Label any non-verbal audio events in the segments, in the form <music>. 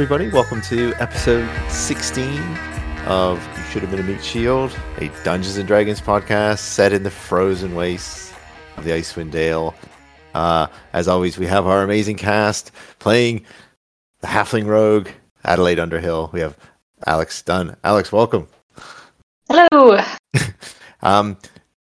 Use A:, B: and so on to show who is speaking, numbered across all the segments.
A: Everybody. Welcome to episode 16 of You Should Have Been a Meat Shield, a Dungeons and Dragons podcast set in the frozen wastes of the Icewind Dale. Uh, as always, we have our amazing cast playing the Halfling Rogue, Adelaide Underhill. We have Alex Dunn. Alex, welcome.
B: Hello. <laughs>
A: Um,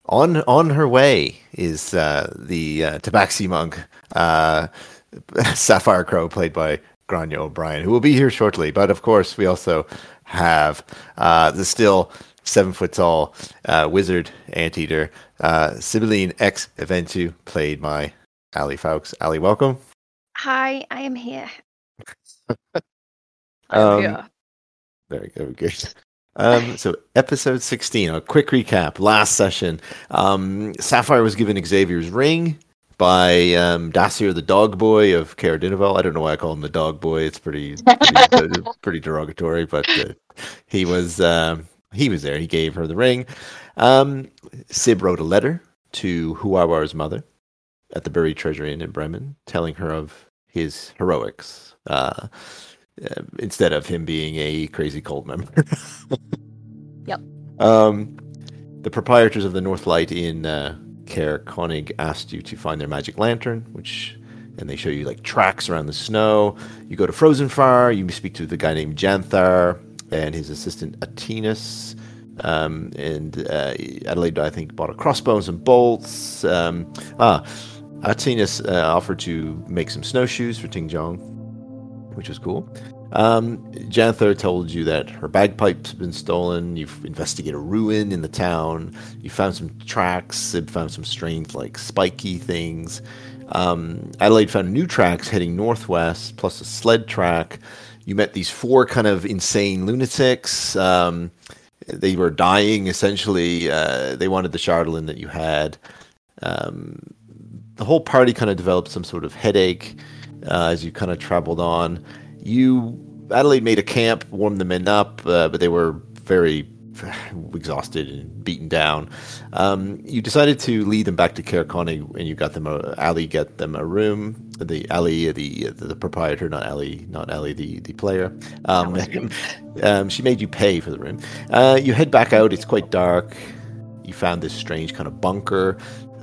A: on on her way is uh, the uh, Tabaxi monk, uh, <laughs> Sapphire Crow, played by Grania O'Brien, who will be here shortly. But of course, we also have uh, the still seven foot tall uh, wizard anteater, uh, Sibylline X Eventu, played by Ali Fawkes. Ali, welcome.
C: Hi, I am here. <laughs>
A: Um,
B: yeah.
A: Very good. Very good. Um, so, episode 16, a quick recap. Last session, um, Sapphire was given Xavier's ring by um, Dacier, the dog boy of Caer Dineval. I don't know why I call him the dog boy. It's pretty <laughs> pretty, pretty derogatory, but uh, he was um, he was there. He gave her the ring. Um, Sib wrote a letter to Huawar's mother at the buried treasure inn in Bremen, telling her of his heroics. Uh, uh, instead of him being a crazy cult member. <laughs>
B: Yep.
A: Um, the proprietors of the North Light in uh, Caer Konig asked you to find their magic lantern, which, and they show you like tracks around the snow. You go to Frozen Far. You speak to the guy named Janthar and his assistant Atinus. Um, and uh, Adelaide, I think, bought a crossbow and bolts. Um, ah, Atinus uh, offered to make some snowshoes for Ting Jong, which was cool. Um, told you that her bagpipes have been stolen. You've investigated a ruin in the town. You found some tracks. Sid found some strange, like spiky things. Um, Adelaide found new tracks heading northwest, plus a sled track. You met these four kind of insane lunatics. Um, they were dying essentially. Uh, they wanted the Chardalyn that you had. Um, the whole party kind of developed some sort of headache uh, as you kind of traveled on. You Adelaide made a camp, warmed the men up, uh, but they were very <sighs> exhausted and beaten down. Um, you decided to lead them back to Caer Konig, and you got them a Ali get them a room. The Ali, the the, proprietor, not Ali, not Ali, the the player. Um, <laughs> um, she made you pay for the room. Uh, you head back out. It's quite dark. You found this strange kind of bunker.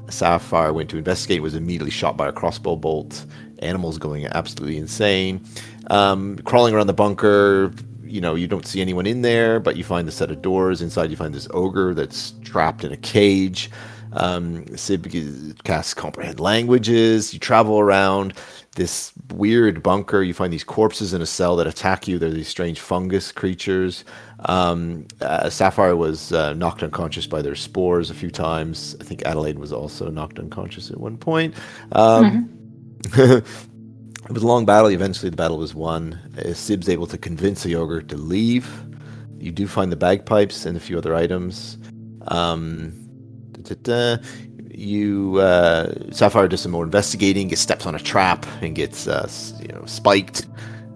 A: Sapphire went to investigate. Was immediately shot by a crossbow bolt. Animals going absolutely insane. Um, crawling around the bunker, you know, you don't see anyone in there, but you find a set of doors. Inside, you find this ogre that's trapped in a cage. Um, Sib casts comprehend languages. You travel around this weird bunker. You find these corpses in a cell that attack you. They're these strange fungus creatures. Um, uh, Sapphire was uh, knocked unconscious by their spores a few times. I think Adelaide was also knocked unconscious at one point. Um, <laughs> it was a long battle. Eventually, the battle was won. Uh, Sib's able to convince the ogre to leave. You do find the bagpipes and a few other items. Um. You uh, Sapphire does some more investigating. Gets steps on a trap and gets uh, you know spiked.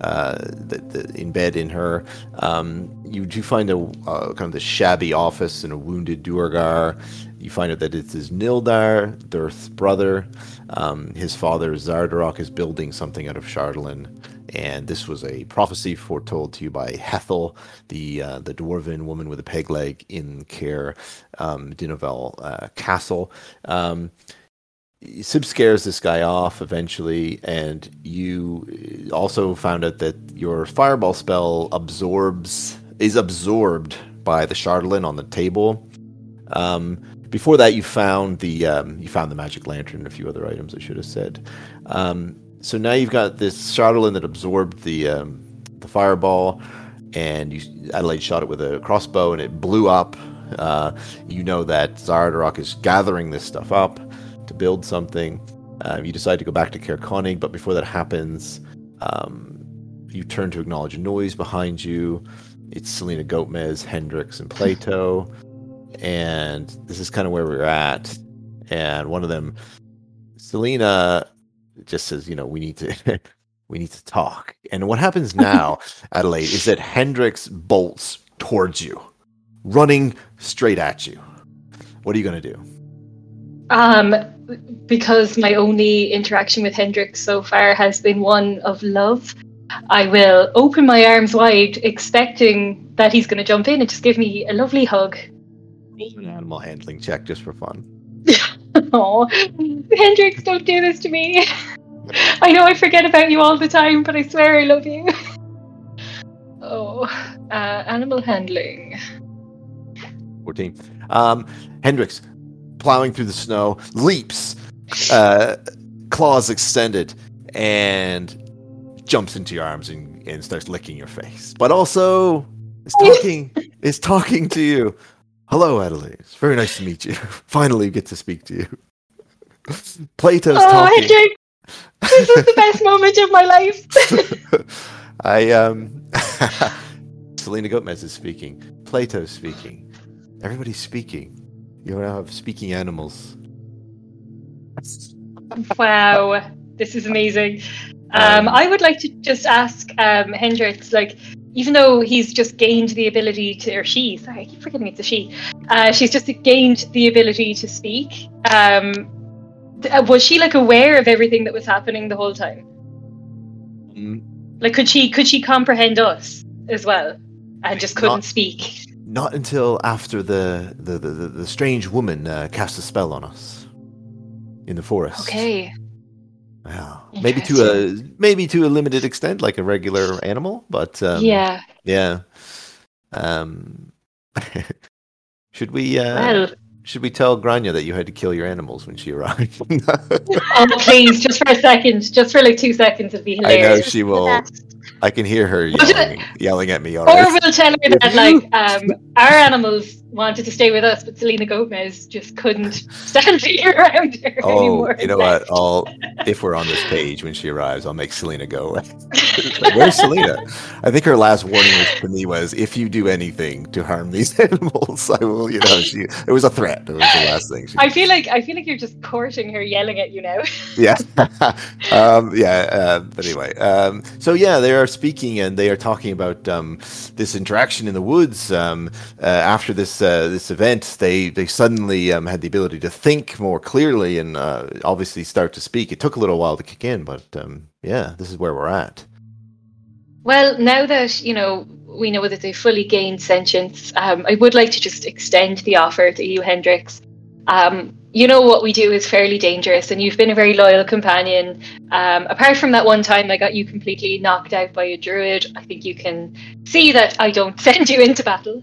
A: Uh, the, the, in bed in her. Um, you do find a uh, kind of the shabby office and a wounded Duergar. You find out that it is Nildar, Dirth's brother. Um, his father, Zardarok, is building something out of Chardalyn, and this was a prophecy foretold to you by Hethel, the uh, the dwarven woman with a peg leg in Caer um, Dineval uh, castle. Um, Sib scares this guy off eventually, and you also found out that your fireball spell absorbs is absorbed by the Chardalyn on the table. Um, before that, you found the um, you found the magic lantern and a few other items. I should have said. Um, so now you've got this Chardalyn that absorbed the um, the fireball, and you Adelaide shot it with a crossbow, and it blew up. Uh, you know that Zardarok is gathering this stuff up to build something. Uh, you decide to go back to Caer Konig, but before that happens, um, you turn to acknowledge a noise behind you. It's Selena Gomez, Hendrix, and Plato and this is kind of where we're at. And one of them, Selena, just says, you know, we need to <laughs> we need to talk. And what happens <laughs> now, Adelaide, is that Hendrix bolts towards you, running straight at you. What are you going to do?
B: Um, because my only interaction with Hendrix so far has been one of love, I will open my arms wide, expecting that he's going to jump in and just give me a lovely hug.
A: An animal handling check just for fun. <laughs>
B: Oh, Hendrix, don't do this to me. <laughs> I know I forget about you all the time, but I swear I love you. <laughs> Oh, uh, animal handling.
A: 14. Um, Hendrix, plowing through the snow, leaps, uh, claws extended, and jumps into your arms and, and starts licking your face. But also is talking is talking to you. Hello, Adelaide. It's very nice to meet you. <laughs> Finally get to speak to you. <laughs> Plato's
B: oh,
A: talking.
B: Hendrix, this is the best moment of my life. <laughs>
A: I um Selena Gomez is speaking. Plato's speaking. Everybody's speaking. You now have speaking animals.
B: wow, this is amazing. Um,
A: Um,
B: I would like to just ask um, Hendrix, like, even though he's just gained the ability to, or she, sorry, I keep forgetting it's a she, uh, she's just gained the ability to speak. Um, uh, was she like aware of everything that was happening the whole time?
A: Mm,
B: Like, could she could she comprehend us as well, and just couldn't
A: Not-
B: speak?
A: Not until after the the, the, the, the strange woman uh, cast a spell on us in the forest.
B: Okay.
A: Yeah. Maybe to a maybe to a limited extent, like a regular animal, but um,
B: yeah.
A: yeah. Um, <laughs> should we uh,
B: Well,
A: should we tell Grania that you had to kill your animals when she arrived? <laughs>
B: oh please, just for a second, just for like two seconds, it'd be hilarious.
A: I know she will. I can hear her yelling, yelling at me
B: Or we'll tell her that like <laughs> um, our animals wanted to stay with us, but Selena Gomez just couldn't <laughs> stand being around her
A: Oh,
B: anymore.
A: you know what? <laughs> I'll if we're on this page when she arrives, I'll make Selena go. <laughs> Like, Where's Selena? I think her last warning was to me was, if you do anything to harm these animals, I will. You know, she. It was a threat. It was the last thing. She,
B: I feel like I feel like you're just courting her, yelling at you now.
A: yeah, um, yeah. Uh, but anyway, um, so yeah, they are speaking and they are talking about um, this interaction in the woods. Um, uh, after this uh, this event, they they suddenly um, had the ability to think more clearly and uh, obviously start to speak. It took a little while to kick in, but um, yeah, this is where we're at.
B: Well, now that you know we know that they fully gained sentience, um, I would like to just extend the offer to you, Hendrix. Um, you know what we do is fairly dangerous, and you've been a very loyal companion. Um, apart from that one time I got you completely knocked out by a druid, I think you can see that I don't <laughs> send you into battle.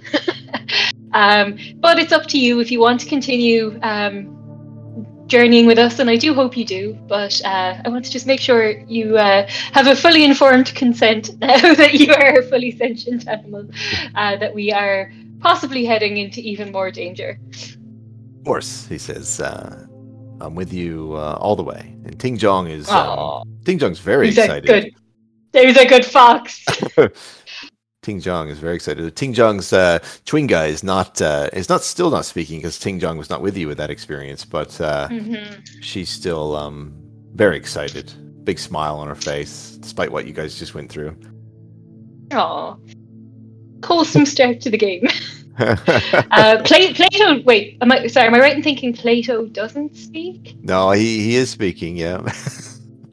B: <laughs> um, but it's up to you if you want to continue um, journeying with us, and I do hope you do. But uh, I want to just make sure you uh, have a fully informed consent <laughs> now that you are a fully sentient animal, uh, that we are possibly heading into even more danger.
A: Of course, he says, uh, "I'm with you uh, all the way." And Ting Jong is um, Ting Jong's very
B: He's a
A: excited.
B: good. He's a good fox. <laughs>
A: Ting Jong is very excited. Ting Jong's uh, Chwinga is not uh, is not still not speaking because Ting Jong was not with you with that experience, but uh,
B: Mhm.
A: she's still um, very excited. Big smile on her face, despite what you guys just went through.
B: Aw. Wholesome start to the game. <laughs> <laughs> Uh, Pla- Plato. Wait, am I sorry? Am I right in thinking Plato doesn't speak?
A: no, he, he is speaking. Yeah,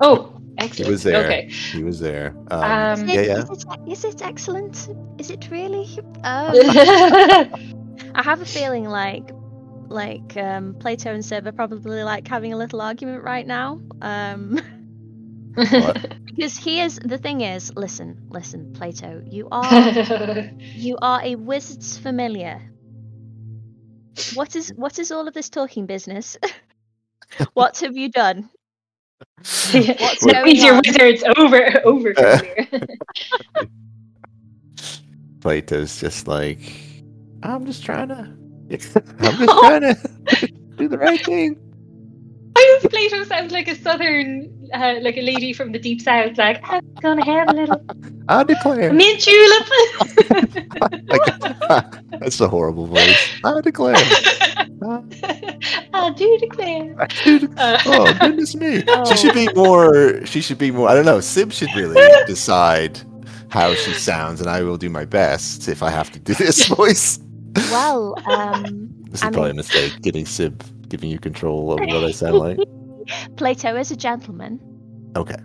B: Oh, <laughs> excellent.
A: He was there.
B: Okay.
A: he was there. Um,
B: Um,
C: Is
A: yeah,
C: it,
A: yeah.
C: Is it, is it excellent? Is it really? <laughs> Um, I have a feeling like like um, Plato and Sib are probably like having a little argument right now. <laughs> Because he is the thing is, listen, listen, Plato, you <laughs> are you are a wizard's familiar. What is what is all of this talking business? <laughs> what have you done? What's
B: That means your wizard's over over
A: Uh. Plato's just like, I'm just trying to, I'm just trying to do the right thing.
B: Why does Plato sound like a southern, uh, like a lady from the deep south? Like I'm gonna have a little
A: I declare.
B: mint julep.
A: Like, that's a horrible voice. I declare. I
B: I do declare.
A: do de-
B: Uh, <laughs>
A: oh goodness me!
C: Oh. <laughs>
A: She should be more. She should be more. I don't know. Sib should really <laughs> decide how she sounds, and I will do my best if I have to do this voice.
C: Well, um,
A: This is
C: I
A: probably a mistake. Getting Sib, giving you control of what I sound like. <laughs>
C: Plato is a gentleman.
A: Okay.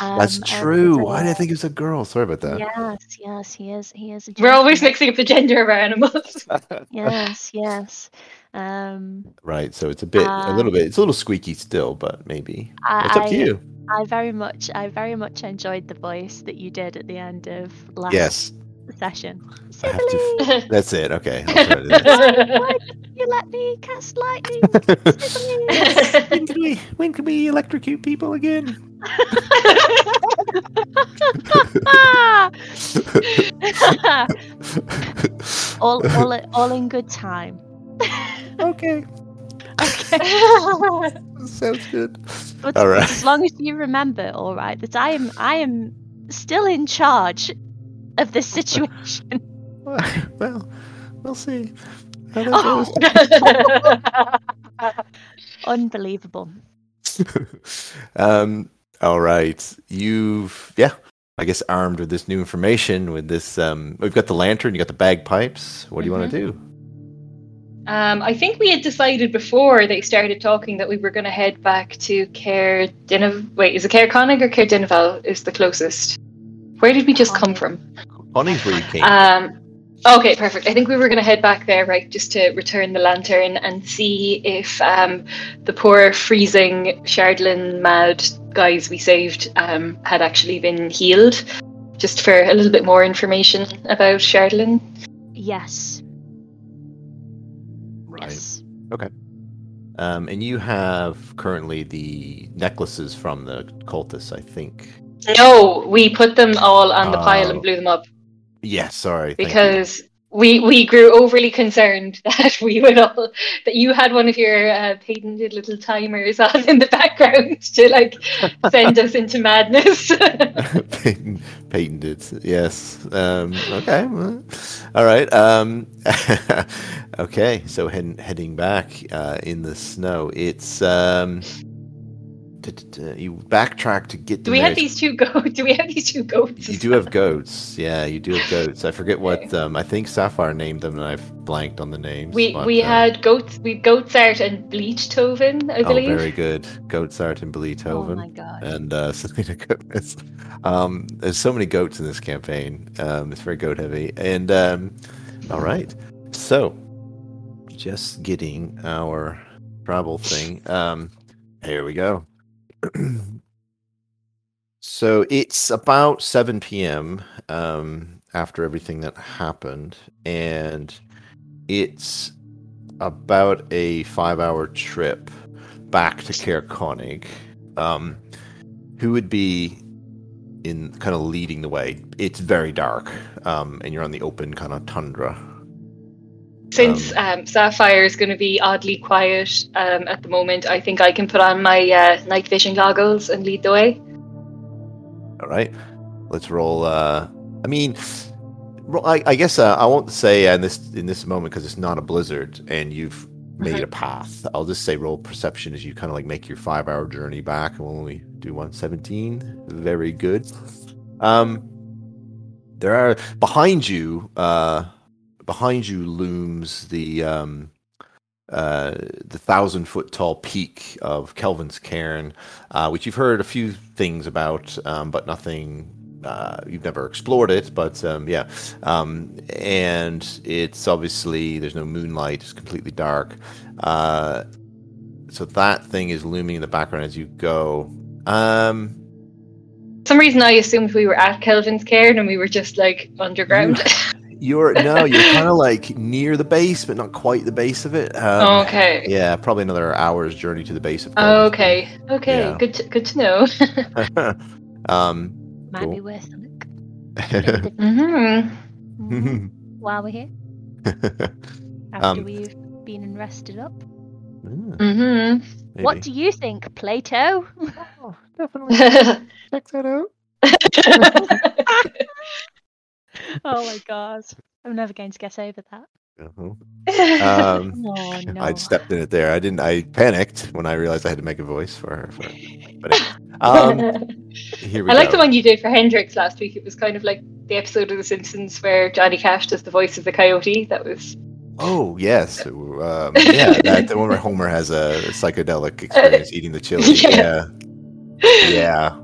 A: That's
C: um, over
A: true. Why did I think it was a girl? Sorry about that.
C: Yes, yes, he is. He is. A
B: We're always mixing up the gender of our animals. <laughs>
C: Yes, yes. Um,
A: right. So it's a bit, a little
C: Um,
A: bit. It's a little squeaky still, but maybe
C: I,
A: it's up to
C: I-
A: you.
C: I very much, I very much enjoyed the voice that you did at the end of last
A: Yes,
C: session.
A: I have to- <laughs> that's it. Okay. I'll try to do that.
C: why <laughs> you let me cast lightning? <laughs>
A: When can we when can we electrocute people again?
C: all, all, all in good time.
A: okay,
C: Okay.
A: sounds good.
C: But
A: All right.
C: as long as you remember, all right, that I am, I am still in charge of this situation. <laughs> <laughs>
A: Well, we'll see how that
C: Oh. <laughs> Unbelievable.
A: um. All right. You've yeah. I guess armed with this new information, with this, um, we've got the lantern, you got the bagpipes. What do you want to do?
B: Um, I think we had decided before they started talking that we were going to head back to Caer Dinav. Wait, is it Caer Konig or Caer Dineval is the closest? Where did we just come from?
A: Connie's where you came.
B: Um, okay, perfect. I think we were going to head back there, right, just to return the lantern and see if um, the poor freezing Chardalyn mad guys we saved um, had actually been healed. Just for a little bit more information about Chardalyn.
C: Yes.
A: right.
C: Yes.
A: Um, and you have currently the necklaces from the cultists, I think.
B: No, we put them all on the pile and
A: Oh.
B: blew them up.
A: Yes, sorry.
B: because we we grew overly concerned <laughs> that we would all that you had one of your uh, patented little timers on in the background to like <laughs> send us into madness. <laughs>
A: Peyton, Peyton. Yes. Um, okay. well, All right. Um, okay. So heading heading back uh, in the snow. It's um, you backtrack to get.
B: do
A: to
B: we have these two goats? <laughs> Do we have these two goats?
A: You do have goats. Yeah, you do have <laughs> goats. I forget what. Um, I think Sapphire named them, and I've blanked on the names.
B: We
A: but,
B: we
A: uh,
B: had goats. We Goatsart and Bleachtoven, I believe.
A: Oh,
B: believe.
A: very good. Goatsart and
C: Oh
A: Bleethoven.
C: my god.
A: and uh, <laughs> Selena Gomez. Um, there's so many goats in this campaign. Um, it's very goat heavy. And um, all right, so just getting our travel thing. Um, here we go. So it's about 7 p.m. Um, after everything that happened, and it's about a five-hour trip back to Caer Konig. Um, who would be in kind of leading the way? It's very dark, um, and you're on the open kind of tundra.
B: Since um, Sapphire is going to be oddly quiet um, at the moment, I think I can put on my uh, night vision goggles and lead the way.
A: All right, let's roll. Uh, I mean, I, I guess uh, I won't say in this in this moment because it's not a blizzard, and you've made a path. I'll just say roll perception as you kind of like make your five hour journey back, and we'll only do one seventeen. Very good. Um, there are behind you. Uh, behind you looms the um, uh, the thousand foot tall peak of Kelvin's Cairn, uh, which you've heard a few things about, um, but nothing. Uh, you've never explored it, but um, yeah, um, and it's obviously there's no moonlight; it's completely dark. Uh, so that thing is looming in the background as you go. Um,
B: For some reason I assumed we were at Kelvin's Cairn and we were just like underground.
A: You're no, you're kind of like near the base, but not quite the base of it. Um,
B: okay.
A: Yeah, probably another hour's journey to the base of. Kelvin's
B: Okay. Okay.
A: Yeah.
B: Good. To, good to know. <laughs>
A: um,
C: Might
A: cool.
C: be worth a look. <laughs>
B: hmm
C: Mhm. While we're here, <laughs> after
A: Um,
C: we've been and rested up.
B: hmm
C: What do you think, Plato?
A: definitely check that out.
C: Oh my god. I'm never going to get over that.
A: Uh-huh. <laughs> Um,
C: Oh no. <laughs>
A: I stepped in it there. I didn't. I panicked when I realized I had to make a voice for her. For, but anyway, <laughs> um, here we
B: I like the one you did for Hendrix last week. It was kind of like the episode of The Simpsons where Johnny Cash does the voice of the coyote. That was
A: Oh yes, um, yeah, that, the one where Homer has a psychedelic experience eating the chili.
B: Yeah.
A: Yeah, yeah.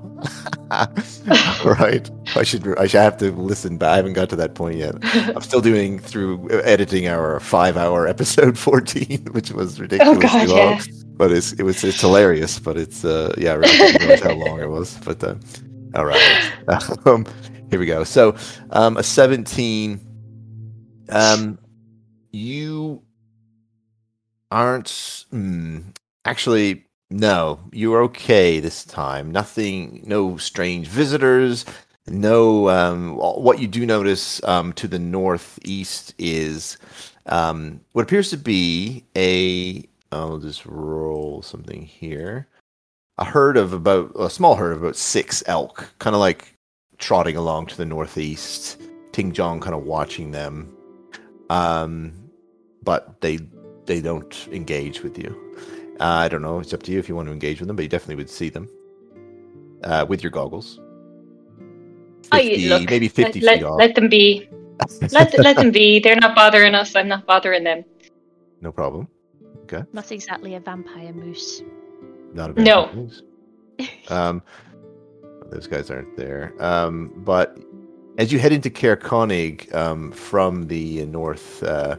A: <laughs> right. I should. I should have to listen, but I haven't got to that point yet. I'm still doing through editing our five-hour episode <laughs> 14, which was ridiculously
B: God,
A: long.
B: yeah.
A: But it's it was it's hilarious. But it's uh yeah, I really didn't realize how long it was. But uh, all right. <laughs> Um, here we go. So um, a 17. Um, you aren't hmm, actually no. You're okay this time. Nothing. No strange visitors. No. Um, what you do notice um, to the northeast is um, what appears to be a. I'll just roll something here. A herd of about a small herd of about six elk, kind of like trotting along to the northeast. Ting Jong kind of watching them, um, but they they don't engage with you. Uh, I don't know. It's up to you if you want to engage with them, but you definitely would see them uh, with your goggles.
B: I
A: 50,
B: look,
A: maybe fifty
B: let,
A: feet
B: let,
A: off.
B: let them be. <laughs> Let let them be. They're not bothering us. I'm not bothering them.
A: no problem. Okay.
C: Not exactly a vampire moose.
A: Not a bad
B: No.
A: news. Um, those guys aren't there. Um, but as you head into Caer Konig um, from the north, uh,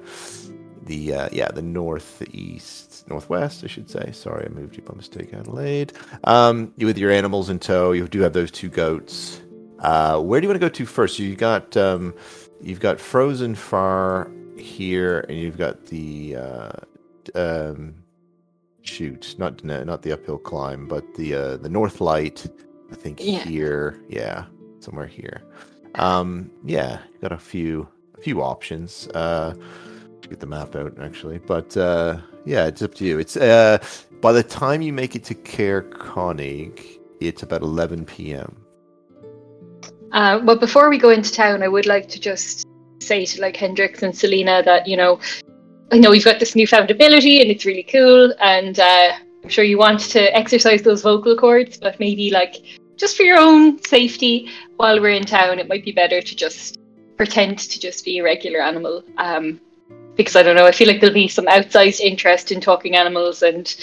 A: the uh, yeah, the northeast, northwest, I should say. Sorry, I moved you by mistake, Adelaide. Um, you with your animals in tow. You do have those two goats. Uh, where do you want to go to first? You got um, you've got Frozen Far here, and you've got the uh, um, shoot, not not the uphill climb, but the uh, the North Light. I think
B: Yeah.
A: here, yeah, somewhere here. Um, yeah, got a few a few options. Uh, get the map out actually, but uh, yeah, it's up to you. It's uh, by the time you make it to Caer Konig, it's about 11 p.m.
B: Uh, but before we go into town, I would like to just say to like Hendrix and Selena that you know, I know you've got this newfound ability and it's really cool, and uh, I'm sure you want to exercise those vocal cords, but maybe like just for your own safety while we're in town, it might be better to just pretend to just be a regular animal. Um, because I don't know, I feel like there'll be some outsized interest in talking animals, and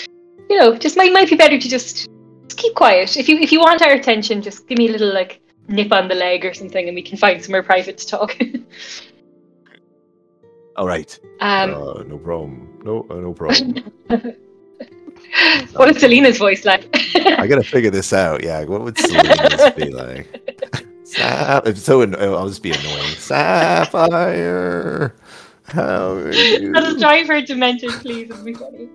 B: you know, just might might be better to just, just keep quiet. If you if you want our attention, just give me a little like nip on the leg or something, and we can find somewhere private to talk. <laughs>
A: All right.
B: um,
A: uh, no problem. No, uh, no problem. <laughs>
B: what is Selena's voice like?
A: I gotta figure this out. Yeah, what would Selena's be <laughs> like? Sap- so anno- I'll just be annoying. Sapphire, how <laughs> are you?
B: That'll drive her demented, please. It'll be funny.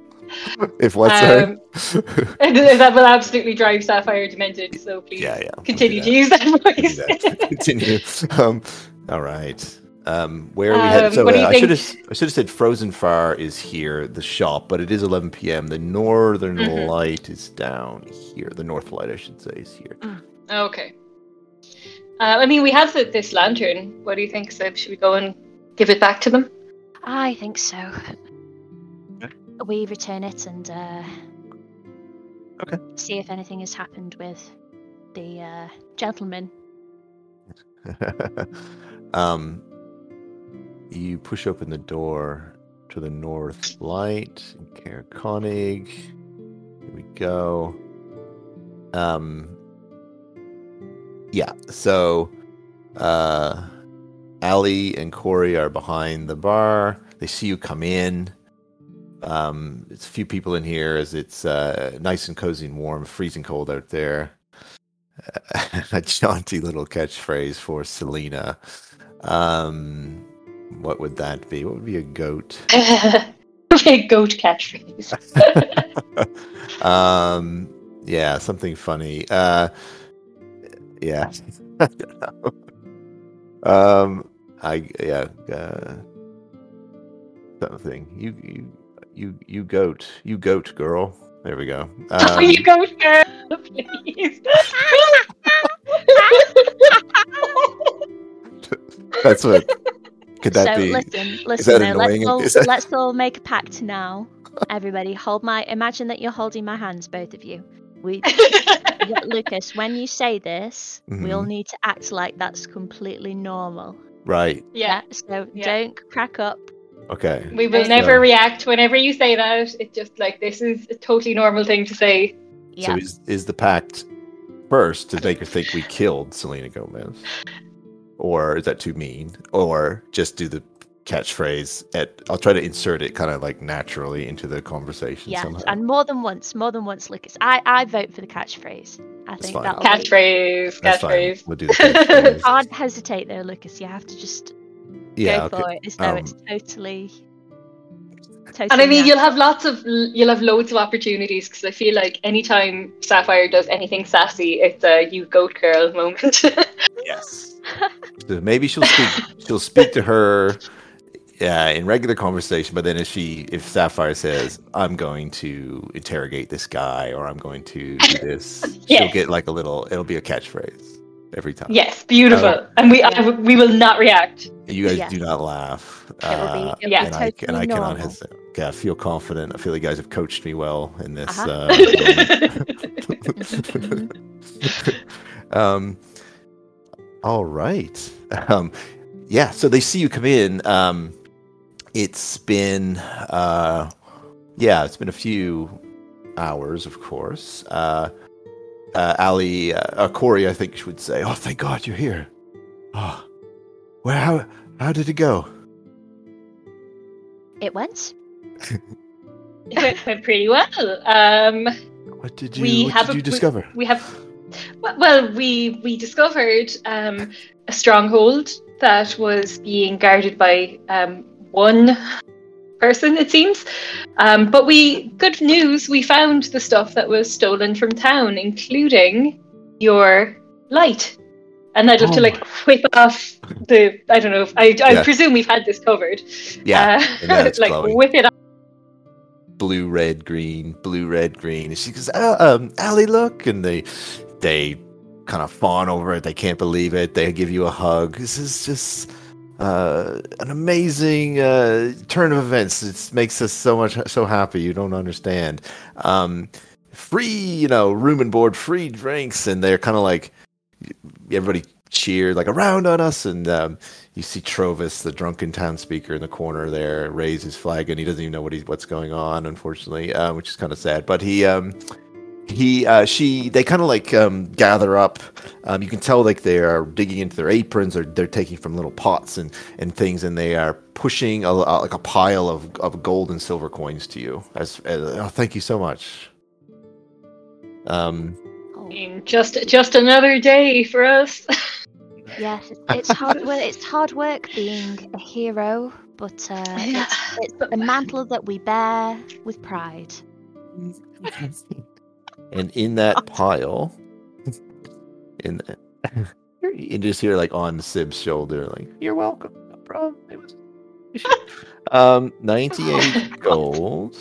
A: If what's
B: Um, <laughs> that will absolutely drive Sapphire demented. So please
A: yeah, yeah.
B: continue to use that voice. <laughs>
A: Continue. Um, all right. Um, where are we headed?
B: Um,
A: So
B: what do
A: uh, I should have I should have said Frozen Far is here, the shop, but it is 11 p.m. The northern
B: Mhm.
A: light is down here. The north light, I should say, is here.
B: Okay. Uh, I mean, we have the, this lantern. What do you think, Seb? Should we go and give it back to them?
C: I think so. We return it and uh,
A: Okay.
C: see if anything has happened with the uh, gentleman. <laughs>
A: um, you push open the door to the north light in Caer Konig. Here we go. Um, yeah, so uh, Ali and Corey are behind the bar. They see you come in. Um, it's a few people in here as it's uh, nice and cozy and warm, freezing cold out there. <laughs> a jaunty little catchphrase for Selena. Um, what would that be? What would be a goat? <laughs>
B: Big goat catchphrase. <laughs>
A: um, yeah, something funny. Uh, yeah. I don't know. um, I yeah. Uh, something. You you you you goat. You goat girl. There we go. <laughs>
B: oh,
A: Um,
B: you goat girl, please. <laughs>
A: that's what. Could that
C: so
A: be?
C: listen,
A: that
C: listen. now, let's
A: annoying?
C: all
A: Is that-
C: let's all make a pact now. Everybody, hold my. Imagine that you're holding my hands, both of you. We, <laughs> Lucas, when you say this, we all
A: Mhm.
C: need to act like that's completely normal.
A: Right.
B: yeah,
C: So
B: Yeah.
C: don't crack up.
A: Okay.
B: we will
C: So-
B: never react whenever you say that. It's just like this is a totally normal thing to say.
C: Yeah.
A: So is is the pact first to make her think we killed Selena Gomez, or is that too mean? Or just do the catchphrase at I'll try to insert it kind of like naturally into the conversation
C: Yes,
A: somehow.
C: and more than once, more than once, Lucas. I, I vote for the catchphrase. I think
A: fine.
C: that'll
B: Catchphrase,
A: fine.
B: catchphrase.
A: We'll do the catchphrase. <laughs> <laughs>
C: Can't hesitate though, Lucas. You have to just
A: yeah,
C: go
A: okay.
C: for it as though
A: Um,
C: it's totally. totally
B: And I mean, you'll have lots of, you'll have loads of opportunities because I feel like anytime Sapphire does anything sassy, it's a you goat girl <laughs> moment.
A: Yes. So maybe she'll speak. she'll speak to her uh, in regular conversation, but then if she, if Sapphire says, "I'm going to interrogate this guy," or "I'm going to do this," <laughs> she'll get like a little. It'll be a catchphrase every time.
B: yes, beautiful.
A: Oh.
B: And we, I, we will not react.
A: You guys
C: Yes.
A: do not laugh.
C: It will be,
A: uh,
B: yeah.
C: be
A: and I,
C: totally
A: and I cannot hesitate. Yeah, I feel confident. I feel you guys have coached me well in this.
C: Uh-huh.
A: Uh, <laughs> <laughs> um, all right. Um, yeah. So they see you come in. Um, it's been, uh, yeah, it's been a few hours, of course. Uh, uh, Ali, uh, uh, Corey, I think she would say, "Oh, thank God you're here." Oh, well, how how did it go?
C: It went.
B: It went, went pretty well. Um,
A: What did you
B: We
A: what
B: have
A: did
B: a-
A: you discover?
B: we have well- well we we discovered um, a stronghold that was being guarded by um, one person it seems um, but we good news we found the stuff that was stolen from town including your light and I'd love
A: Oh
B: to like whip off the I don't know if, I, I
A: Yeah.
B: presume we've had this covered
A: Yeah,
B: uh,
A: and now it's <laughs>
B: like
A: glowing.
B: whip it off
A: blue, red, green, blue, red, green. And she goes, oh, um, Allie, look. And they, they kind of fawn over it. They can't believe it. They give you a hug. This is just uh, an amazing uh, turn of events. It makes us so much, so happy. You don't understand. Um, free, you know, room and board, free drinks. And they're kind of like, everybody cheered like around on us. And, um, you see Trovis, the drunken town speaker, in the corner there, raise his flag, and he doesn't even know what he's what's going on, unfortunately, uh, which is kind of sad. But he, um, he, uh, she, they kind of like um, gather up. Um, you can tell like they are digging into their aprons, or they're taking from little pots and and things, and they are pushing a, a- like a pile of, of gold and silver coins to you. As, as oh, thank you so much. Um,
B: just just another day for us <laughs>
C: yes, it's, it's hard work. It's hard work being a hero, but uh,
B: Yeah.
C: it's, it's a mantle that we bear with pride. <laughs>
A: and in that <laughs> pile, in the, you just hear like on Sib's shoulder, like "You're welcome, no problem." It was um ninety-eight <laughs> gold,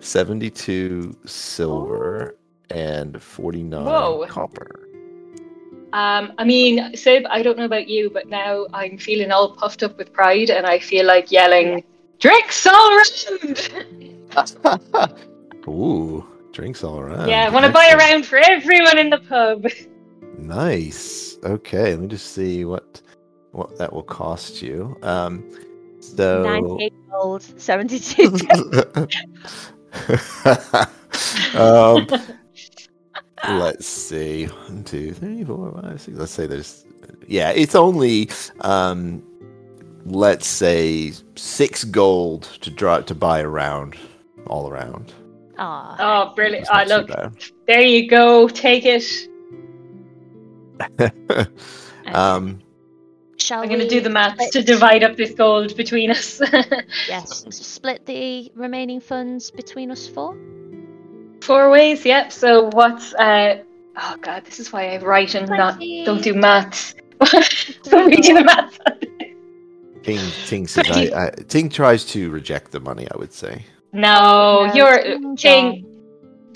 A: seventy-two silver, and forty-nine
B: Whoa.
A: copper.
B: Um, I mean, Sib, I don't know about you, but now I'm feeling all puffed up with pride, and I feel like yelling, "Drinks all around!" <laughs>
A: Ooh, drinks all around.
B: yeah, I want to buy a round for everyone in the pub. <laughs>
A: Nice. Okay, let me just see what what that will cost you. Um, so
C: 98 gold, 72. <laughs> <laughs>
A: um, let's see. One, two, three, four, five, six. Let's say there's. Yeah, it's only. Um, let's say six gold to draw to buy a round, all around.
C: Aw.
B: Oh, brilliant!
A: That's
B: Oh, look, there you go. Take it. <laughs>
A: um,
C: Shall
B: I'm going to do the maths to divide up this gold between us. <laughs>
C: Yes, split the remaining funds between us four.
B: Four ways, yep. So what's uh? Oh God, this is why I write and not don't do maths. <laughs> so we do the maths.
A: Ting, Ting says, I, I, Ting tries to reject the money. I would say.
B: No,
C: No,
B: you're
C: King
B: King.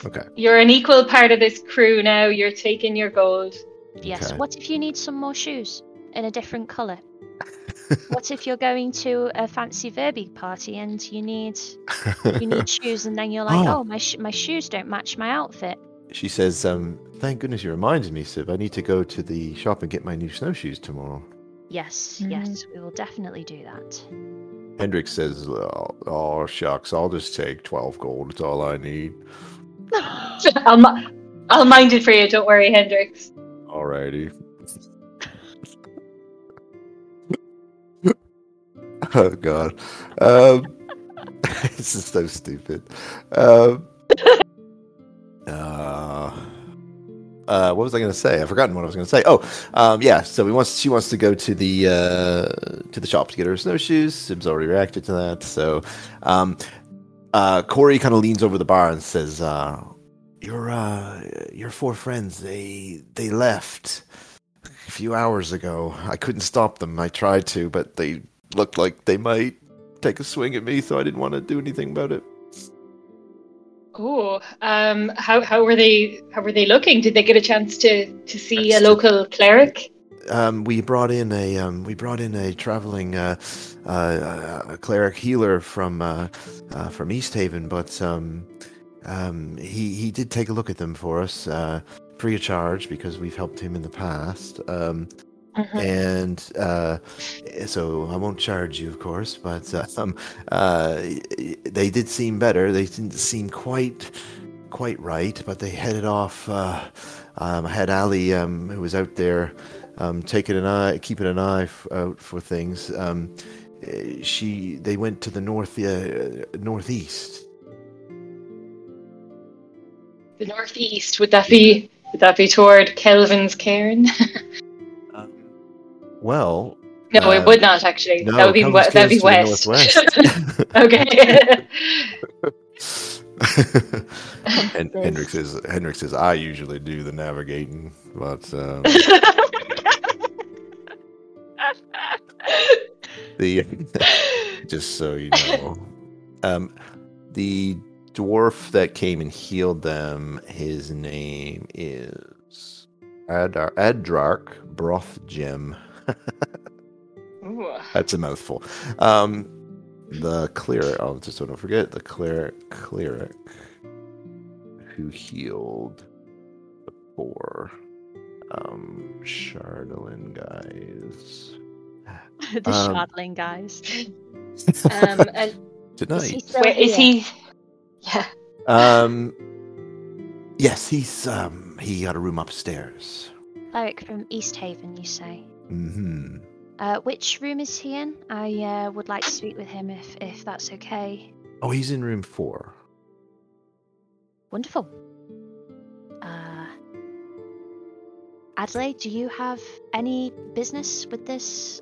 A: Okay.
B: You're an equal part of this crew now. You're taking your gold.
C: Yes.
A: Okay.
C: What if you need some more shoes in a different colour? <laughs> what if you're going to a fancy Verbi party and you need you need <laughs> shoes and then you're like,
A: Oh.
C: oh, my sh- my shoes don't match my outfit.
A: She says, um, "Thank goodness you reminded me, Siv. I need to go to the shop and get my new snowshoes tomorrow."
C: Yes,
B: Mhm.
C: yes, we will definitely do that.
A: Hendrik says, "Oh, oh, shucks, I'll just take twelve gold. It's all I need." <laughs>
B: I'll, mu- I'll mind it for you. Don't worry, Hendrix.
A: Alrighty. <laughs> oh god. Um, <laughs> this is so stupid. Um, uh, uh, what was I going to say? I've forgotten what I was going to say. Oh, um, yeah. So we wants she wants to go to the uh, to the shop to get her snowshoes. Sim's already reacted to that. So um, uh, Corey kind of leans over the bar and says, uh, "Your uh, your four friends they they left a few hours ago. I couldn't stop them. I tried to, but they looked like they might take a swing at me, so I didn't want to do anything about it."
B: Oh, um, how how were they? How were they looking? Did they get a chance to to see a local cleric?
A: um, we brought in a um, we brought in a traveling uh, uh, a cleric healer from uh, uh, from East Haven, but um, um, he he did take a look at them for us uh, free of charge because we've helped him in the past.
B: Mhm.
A: and uh, so I won't charge you, of course, but <laughs> um, uh, they did seem better. They didn't seem quite quite right, but they headed off. Uh, um, I had Ali, um, who was out there, um, taking an eye, keeping an eye f- out for things. Um, eh, she, they went to the north, uh, northeast.
B: The northeast. Would that be? Would that be toward Kelvin's cairn? <laughs>
A: Well,
B: no,
A: Uh,
B: it would not actually.
A: no,
B: that would be
A: Kelvin's
B: that'd be
A: Cairn's to the
B: west. <laughs> <laughs> okay. <laughs>
A: and Hendrik says, Hendrik says, I usually do the navigating, but um, the just so you know, um, the dwarf that came and healed them, his name is Adar- Adrark Broth Gem.
B: Ooh.
A: That's a mouthful. Um, the cleric. Oh, just so don't forget the cleric. Cleric who healed the four um Chardalyn guys <laughs>
C: the
A: Um,
C: Shardling guys. <laughs>
B: Um, and
A: tonight.
C: Is he still
B: where is he? Yeah.
A: Um, yes, he's um he got a room upstairs.
C: Cleric from East Haven, you say?
A: Hmm.
C: Uh, which room is he in? I uh, would like to speak with him if if that's okay.
A: Oh, he's in room four.
C: Wonderful. Uh, Adelaide, do you have any business with this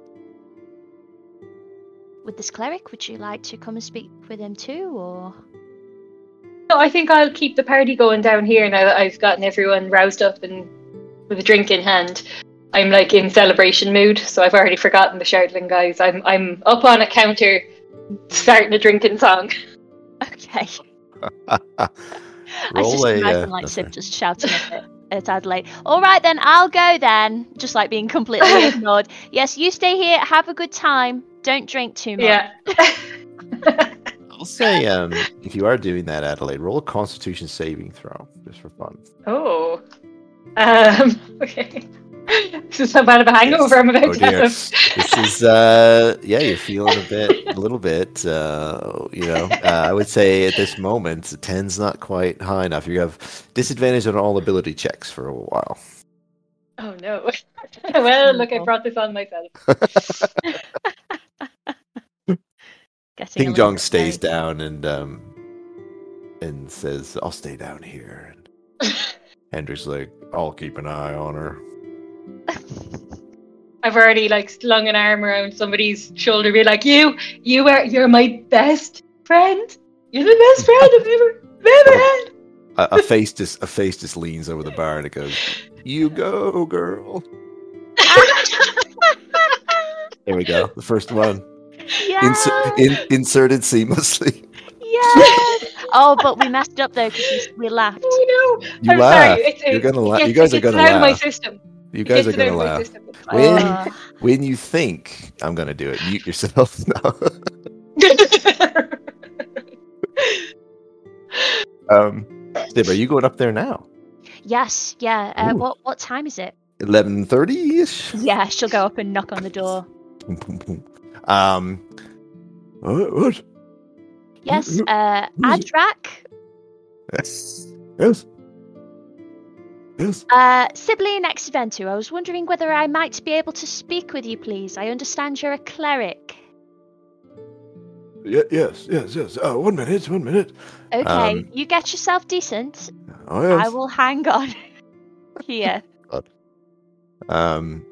C: with this cleric? Would you like to come and speak with him too, or
B: No, I think I'll keep the party going down here now that I've gotten everyone roused up and with a drink in hand. I'm like in celebration mood, so I've already forgotten the Shardling guys. I'm I'm up on a counter starting a drinking song.
C: okay? <laughs> I
A: Roll
C: just
A: a,
C: imagine
A: uh,
C: like Sib
A: okay.
C: just shouting at, at Adelaide. All right then, I'll go then. Just like being completely <laughs> ignored. Yes, you stay here. Have a good time. Don't drink too much.
B: Yeah. <laughs>
A: I'll say um if you are doing that, Adelaide, roll a Constitution saving throw just for fun.
B: oh. Um. Okay. <laughs> This is how bad of a hangover I'm about
A: Oh
B: to
A: dear.
B: have.
A: this is uh yeah you're feeling a bit a little bit uh you know uh, i would say at this moment 10's not quite high enough you have disadvantage on all ability checks for a while
B: Oh no. <laughs> well, look, I brought this on myself. <laughs>
C: Getting a
A: king
C: little
A: jong stays
C: worried.
A: down and um and says i'll stay down here and hendrik's like i'll keep an eye on her <laughs>
B: I've already like slung an arm around somebody's shoulder, be like, "You, you are, you're my best friend. You're the best friend I've ever, ever had."
A: a, a face just a face just leans over the bar and it goes you go girl there we go the first one
C: Yeah.
A: Inser- in, inserted seamlessly
C: Yes. Oh, but we messed up though because we, we laughed.
B: Oh no!
A: You
B: I'm
A: laugh.
B: sorry. It's,
A: You're gonna
B: it
A: laugh. You guys
B: it
A: are gonna laugh.
B: It's out of my system.
A: You guys are gonna laugh.
B: system. It's fine.
A: When
C: Uh,
A: when you think I'm gonna do it, mute yourself <laughs> now. <laughs> um, Stib, are you going up there now?
C: yes. Yeah. Uh, what what time is it?
A: Eleven thirty ish.
C: Yeah, she'll go up and knock on the door. <laughs>
A: Um, what? what?
C: Yes. Uh,
A: who's?
C: Adrak.
A: Yes. Yes. Yes.
C: Uh, Sibylline Exiventu, I was wondering whether I might be able to speak with you, please. I understand you're a cleric.
A: Y- yes, yes, yes. Uh, one minute, one minute.
C: Okay,
A: Um,
C: you get yourself decent.
A: Oh, yes.
C: I will hang on <laughs> here.
A: Um,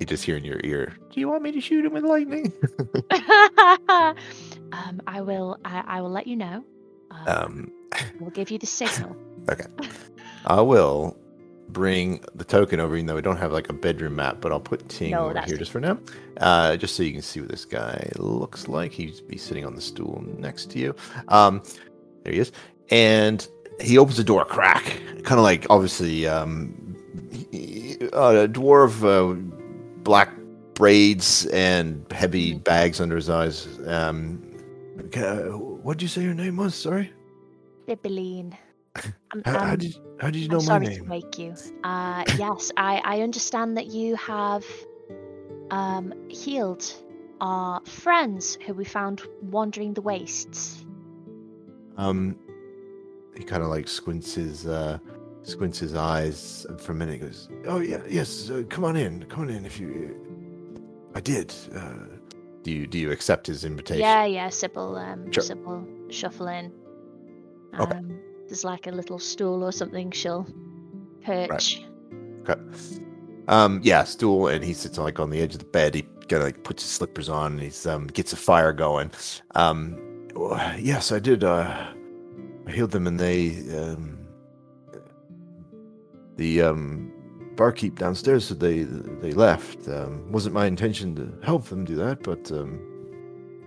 A: you just hear in your ear. Do you want me to shoot him with lightning? <laughs>
C: um, I will. I, I will let you know. Um,
A: um,
C: we'll give you the signal. <laughs>
A: I will bring the token over, even though we don't have like a bedroom map, but I'll put Ting
C: No,
A: over here just for now. Uh, just so you can see what this guy looks like. He'd be sitting on the stool next to you. Um, there he is. And he opens the door a crack. Kind of like, obviously, um, he- uh, a dwarf, uh, black braids and heavy bags under his eyes. Um, what did you say your name was? Sorry.
C: Sibylline. I'm,
A: How, how did how did you
C: I'm
A: know my
C: sorry to
A: name?
C: wake you. Uh, yes, I, I understand that you have um, healed our friends who we found wandering the wastes.
A: Um, he kind of like squints his uh, squints his eyes for a minute. He goes, "Oh yeah, yes, uh, come on in, come on in. If you, I did. Uh, do you do you accept his invitation?
C: Yeah, yeah, Sybil, um,
A: Sure.
C: Sybil, shuffle in. Um,
A: Okay.
C: There's like a little stool or something she'll perch.
A: Okay. Um, yeah, stool, and he sits like on the edge of the bed. He kind of like puts his slippers on, and he's um gets a fire going. Um, yes, I did. Uh, I healed them, and they um, the um barkeep downstairs said they they left. Um, wasn't my intention to help them do that, but um,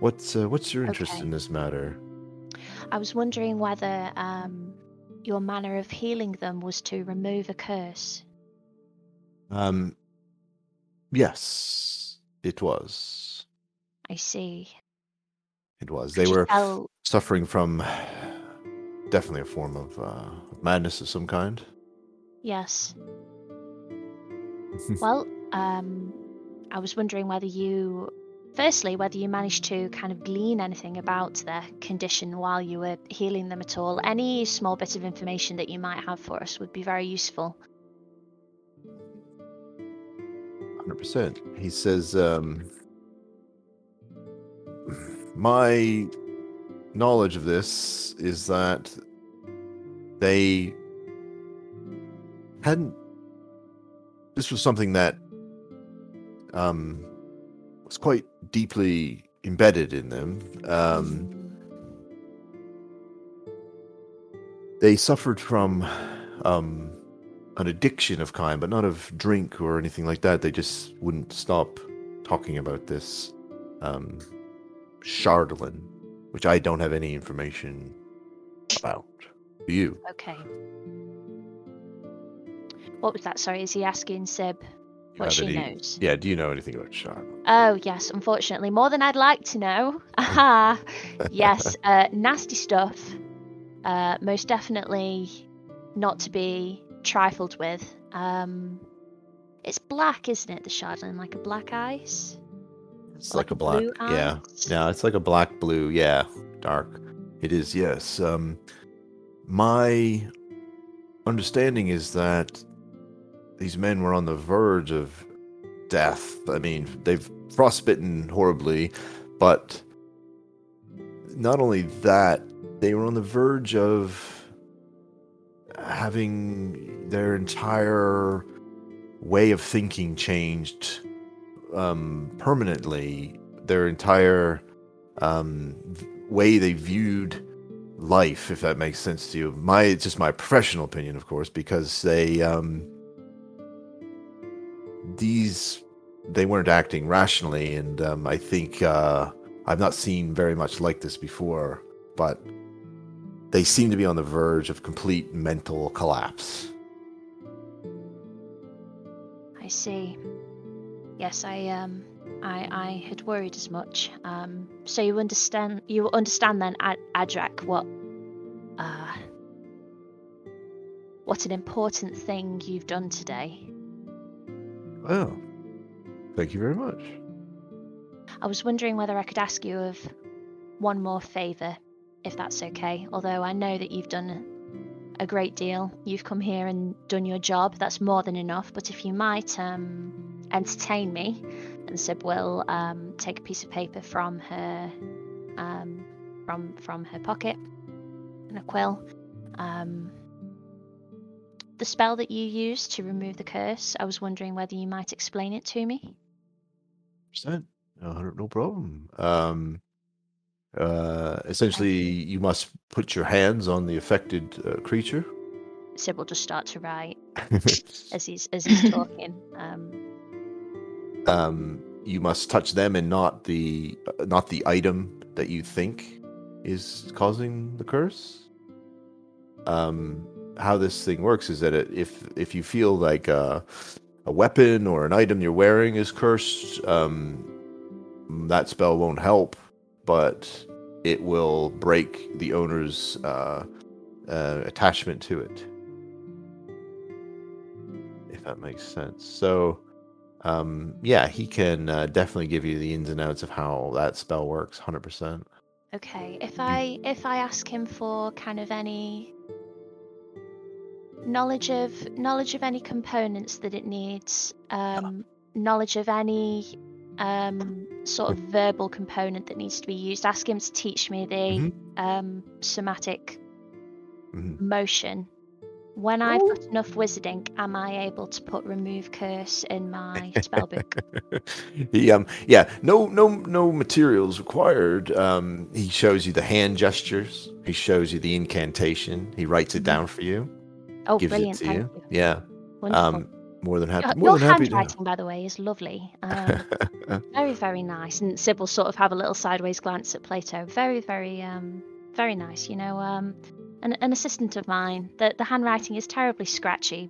A: what's uh, what's your interest
C: Okay.
A: in this matter?
C: I was wondering whether um, your manner of healing them was to remove a curse.
A: Um, yes, it was.
C: I see.
A: It was.
C: Could
A: They were.
C: tell-
A: suffering from definitely a form of uh, madness of some kind.
C: Yes. <laughs> Well, um, I was wondering whether you, firstly, whether you managed to kind of glean anything about their condition while you were healing them at all. Any small bit of information that you might have for us would be very useful.
A: 100%. He says, um, My knowledge of this is that they hadn't. This was something that um, was quite deeply embedded in them. Um, they suffered from um, an addiction of kind, but not of drink or anything like that. They just wouldn't stop talking about this um, which I don't have any information about. You?
C: Okay. What was that? Sorry, is he asking Sib what she
A: he-
C: knows?
A: Yeah, do you know anything about Chardalyn?
C: Oh, yes, unfortunately. More than I'd like to know. <laughs> Aha! yes, uh, nasty stuff. Uh, most definitely not to be trifled with. Um, it's black, isn't it, the Chardonnay? Like a black ice?
A: It's
C: Like
A: like, a black. Yeah. Yeah, it's like a black blue. Yeah, dark. It is, yes. Um, my understanding is that these men were on the verge of death. I mean, they've frostbitten horribly, but not only that, they were on the verge of having their entire way of thinking changed um, permanently. Their entire um, way they viewed life, if that makes sense to you. My it's just my professional opinion, of course, because they um, these they weren't acting rationally, and um, I think uh, I've not seen very much like this before, but they seem to be on the verge of complete mental collapse.
C: I see. Yes, I um, I I had worried as much. Um, so you understand? You understand then, Ad- Adrak, what uh, what an important thing you've done today.
A: Well, thank you very much.
C: I was wondering whether I could ask you of one more favour, if that's okay. Although I know that you've done a great deal. You've come here and done your job. That's more than enough. But if you might um, entertain me, and Sib will um, take a piece of paper from her um, from from her pocket and a quill. Um, the spell that you used to remove the curse. I was wondering whether you might explain it to me.
A: Percent. No, no problem. Um, uh, essentially, you must put your hands on the affected uh, creature.
C: Sib will just start to write <laughs> as he's as he's talking. Um,
A: um, you must touch them and not the uh, not the item that you think is causing the curse. Um, how this thing works is that if if you feel like a, a weapon or an item you're wearing is cursed, um, that spell won't help, but it will break the owner's uh, uh, attachment to it. If that makes sense. So, um, yeah, he can uh, definitely give you the ins and outs of how that spell works, hundred percent.
C: Okay, if I if I ask him for kind of any knowledge of knowledge of any components that it needs, um, knowledge of any um, sort of verbal component that needs to be used, ask him to teach me the
A: Mhm.
C: um, somatic
A: Mhm.
C: motion. When I've got enough wizarding, am I able to put remove curse in my <laughs> spellbook?
A: he um yeah no no no materials required um he shows you the hand gestures he shows you the incantation he writes it down for you
C: Oh,
A: gives
C: brilliant!
A: it to you
C: you.
A: yeah
C: Wonderful.
A: um more than happy
C: your
A: more
C: your
A: than happy to
C: handwriting, by the way, is lovely. Um, <laughs> very, very nice. And Sybil sort of have a little sideways glance at Plato. Very, very, um, very nice. You know, um, an, an assistant of mine. The the handwriting is terribly scratchy,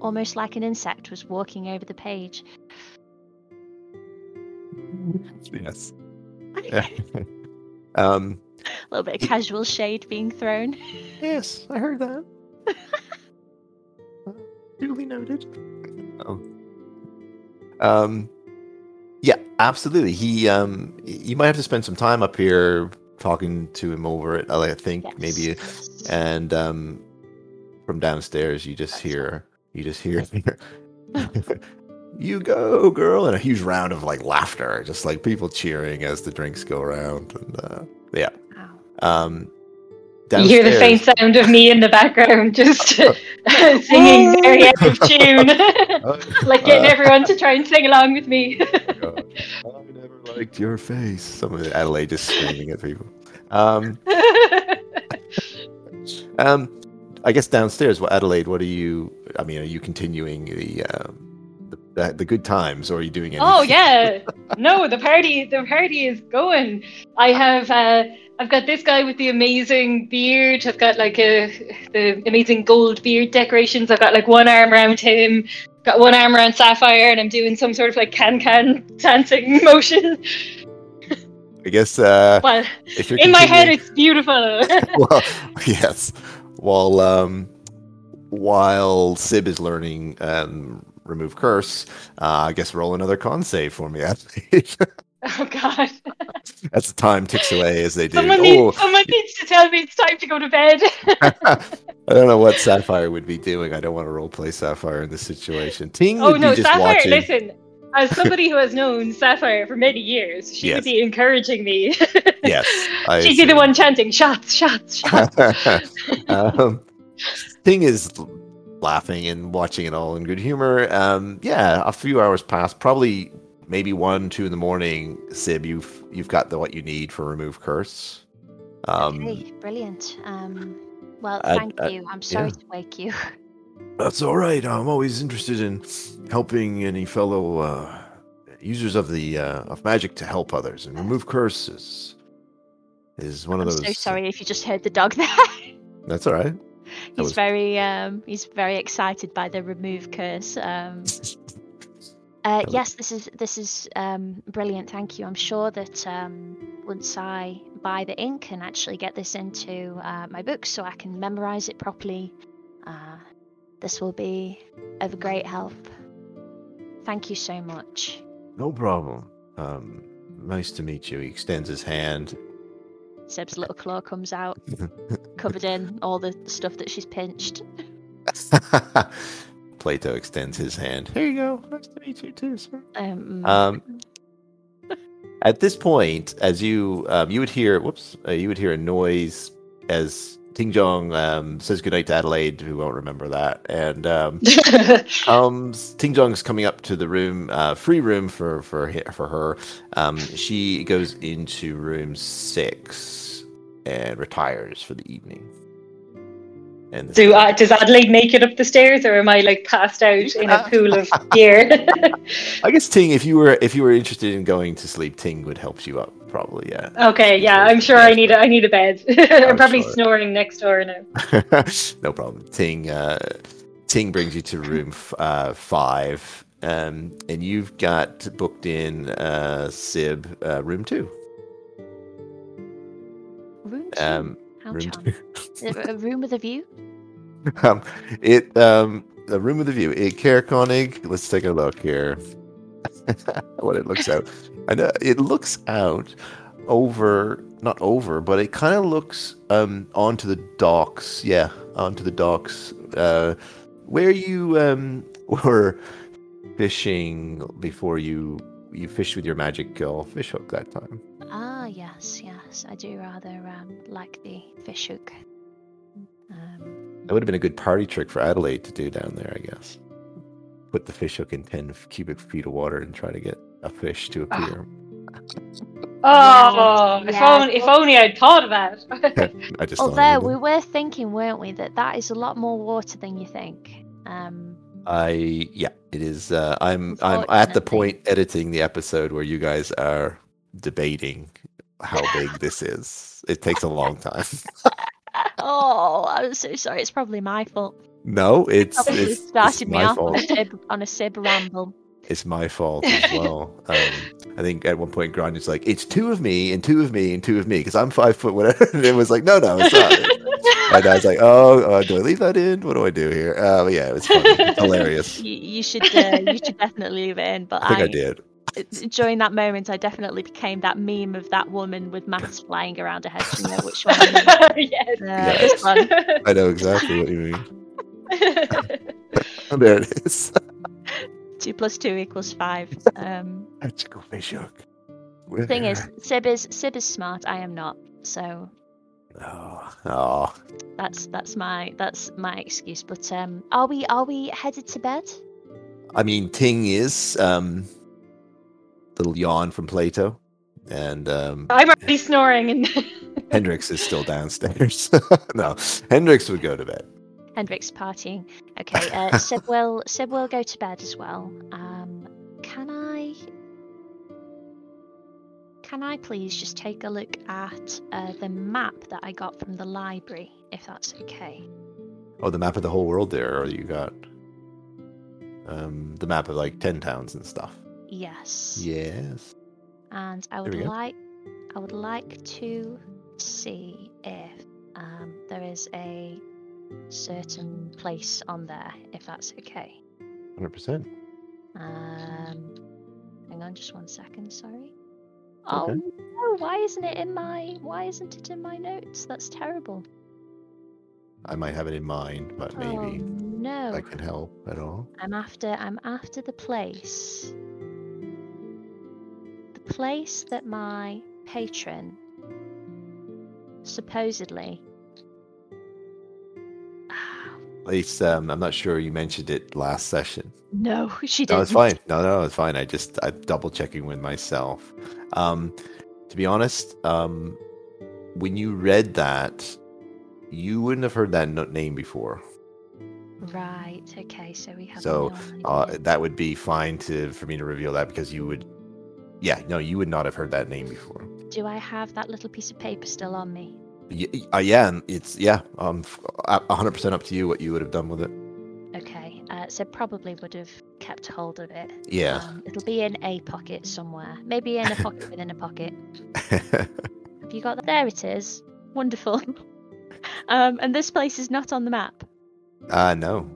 C: almost like an insect was walking over the page. <laughs>
A: yes <laughs> um
C: a little bit of casual shade being thrown.
A: yes i heard that duly noted. Oh. um yeah absolutely. He um you might have to spend some time up here talking to him over it i think
C: Yes,
A: maybe. And um from downstairs you just hear you just hear <laughs> you go girl and a huge round of like laughter just like people cheering as the drinks go around and uh yeah.
C: Wow.
A: um
B: You hear the faint sound of me in the background, <laughs> just <laughs> <laughs> singing very out of tune, like getting
A: Uh,
B: everyone to try and sing along with me.
A: God. I never liked your face. Some of Adelaide just screaming at people. Um, um, I guess downstairs. Well, Adelaide, what are you? I mean, are you continuing the um, the, the, good times, or are you doing anything?
B: oh yeah, <laughs> no, the party, the party is going. I have, uh, I've got this guy with the amazing beard. I've got like a the amazing gold beard decorations. I've got like one arm around him. Got one arm around Sapphire, and I'm doing some sort of like can can <laughs> dancing motion.
A: I guess uh,
B: Well,
A: if you're
B: in my head, it's beautiful. <laughs>
A: well, yes. While um, while Sib is learning um, remove curse, uh, I guess roll another con save for me, Adelaide. <laughs>
B: oh God!
A: As the time ticks away as they do.
B: Someone,
A: Oh,
B: needs, someone needs to tell me it's time to go to bed. <laughs>
A: I don't know what Sapphire would be doing. I don't want to role play Sapphire in this situation. Ting
B: oh
A: would
B: no,
A: be just
B: Sapphire!
A: watching.
B: Listen, as <laughs> somebody who has known Sapphire for many years, she
A: Yes.
B: would be encouraging me.
A: Yes, I
B: She'd be the one chanting shots, shots, shots.
A: um, Ting is laughing and watching it all in good humor. Um, yeah, a few hours pass. Probably, maybe one, two in the morning. Sib, you've you've got the what you need for remove curse. Um,
C: okay, brilliant. Um, well, thank
A: I-
C: you. I'm sorry
A: yeah.
C: to wake you. <laughs>
A: That's all right. I'm always interested in helping any fellow uh, users of the uh, of magic to help others and remove curses. Is one of
C: I'm
A: those.
C: so sorry if you just heard the dog <laughs> there.
A: That's all right.
C: He's
A: was-
C: very um he's very excited by the remove curse. Um <laughs> uh, yes, this is this is um brilliant. Thank you. I'm sure that um once I buy the ink and actually get this into uh, my book so I can memorize it properly, uh, this will be of great help. Thank you so much.
A: No problem. Um, nice to meet you. He extends his hand.
C: Seb's little claw comes out, <laughs> covered in all the stuff that she's pinched. <laughs>
A: Plato extends his hand. Here you go. Nice to meet you too, sir.
C: Um,
A: Um, at this point, as you um, you would hear, whoops, uh, you would hear a noise as Ting Jong um, says goodnight to Adelaide, who won't remember that, and um, comes <laughs> Ting Jong's coming up to the room, uh, free room for for hi- for her. Um, she goes into room six and retires for the evening. And
B: Do uh, does Adelaide make it up the stairs, or am I like passed out in a pool of <laughs> gear?
A: I guess Ting, if you were if you were interested in going to sleep, Ting would help you up, probably. Yeah.
B: okay, yeah, I'm sure I need a, I need a bed. <laughs> I'm probably
A: sure.
B: snoring next door now. <laughs>
A: no problem. Ting, uh, Ting brings you to room f- uh, five, um, and you've got booked in uh, Sib uh, room two. Um,
C: How
A: room
C: charming.
A: two.
C: A- a room with a view? <laughs>
A: um, it um, the room with a view. It Konig. Let's take a look here. <laughs> what it looks out. I know it looks out over, not over, but it kind of looks um onto the docks. Yeah, onto the docks. Uh, where you um <laughs> were fishing before you you fished with your magic uh, fish hook that time.
C: Ah, yes, yes. I do rather um, like the fish hook. Um,
A: That would have been a good party trick for Adelaide to do down there, I guess. Put the fish hook in 10 cubic feet of water and try to get a fish to
B: Ah.
A: appear.
B: Oh, if,
C: Yeah.
B: only, if only I'd thought of that. <laughs>
A: I just
C: although we were thinking, weren't we, that that is a lot more water than you think. Um,
A: I yeah, it is. Uh, I'm I'm at the point editing the episode where you guys are debating how big this is. It takes a long time. <laughs>
C: oh, I'm so sorry. It's probably my fault.
A: No, it's it's,
C: started
A: it's
C: me off on a,
A: fault.
C: sib, on a sib ramble.
A: It's my fault as <laughs> well. Um, I think at one point Granya's like, "It's two of me and two of me and two of me," because I'm five foot whatever. <laughs> And it was like, "No, no, it's not." My dad's like, "Oh, uh, do I leave that in? What do I do here?" Uh, yeah, it was funny, hilarious.
C: You, you should uh, you should definitely leave it in. But
A: I think I did.
C: It- during that moment, I definitely became that meme of that woman with maths <laughs> flying around her head. Do you know which one? I <laughs> mean?
B: yes.
C: Uh, this one.
A: I know exactly what you mean. <laughs> There it is.
C: Two plus two equals five. Um,
A: Magical fish hook.
C: thing is, Sib is Sib is smart. I am not. So
A: oh, oh,
C: that's that's my that's my excuse. But um, are we are we headed to bed?
A: I mean, Ting is um, little yawn from Plato, and um,
B: I'm already snoring and <laughs>
A: Hendrix is still downstairs. <laughs> no, Hendrix would go to bed.
C: Hendrix partying. Okay, uh, <laughs> Sib will Sib will go to bed as well. Um, can I? Can I please just take a look at uh, the map that I got from the library, if that's okay?
A: Oh, the map of the whole world there, or you got um, the map of like ten towns and stuff.
C: Yes.
A: Yes.
C: And I would like I would like to see if um, there is a certain place on there, if that's okay.
A: Hundred percent.
C: Um, hang on, just one second. Sorry.
A: Okay.
C: Oh no! Why isn't it in my? Why isn't it in my notes? That's terrible.
A: I might have it in mind, but
C: Oh
A: maybe
C: no!
A: I can help at all.
C: I'm after. I'm after the place. Place that my patron supposedly.
A: Least um, I'm not sure you mentioned it last session.
C: No, <laughs> she didn't.
A: No, it's fine. No, no, it's fine. I just I'm double checking with myself. Um, to be honest, um, when you read that, you wouldn't have heard that name before.
C: Right. Okay. So we have.
A: So, Uh, that would be fine to for me to reveal that because you would, yeah, no, you would not have heard that name before.
C: Do I have that little piece of paper still on me?
A: Y- uh, yeah, and it's yeah, um, f- a 100% up to you what you would have done with it.
C: Okay. Uh, so probably would have kept hold of it.
A: Yeah.
C: Um, it'll be in a pocket somewhere. Maybe in a pocket within a pocket. <laughs> Have you got that? There it is. Wonderful. <laughs> um, and this place is not on the map.
A: Ah, no.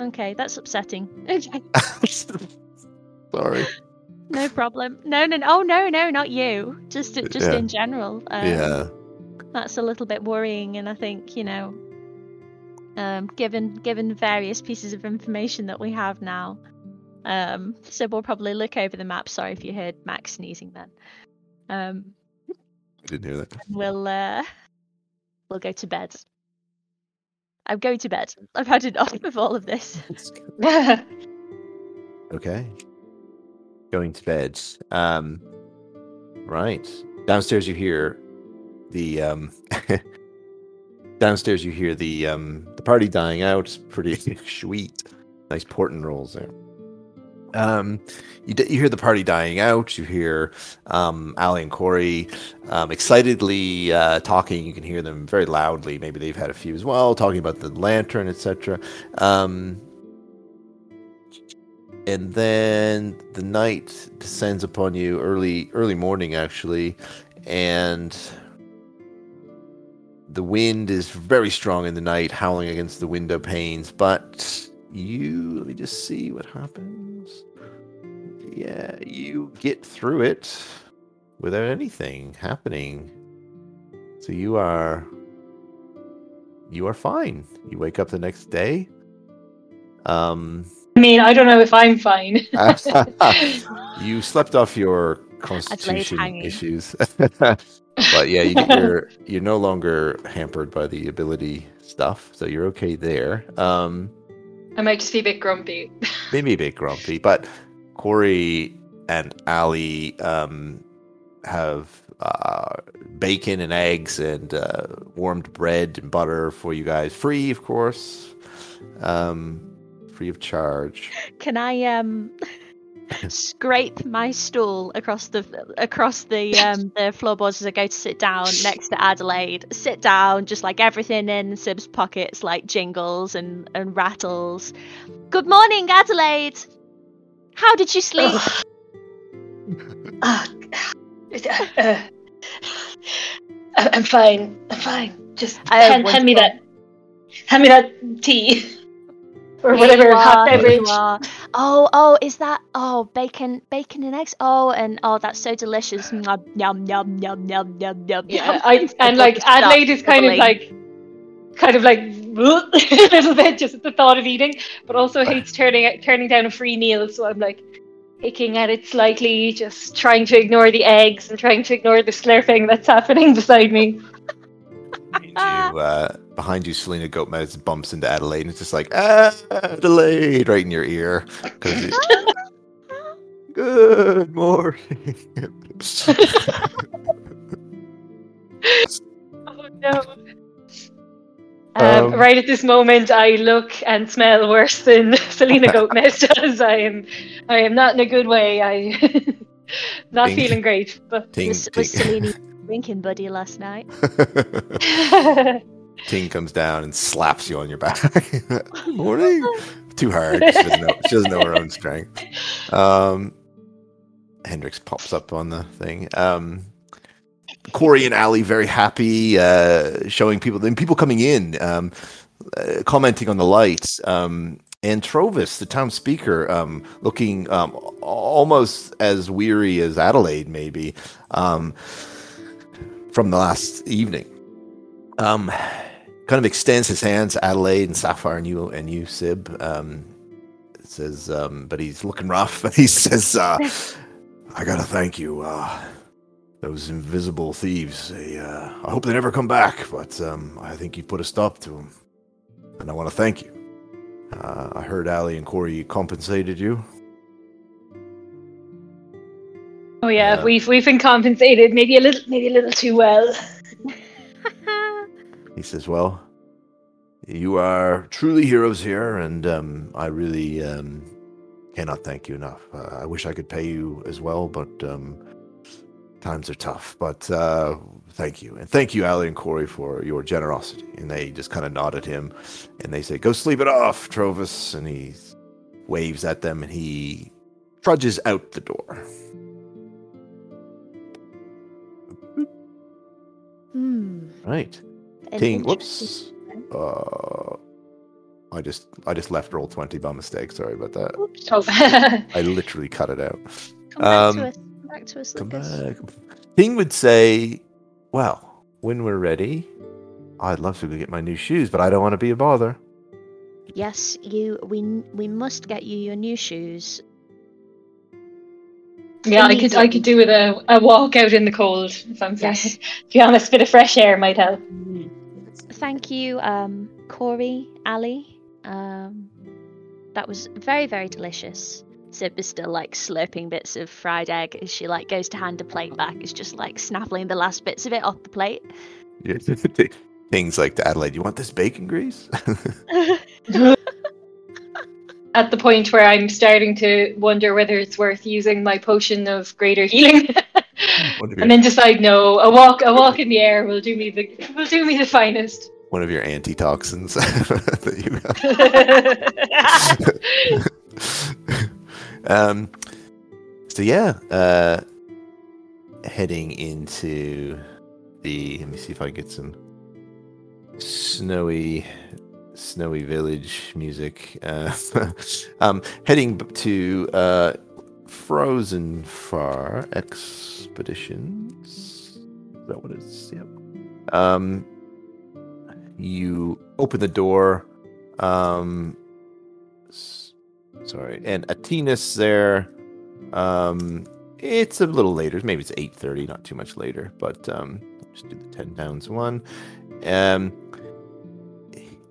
C: Okay, that's upsetting. Okay, <laughs>
A: Sorry.
C: No problem. No, no, no. Oh no, no, not you. Just, just
A: Yeah.
C: in general. Um,
A: yeah.
C: that's a little bit worrying, and I think you know, um, given given various pieces of information that we have now, um, so we'll probably look over the map. Sorry if you heard Max sneezing then. Um,
A: Didn't hear that.
C: we'll uh, we'll go to bed. I'm going to bed. I've had enough of all of this. <laughs>
A: Okay. Going to bed. Um, right. Downstairs, you hear the um, <laughs> downstairs. You hear the um, the party dying out. Pretty <laughs> sweet. Nice porting rolls there. Um, you, d- you hear the party dying out. You hear um, Ali and Corey um, excitedly uh, talking. You can hear them very loudly. Maybe they've had a few as well, talking about the lantern, etc. Um, and then the night descends upon you early early morning actually and the wind is very strong in the night howling against the window panes. But you let me just see what happens. Yeah you get through it without anything happening. So you are you are fine. You wake up the next day. Um
B: I mean, I don't know if I'm fine. <laughs>
A: you slept off your constitution issues, <laughs> but yeah, you, you're you're no longer hampered by the ability stuff, so you're okay there. Um,
B: I might just be a bit grumpy. <laughs>
A: maybe a bit grumpy, but Corey and Ali um, have uh, bacon and eggs and uh, warmed bread and butter for you guys, free, of course, um, free of charge.
C: Can I um <laughs> scrape my stool across the across the um the floorboards as I go to sit down next to Adelaide? Sit down, just like everything in Sib's pockets, like jingles and and rattles. Good morning, Adelaide. How did you sleep?
B: Ugh. Uh, I- I'm fine. I'm fine. Just
C: Oh,
B: hand, hand me that. Hand me that tea or whatever
C: you
B: hot
C: are, here you
B: beverage.
C: are. Oh, oh, is that oh bacon, bacon and eggs? Oh, and oh, that's so delicious. Yum yum yum yum yum yum.
B: Yeah, I, <laughs> and like Adelaide is kind of like, kind of like a <laughs> little bit just at the thought of eating, but also hates turning turning down a free meal. So I'm like picking at it slightly, just trying to ignore the eggs and trying to ignore the slurping that's happening <laughs> beside me.
A: Behind you, <laughs> uh, behind you, Selena Goatmouth bumps into Adelaide, and it's just like "Ah, Adelaide right in your ear. it's, <laughs> Good morning. <laughs>
B: Oh no. Um,
A: Um,
B: right at this moment, I look and smell worse than Selena Goatmouth does. I am, I am not in a good way. I not
A: Ting.
B: feeling great. But
A: Ting,
C: was, was
A: ting.
C: Selene drinking buddy last night? <laughs> <laughs>
A: Ting comes down and slaps you on your back. <laughs> Morning. Too hard. She doesn't, know, she doesn't know her own strength. Um, Hendrix pops up on the thing. Um, Corey and Ali very happy, uh, showing people, and people coming in, um, uh, commenting on the lights. Um, and Trovus, the town speaker, um, looking um, almost as weary as Adelaide, maybe, um, from the last evening. Um, kind of extends his hands, Adelaide and Sapphire, and you and you, Sib. Um, says, um, but he's looking rough. But <laughs> he says, uh, "I gotta thank you. Uh, those invisible thieves. They, uh, I hope they never come back. But um, I think you put a stop to them, and I want to thank you. Uh, I heard Ali and Corey compensated you.
B: Oh yeah,
A: Yeah.
B: we've we've been compensated maybe a little maybe a little too well. <laughs>
A: He says, "Well, you are truly heroes here, and um, I really um, cannot thank you enough. Uh, I wish I could pay you as well, but um, times are tough. But uh, thank you, and thank you, Ali and Corey, for your generosity." And they just kind of nod at him, and they say, "Go sleep it off, Trovus." And he waves at them, and he trudges out the door.
C: Hmm.
A: Right.
C: an
A: Ting. Whoops. Uh, I just I just left roll twenty by mistake. Sorry about that.
C: Oops.
B: Oh, <laughs>
A: I literally cut it out.
C: Come back
A: Um,
C: to us. Come back to us,
A: Come
C: Lucas.
A: back. Ting would say, "Well, when we're ready, I'd love to go get my new shoes, but I don't want to be a bother.
C: Yes, you. We we must get you your new shoes.
B: Yeah, I could I could do with a, a walk out in the cold. If I'm
C: Yes. <laughs>
B: to be honest, a bit of fresh air might help.
C: Thank you, um, Corey, Ali. Um, that was very very delicious. Sib is still like slurping bits of fried egg as she like goes to hand a plate back. It's just like snaffling the last bits of it off the plate.
A: Yeah, <laughs> Things like to Adelaide, you want this bacon grease? <laughs>
B: At the point where I'm starting to wonder whether it's worth using my potion of greater healing. <laughs>
A: one, of your,
B: and then decide no, a walk a walk in the air will do me the will do me the finest.
A: one of your antitoxins <laughs> that you <laughs> um, so yeah, uh, heading into the. Let me see if I get some snowy, snowy village music. Uh, <laughs> um, heading to uh, Frozen Far Expeditions. Is that what it's? Yep. Um, you open the door. Um, sorry, and Atena's there. Um, it's a little later. Maybe it's eight thirty, not too much later. But um, just do the ten pounds one. Um,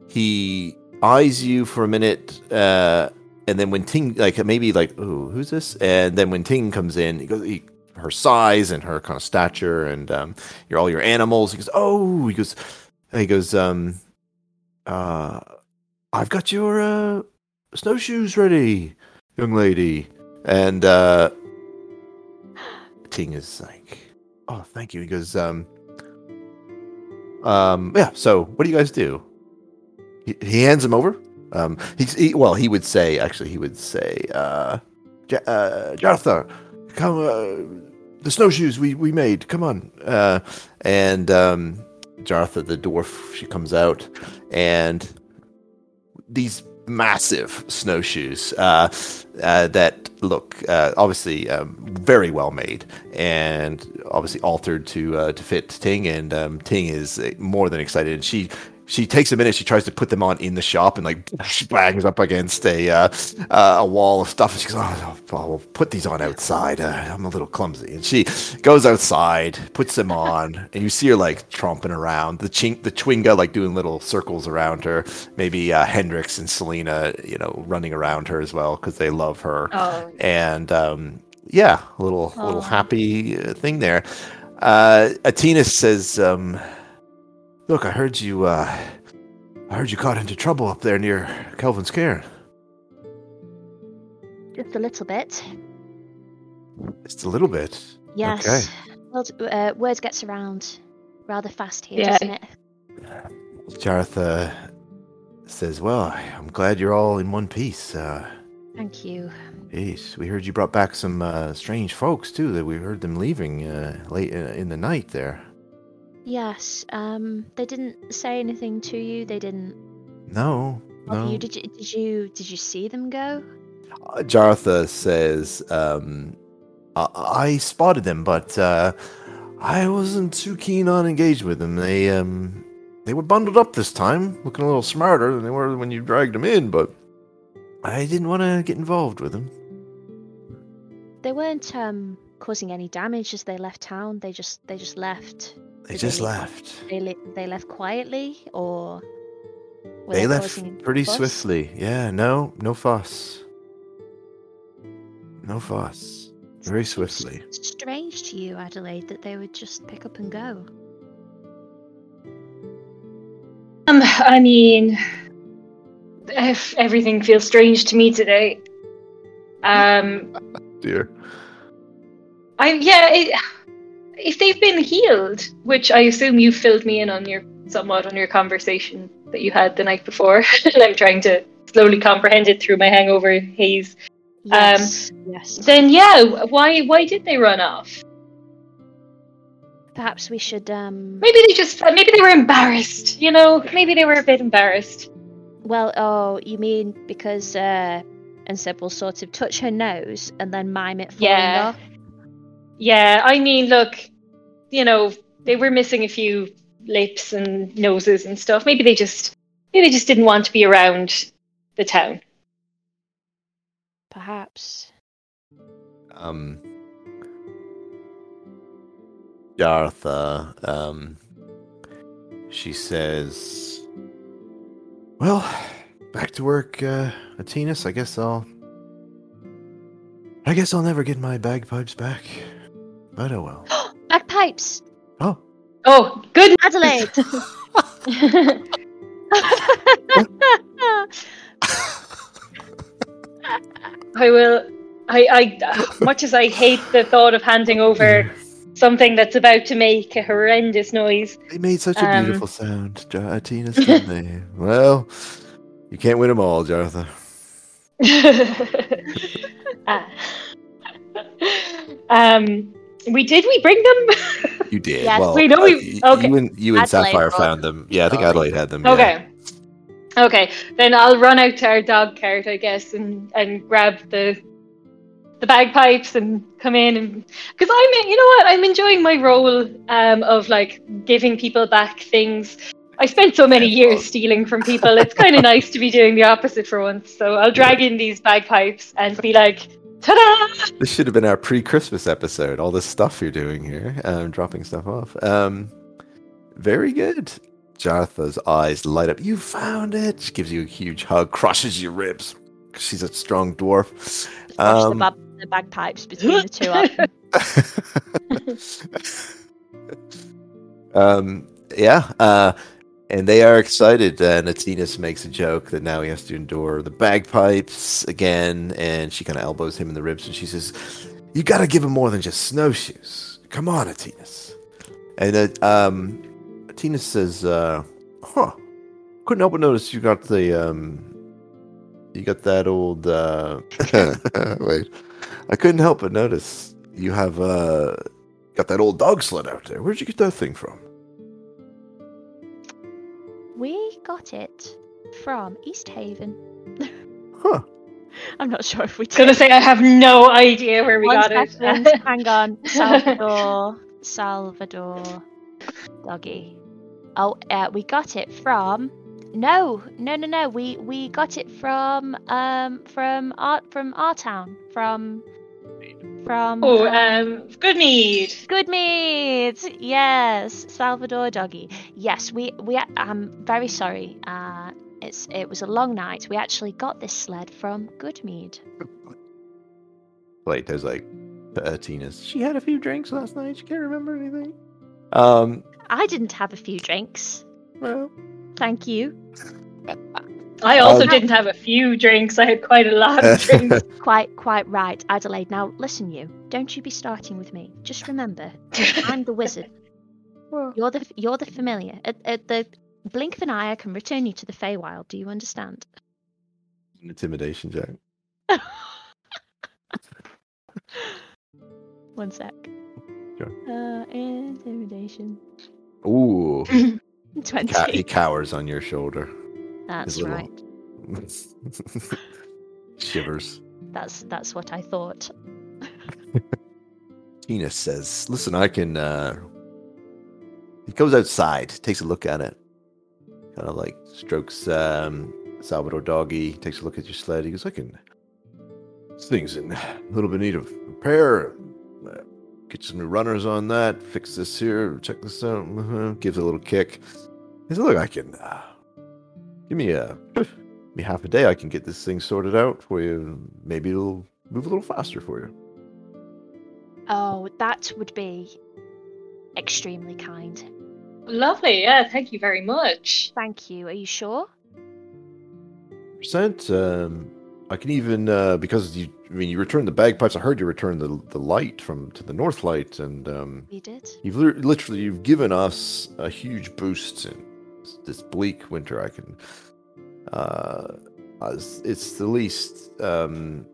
A: he eyes you for a minute, uh, and then when Ting, like maybe like, oh, who's this? And then when Ting comes in, he goes, he, her size and her kind of stature, and um, your all your animals. He goes, oh, he goes, he goes, um, uh, I've got your uh, snowshoes ready, young lady. And uh, Ting is like, oh, thank you. He goes, um, um, yeah. So, what do you guys do? He, he hands him over. Um, he's he, well, he would say actually, he would say, uh, uh, Jartha, come, uh, the snowshoes we we made. Come on. Uh, and um, Jartha, the dwarf, she comes out, and these massive snowshoes uh, uh, that look uh, obviously um, very well made and obviously altered to uh, to fit Ting. And um, Ting is uh, more than excited. And she she takes a minute. She tries to put them on in the shop and like <laughs> bangs up against a uh, uh, a wall of stuff. And she goes, "Oh, I'll put these on outside. Uh, I'm a little clumsy." And she goes outside, puts them on, and you see her like tromping around. The chink, the Chwinga like doing little circles around her. Maybe uh, Hendrix and Selena, you know, running around her as well because they love her.
B: Oh,
A: And um, yeah, a little a little happy uh, thing there. Uh, Atina says, um, "Look, I heard you. Uh, I heard you got into trouble up there near Kelvin's Cairn.
C: Just a little bit.
A: Just a little bit.
C: Yes. Well, uh, word gets around rather fast here,
B: Yeah.
C: doesn't it?
A: Jarth uh, says, "Well, I'm glad you're all in one piece. Uh,
C: Thank you.
A: geez, we heard you brought back some uh, strange folks too. That we heard them leaving uh, late uh, in the night there.
C: Yes. Um, they didn't say anything to you. They didn't
A: No, no.
C: you. Did you? Did you? Did you see them go?
A: Uh, Jartha says, um, I-, I spotted them, but uh, I wasn't too keen on engaging with them. They um, they were bundled up this time, looking a little smarter than they were when you dragged them in, but I didn't want to get involved with them.
C: They weren't um causing any damage as they left town. They just they just left.
A: They
C: Did
A: just
C: they-
A: left.
C: They li- they left quietly or were
A: They
C: causing
A: left pretty
C: fuss?
A: swiftly. Yeah, no, no fuss. No fuss. Very
C: Seems
A: swiftly.
C: Strange to you, Adelaide, that they would just pick up and go.
B: Um, I mean, if everything feels strange to me today. <laughs> Um,
A: Dear.
B: I yeah, it, if they've been healed, which I assume you filled me in on your somewhat on your conversation that you had the night before, <laughs> and I'm trying to slowly comprehend it through my hangover haze.
C: Yes. yes.
B: Then yeah, why why did they run off?
C: Perhaps we should um
B: Maybe they just maybe they were embarrassed. You know, maybe they were a bit embarrassed.
C: well oh, you mean because uh and Seb will sort of touch her nose and then mime it falling
B: Yeah.
C: off.
B: Yeah, I mean, look, you know, they were missing a few lips and noses and stuff. Maybe they just maybe they just didn't want to be around the town.
C: Perhaps.
A: Um, Jartha, um, she says, "Well, back to work, uh, Atenas. I guess I'll, I guess I'll never get my bagpipes back, but oh well." <gasps>
C: Bagpipes!
A: Oh,
B: Oh, good.
C: Adelaide! <laughs> <laughs>
B: I will. I, I, much as I hate the thought of handing over something that's about to make a horrendous noise.
A: they made such a
B: Um,
A: beautiful sound, Jar- didn't they? <laughs> Well, you can't win them all, Jartha.
B: Ah. um, we did we bring them?
A: You did.
C: Yes.
A: well,
B: We know we-
A: uh,
B: okay.
A: You and, you and
C: Adelaide
A: Sapphire found them. Yeah, I think. Adelaide had them. yeah.
B: okay. Okay, then I'll run out to our dog cart, I guess, and, and grab the the bagpipes and come in and because I'm you know what I'm enjoying my role um, of like giving people back things. I spent so many years stealing from people. It's kind of <laughs> nice to be doing the opposite for once. So I'll drag in these bagpipes and be like, "Ta-da!"
A: This should have been our pre-Christmas episode. All this stuff you're doing here, um, dropping stuff off. Um, very good. Jartha's eyes light up. You found it. She gives you a huge hug, crushes your ribs. She's a strong dwarf.
C: Squash the,
A: Um,
C: bab- the bagpipes between the two of them. <laughs> <laughs>
A: um, yeah, uh, and they are excited. And Atenas makes a joke that now he has to endure the bagpipes again, and she kind of elbows him in the ribs, and she says, "You got to give him more than just snowshoes. Come on, Atenas." And uh, um, says, uh, "Huh? Couldn't help but notice you got the um, you got that old uh, <laughs> wait. I couldn't help but notice you have uh." Got that old dog sled out there. Where'd you get that thing from?
C: Got it from Easthaven.
A: Huh. <laughs>
C: I'm not sure if we
B: I gonna say I have no idea where we
C: One
B: got it. <laughs>
C: Hang on. Salvador. Salvador. Doggy. Oh, uh, we got it from. No, no, no, no. We we got it from um from our from our town from from
B: oh,
C: um,
B: um, good mead.
C: Goodmead. Yes, Salvador Doggy. Yes, we we. i'm very sorry. Uh, it's it was a long night. We actually got this sled from Goodmead.
A: Like there's like uh, Tina's. She had a few drinks last night. She can't remember anything. Um.
C: I didn't have a few drinks.
A: Well.
C: Thank you. <laughs>
B: I also
A: Um,
B: didn't have a few drinks. I had quite a lot of <laughs> drinks. <laughs>
C: Quite quite right, Adelaide. Now listen, you. Don't you be starting with me. Just remember, I'm the wizard. <laughs> You're the you're the familiar. At, at the blink of an eye, I can return you to the Feywild. Do you understand?
A: Intimidation check.
C: One sec.
A: Sure.
C: Uh, intimidation.
A: Ooh.
C: Twenty.
A: Ca- he cowers on your shoulder.
C: That's
A: little-
C: right. <laughs>
A: Shivers.
C: That's that's what I thought. <laughs>
A: Tina says, "Listen, I can." uh He goes outside, takes a look at it, kind of like strokes um, Salvador doggy, takes a look at your sled. He goes, "I can." This thing's in a little bit need of repair. Uh, Get some new runners on that. Fix this here. Check this out. uh Gives a little kick. He says, "Look, I can. Uh, give me a, give me half a day. I can get this thing sorted out for you. Maybe it'll move a little faster for you."
C: Oh, that would be extremely kind.
B: Lovely. Yeah, thank you very much.
C: Thank you. Are you sure?
A: percent. Um, I can even uh, because you. I mean, you returned the bagpipes. I heard you returned the the light from to the north light, and um,
C: You did.
A: you've literally you've given us a huge boost in this- this bleak winter. I can. Uh, it's the least um,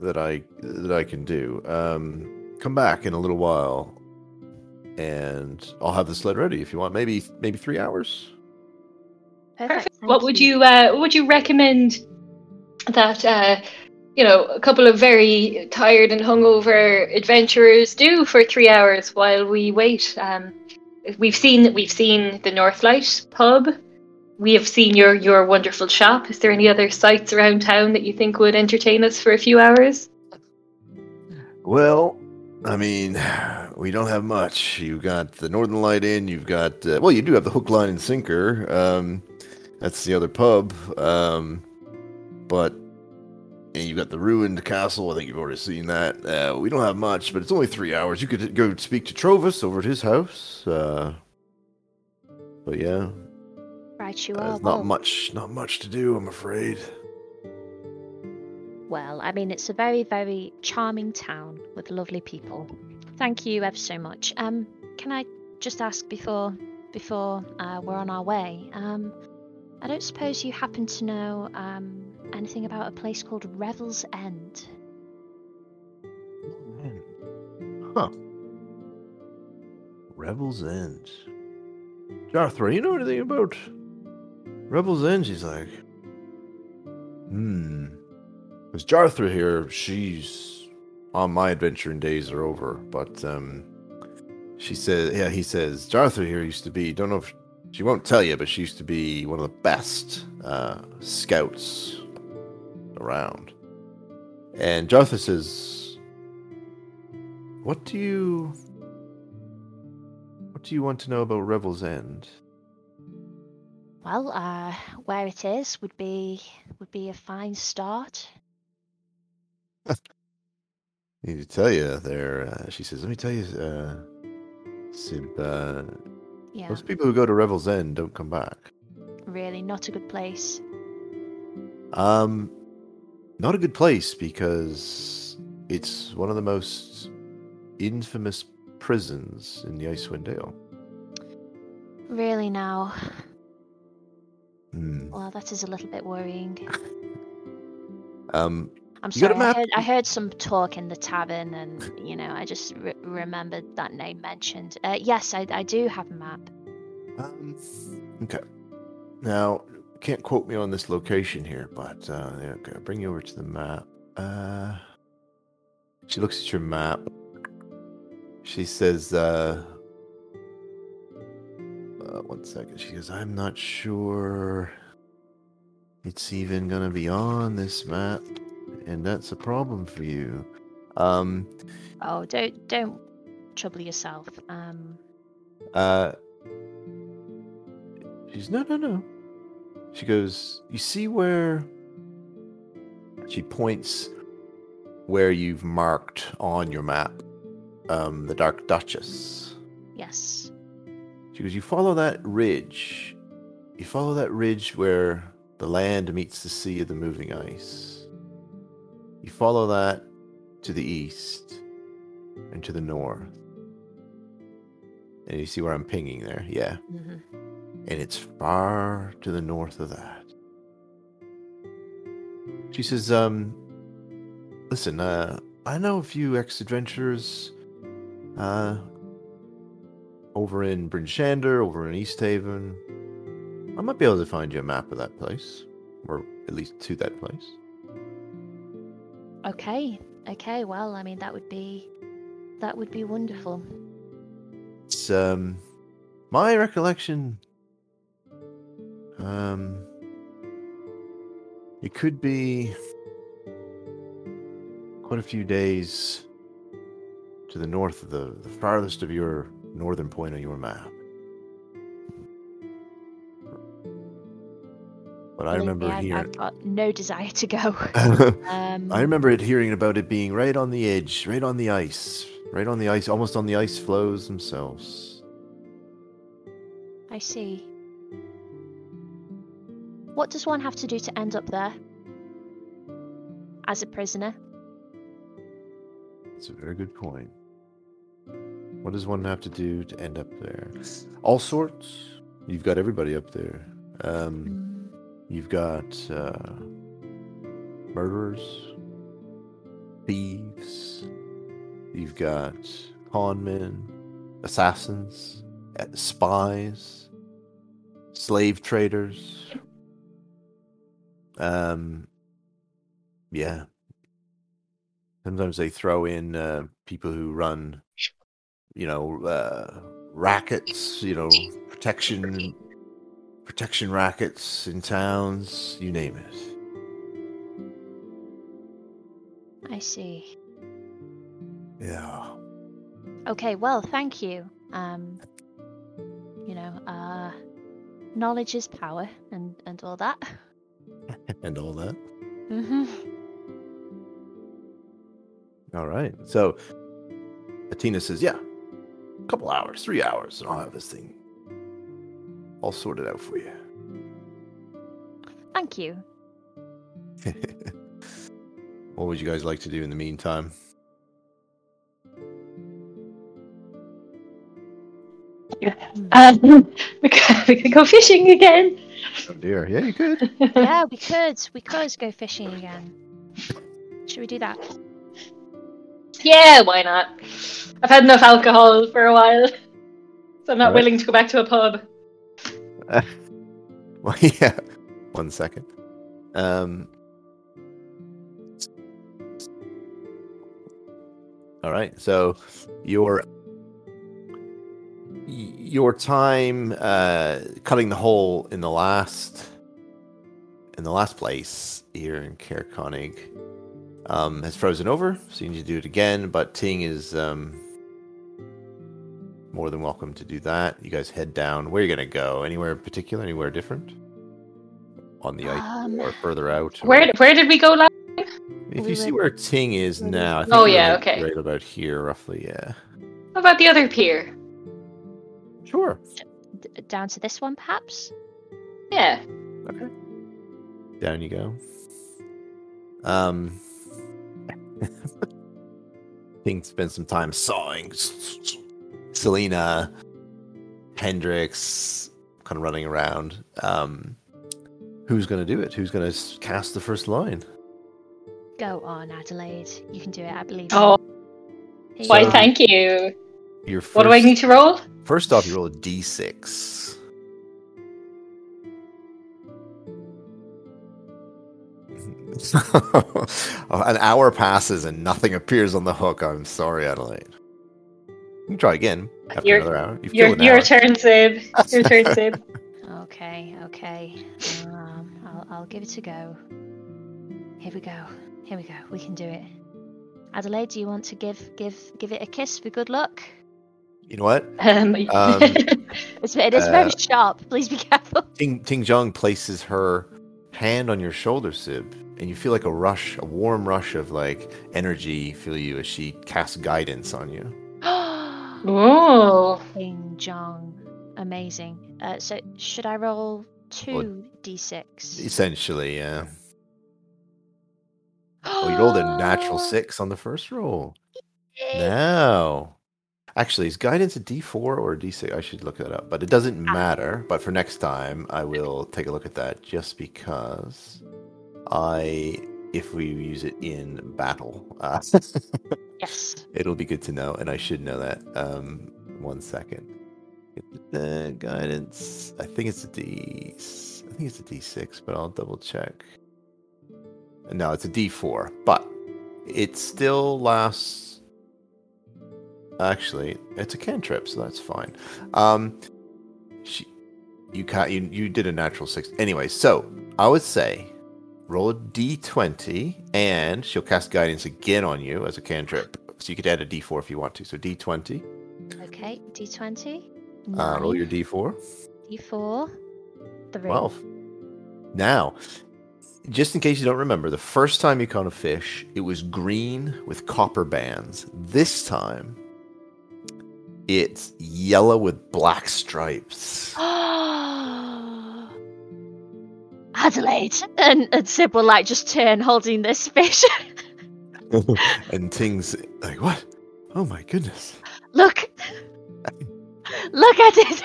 A: that I that I can do. Um, come back in a little while, and I'll have the sled ready if you want. Maybe maybe three hours.
B: Perfect.
C: thank
B: What would you uh, what would you recommend that uh, you know a couple of very tired and hungover adventurers do for three hours while we wait? Um, we've seen we've seen the Northlight pub. We have seen your your wonderful shop. Is there any other sites around town that you think would entertain us for a few hours?
A: Well, I mean, we don't have much. You've got the Northern Light Inn. You've got uh, well, you do have the Hook, Line, and Sinker. Um, that's the other pub. Um, but and you've got the ruined castle. I think you've already seen that. Uh, we don't have much, but it's only three hours. You could go speak to Trovus over at his house. Uh, but yeah,
C: Right, you
A: uh,
C: are.
A: there's
C: well,
A: not much, not much to do. I'm afraid.
C: well, I mean, it's a very, very charming town with lovely people. Thank you ever so much. Um, can I just ask before before uh, we're on our way? Um, I don't suppose you happen to know um, anything about a place called Revel's End?
A: Huh. Revel's End. Jartha, you know anything about Revel's End? She's like, hmm. Because Jartha here, she's on my adventuring days are over, but um, she says, yeah, he says, Jarthra here used to be, don't know if she won't tell you, but she used to be one of the best uh, scouts around. And Jartha says, what do you what do you want to know about Revel's End?
C: Well, uh, where it is would be would be a fine start.
A: I <laughs> need to tell you there. Uh, she says, "Let me tell you, uh, Sib. Uh,
C: Yeah,
A: Most people who go to Revel's End don't come back.
C: really not a good place.
A: Um, not a good place because it's one of the most infamous prisons in the Icewind Dale.
C: Really now.
A: Hmm.
C: Well, that is a little bit worrying. <laughs>
A: Um,
C: I'm sorry. I heard, I heard some talk in the tavern, and you know, I just re- remembered that name mentioned. Uh, yes, I, I do have a map.
A: Um, okay. Now, can't quote me on this location here, but uh, okay, I'll bring you over to the map. Uh, she looks at your map. She says, uh, uh, one second. She goes, I'm not sure it's even going to be on this map, and that's a problem for you. Um,
C: Oh, don't don't trouble yourself. Um,
A: Uh, she's no, no, no. She goes, You see where she points where you've marked on your map um, the Dark Duchess.
C: yes.
A: She goes, You follow that ridge. You follow that ridge where the land meets the sea of the moving ice. You follow that to the east and to the north. And you see where I'm pinging there? Yeah.
C: hmm
A: and it's far to the north of that. She says, um, listen, uh, I know a few ex-adventurers, uh, over in Bryn Shander, over in Easthaven. I might be able to find you a map of that place, or at least to that place.
C: Okay. Okay. Well, I mean, that would be that would be wonderful.
A: It's, um, my recollection, um, it could be quite a few days to the north of the, the farthest of your northern point on your map. But I remember
C: me, I've,
A: hearing.
C: I've got no desire to go. <laughs> Um,
A: I remember it hearing about it being right on the edge, right on the ice, right on the ice, almost on the ice flows themselves.
C: I see. What does one have to do to end up there? As a prisoner?
A: It's a very good point. What does one have to do to end up there? All sorts. You've got everybody up there. Um,
C: Mm,
A: you've got uh, murderers, thieves. You've got con men, assassins, uh, spies, slave traders. Um, yeah. Sometimes they throw in uh, people who run, you know, uh, rackets, you know, protection protection rackets in towns, you name it.
C: I see.
A: Yeah.
C: Okay, well, thank you. Um, you know, uh, knowledge is power, and and all that. <laughs>
A: and all that.
C: Mm-hmm.
A: All right. So Atina says, "Yeah, a couple hours, three hours, and I'll have this thing all sorted out for you."
C: Thank you. <laughs>
A: what would you guys like to do in the meantime? <laughs>
B: Um, <laughs> we could, we could go fishing again.
A: Oh dear. Yeah, you could. <laughs>
C: yeah, we could. We could go fishing again. Should we do that?
B: Yeah, why not? I've had enough alcohol for a while, so I'm not
A: Alright.
B: willing to go back to a pub. <laughs>
A: well, yeah. One second. Um. All right. So your y- your time uh, cutting the hole in the last in the last place here in Caer Konig um, has frozen over, so you need to do it again. But Ting is um, more than welcome to do that. You guys head down. Where are you gonna go? Anywhere in particular? Anywhere different? On the ice
C: Um,
A: or further out? or-
B: Where where did we go last?
A: If
C: we
A: you see where Ting is now, I think
B: Oh, yeah, okay.
A: right about here, roughly. Yeah,
B: How about the other pier?
A: Sure.
C: D- down to this one, perhaps.
B: Yeah.
A: Okay. Down you go. Um, <laughs> Ting spends some time sawing. Selena, Hendrix, kind of running around. Um, who's going to do it? Who's going to cast the first line?
C: Go on, Adelaide. You can do it. I believe.
B: Oh,
C: you.
B: why? Thank you.
A: Your first,
B: What do I need to roll?
A: First off, you roll a d6. <laughs> An hour passes and nothing appears on the hook. I'm sorry, Adelaide. You can try again after
B: Your-
A: another hour. You've
B: Your
A: an
B: your
A: hour.
B: turn, Sid. Your turn, <laughs> Sid.
C: Okay, okay. Um, I'll, I'll give it a go. Here we go. Here we go. We can do it. Adelaide, do you want to give give give it a kiss for good luck?
A: You know what? <laughs>
B: Um, <laughs>
A: Um,
C: It's, it is very
A: Uh,
C: sharp. <laughs> Please be careful.
A: Ting, Ting Zhong places her hand on your shoulder, Sib, and you feel like a rush, a warm rush of like energy fill you as she casts guidance on you. <gasps>
B: Ooh.
C: King Jong, amazing. Uh, so should I roll two d6?
A: Essentially, yeah. <gasps> Oh, you rolled a natural six on the first roll. No. Actually, is guidance a D4 or a D6? I should look that up, but it doesn't matter. But for next time, I will take a look at that just because I, if we use it in battle, uh, <laughs>
C: Yes.
A: it'll be good to know, and I should know that. Um, one second. The guidance. I think it's a D. I think it's a D6, but I'll double check. No, it's a D4, but it still lasts. Actually, it's a cantrip, so that's fine. Um, she, you ca you you did a natural six anyway. So I would say roll a D20, and she'll cast guidance again on you as a cantrip. So you could add a D4 if you want to. So D20.
C: Okay, d20.
A: Uh, roll your D4.
C: d4. Three.
A: 12. Now, just in case you don't remember, the first time you caught a fish, it was green with copper bands. This time, it's yellow with black stripes. <gasps>
C: Adelaide and, and Sib will like just turn holding this fish. <laughs>
A: and Ting's like, what? Oh my goodness.
C: Look, look at it.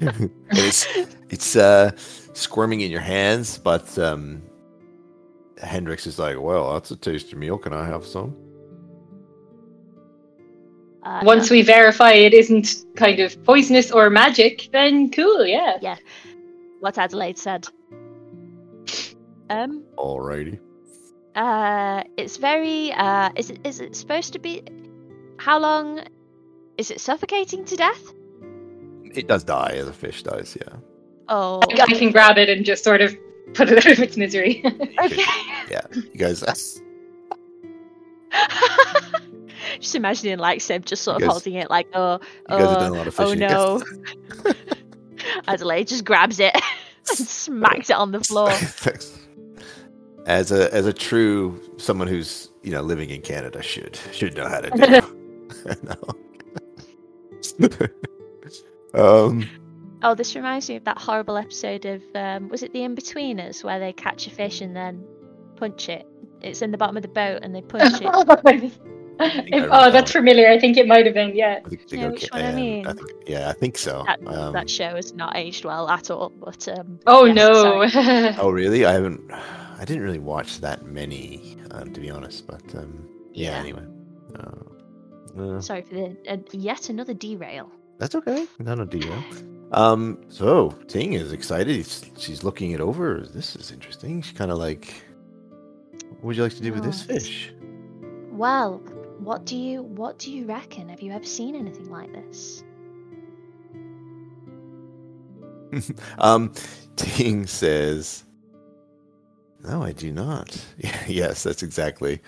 C: <laughs>
A: it's it's uh, squirming in your hands, but um, Hendrix is like, well, that's a tasty meal. Can I have some?
C: Uh,
B: Once we verify it isn't kind of poisonous or magic, then cool, yeah. Yeah.
C: What Adelaide said. Um,
A: Alrighty.
C: uh, it's very. Uh, is it is it supposed to be? How long? Is it suffocating to death?
A: It does die as a fish dies, yeah.
C: Oh,
B: I I can grab it and just sort of put it <laughs> out of its misery.
C: okay.
A: Yeah, you guys. <laughs> <laughs>
C: just imagining like Seb just sort of
A: guys-
C: holding it like, oh,
A: You guys have
C: oh,
A: done a lot of
C: oh no. <laughs> Adelaide just grabs it <laughs> and smacks it on the floor. <laughs>
A: as a as a true someone who's you know living in Canada should should know how to do. no. um.
C: Oh, this reminds me of that horrible episode of um, was it The Inbetweeners where they catch a fish and then punch it. It's in the bottom of the boat and they punch it. <laughs>
B: If- oh, that's familiar. I think it might have been. Yeah.
A: I think they
C: Yeah,
A: go
C: which
A: Ca-
C: one I
A: um,
C: mean?
A: think, yeah, I think so.
C: That,
A: Um,
C: that show has not aged well at all. But um,
B: Oh
C: yes,
B: no. <laughs>
A: oh, really? I haven't. I didn't really watch that many, uh, to be honest. But um, yeah.
C: Yeah.
A: Anyway, uh, uh,
C: Sorry for the uh, yet another derail.
A: that's okay. Not a deal. Um. So Ting is excited. She's, she's looking it over. This is interesting. She's kind of like, "What would you like to do with this
C: Oh,
A: fish?"
C: Well, what do you what do you reckon? Have you ever seen anything like this? <laughs>
A: um, Ting says, "No, I do not." <laughs> Yes, that's exactly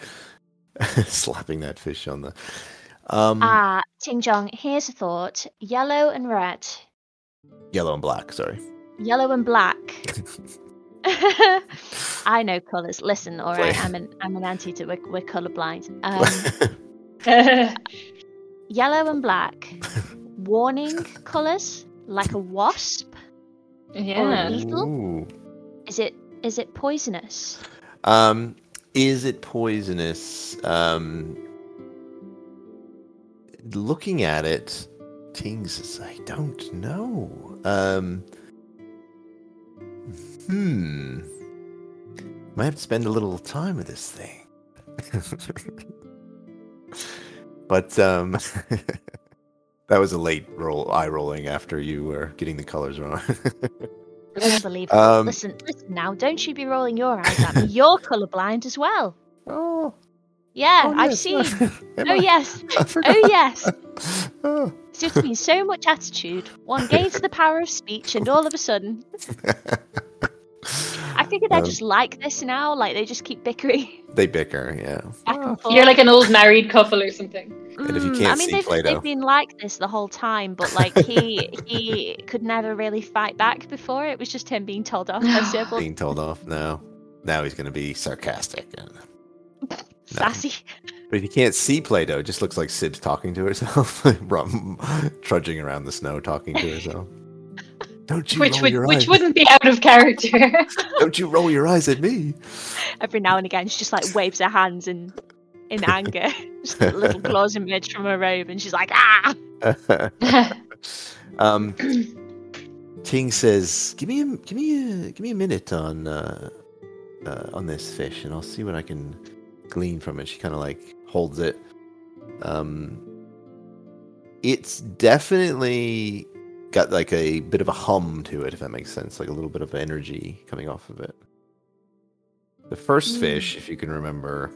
A: <laughs> slapping that fish on the. Um,
C: Ah, Ting Jong, here's a thought. Yellow and red.
A: yellow and black. Sorry.
C: Yellow and black. I know colours. Listen, all right, I'm an I'm an anti to we're, we're colourblind. Um, <laughs> yellow and black. <laughs> Warning colours, like a wasp.
B: yeah.
C: lethal?
A: Ooh.
C: Is it is it poisonous?
A: Um, is it poisonous? Um, looking at it, Ting says, "I don't know." Um, hmm. Might have to spend a little time with this thing. <laughs> but um, <laughs> that was a late roll, eye rolling after you were getting the colors wrong. <laughs>
C: Unbelievable.
A: Um,
C: listen, listen now. Don't you be rolling your eyes at me. You're <laughs> colourblind as well.
A: oh,
C: Yeah,
A: oh,
C: I've
A: yes.
C: seen. Oh
A: I?
C: yes. Oh yes.
A: Oh.
C: It's just been so much attitude. One gains the power of speech, and all of a sudden, I figured I
A: Um,
C: just like this now. Like they just keep bickering <laughs>
A: they bicker, yeah.
C: back and forth.
B: You're like an old married couple or something.
A: And if you
C: Mm,
A: can't
C: I mean,
A: see
C: they've,
A: Play-Doh.
C: they've been like this the whole time, but like he <laughs> he could never really fight back before. It was just him being told off by <sighs>
A: Being told off now. Now he's going to be sarcastic. And... <laughs>
C: Sassy.
A: But if you can't see Play-Doh, it just looks like Sib's talking to herself, trudging around the snow, talking to herself. Don't you
B: Which
A: roll
B: would
A: your
B: which
A: eyes?
B: wouldn't be out of character. <laughs>
A: Don't you roll your eyes at me?
C: Every now and again, she just like waves her hands in in anger. <laughs> just a little claws emerge from her robe, and she's like, ah. <laughs>
A: um, Ting says, "Give me a give me a give me a minute on uh, uh, on this fish, and I'll see what I can glean from it." She kind of like holds it. Um, it's definitely got like a bit of a hum to it, if that makes sense, like a little bit of energy coming off of it. The first
C: Mm.
A: fish, if you can remember,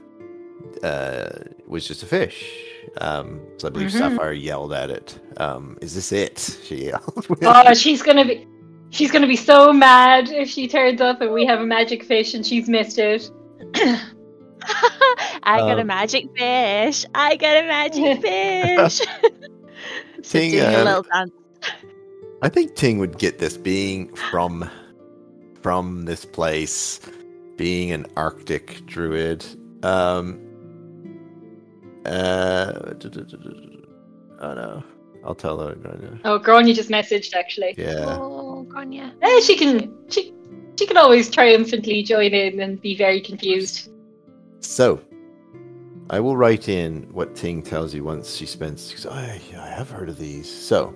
A: uh, was just a fish. Um, so I believe
B: Mhm.
A: Sapphire yelled at it. Um, "Is this it?" <laughs> She yelled.
B: oh, she's gonna be she's gonna be so mad if she turns up and we have a magic fish and she's missed it. <laughs> <laughs>
C: I got a
A: Um,
C: magic fish. I got a magic fish. so
A: Ting,
C: doing a little dance.
A: I think Ting would get this being from from this place, being an Arctic druid. Um, uh, oh no, I'll tell her. Grania.
B: Oh, Grania just messaged actually.
A: Yeah,
C: Oh, Grania.
B: Eh, she can she she can always triumphantly join in and be very confused.
A: so I will write in what Ting tells you once she spends. Because I I have heard of these. So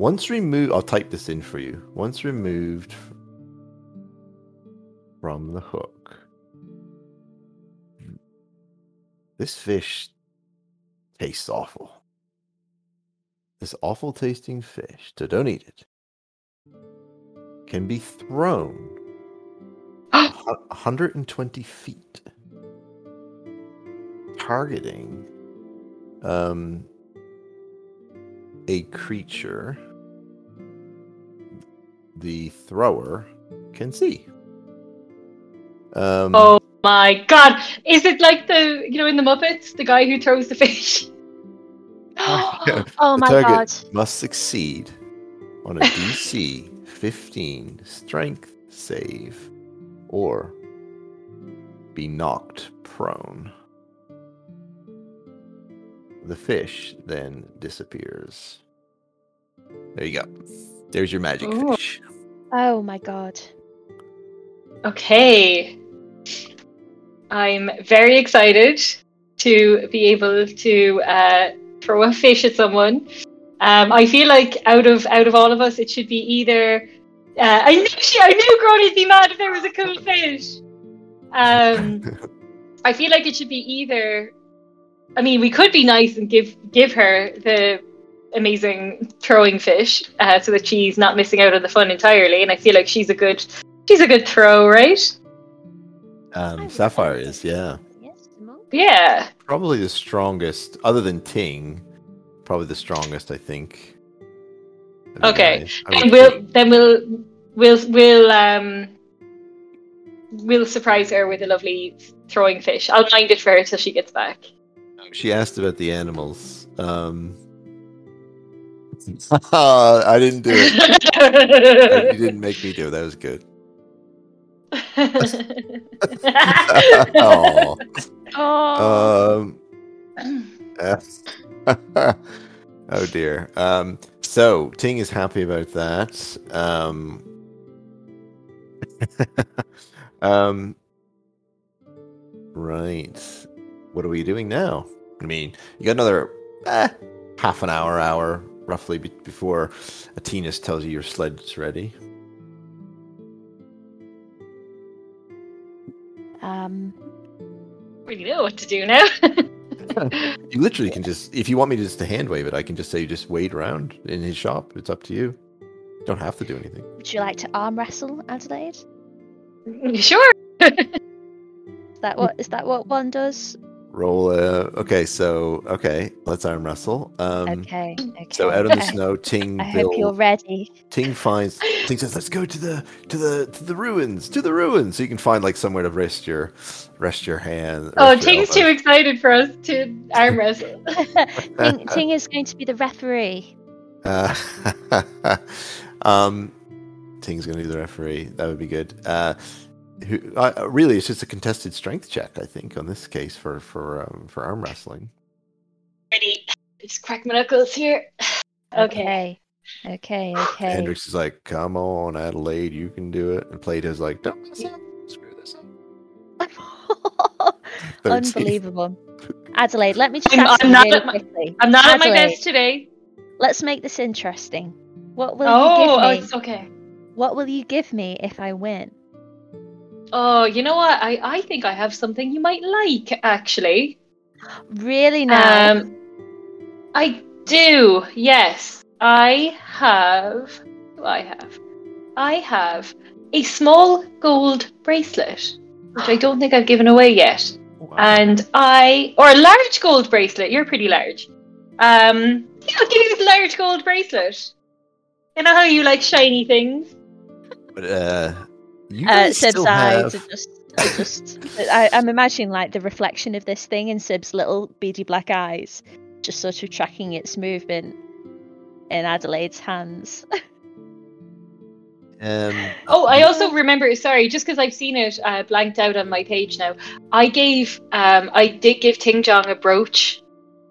A: once removed, I'll type this in for you. Once removed from the hook, this fish tastes awful. This awful tasting fish, so don't eat it, can be thrown <gasps> a 120 feet, targeting um, a creature the thrower can see. Um,
B: Oh my god! Is it like the you know in the Muppets, the guy who throws the fish? <laughs> <gasps>
C: oh
A: The
C: my
A: target
C: god.
A: must succeed on a DC 15 strength save or be knocked prone. The fish then disappears. There you go. There's your magic
B: Ooh.
A: fish.
C: Oh my god.
B: Okay. I'm very excited to be able to uh, throw a fish at someone. Um, I feel like out of out of all of us, it should be either. Uh, I knew she, I knew Granny'd be mad if there was a cool fish. Um, <laughs> I feel like it should be either. I mean, we could be nice and give give her the amazing throwing fish, uh, so that she's not missing out on the fun entirely. And I feel like she's a good she's a good throw, right?
A: Um, Sapphire is, yeah.
C: Yes,
B: Yeah.
A: Probably the strongest, other than Ting, probably the strongest, I think. of you
B: Okay.
A: guys. I
B: And we'll
A: say.
B: then we'll we'll we'll um we'll surprise her with a lovely throwing fish. I'll mind it for her till she gets back.
A: She asked about the animals. Um, <laughs> I didn't do it. <laughs> you didn't make me do it. That was good. <laughs> oh.
C: Oh.
A: Um, oh dear. Um, so Ting is happy about that. Um, um, right. What are we doing now? I mean, you got another eh, half an hour, hour roughly be- before Atenas tells you your sled's ready.
C: um.
B: really know what to do now. <laughs>
A: You literally can just, if you want me to just to hand wave it, I can just say just wait around in his shop. It's up to you. You don't have to do anything.
C: Would you like to arm wrestle, Adelaide? <laughs>
B: sure. <laughs>
C: Is that what is that what one does?
A: Roll. Uh, okay, so okay, let's arm wrestle. Um,
C: okay. Okay.
A: So out on the <laughs> snow, Ting
C: I hope you're ready.
A: Ting finds Ting says, "Let's go to the to the to the ruins, to the ruins." So you can find like somewhere to rest your rest your hand.
B: Oh,
A: your
B: Ting's too excited for us to arm wrestle. <laughs> <laughs>
C: Ting, Ting is going to be the referee.
A: Uh, um, Ting's gonna be the referee. That would be good. Uh, who, uh, really, it's just a contested strength check, I think, on this case for for um, for arm wrestling.
B: Ready. Just crack my knuckles here. <sighs> Okay.
C: Okay. Okay. Okay.
A: Hendrix is like, "Come on, Adelaide, you can do it." And Plato's like, "Don't mess up. screw this up." <laughs>
C: Unbelievable. Adelaide, let me just
B: I'm-
C: ask
B: I'm
C: you
B: not
C: really
B: at my-
C: quickly.
B: I'm not at my best today.
C: Let's make this interesting. What will
B: Oh,
C: you
B: oh,
C: give me?
B: Oh, it's okay.
C: What will you give me if I win?
B: Oh, you know what? I, I think I have something you might like, actually.
C: Really now?
B: Um, I do. Yes, I have. do I have. I have a small gold bracelet, which I don't think I've given away yet.
A: Wow.
B: And I, or a large gold bracelet. You're pretty large. Um, yeah, I'll give you this large gold bracelet. You know how you like shiny things?
A: But uh, you
C: Uh,
A: guys
C: Sib's
A: still
C: eyes
A: have.
C: are just, are just I, I'm imagining like the reflection of this thing in Sib's little beady black eyes, just sort of tracking its movement in Adelaide's hands. <laughs>
A: Um,
B: Oh, I also remember. Sorry, just because I've seen it uh, blanked out on my page now. I gave, um, I did give Ting Jong a brooch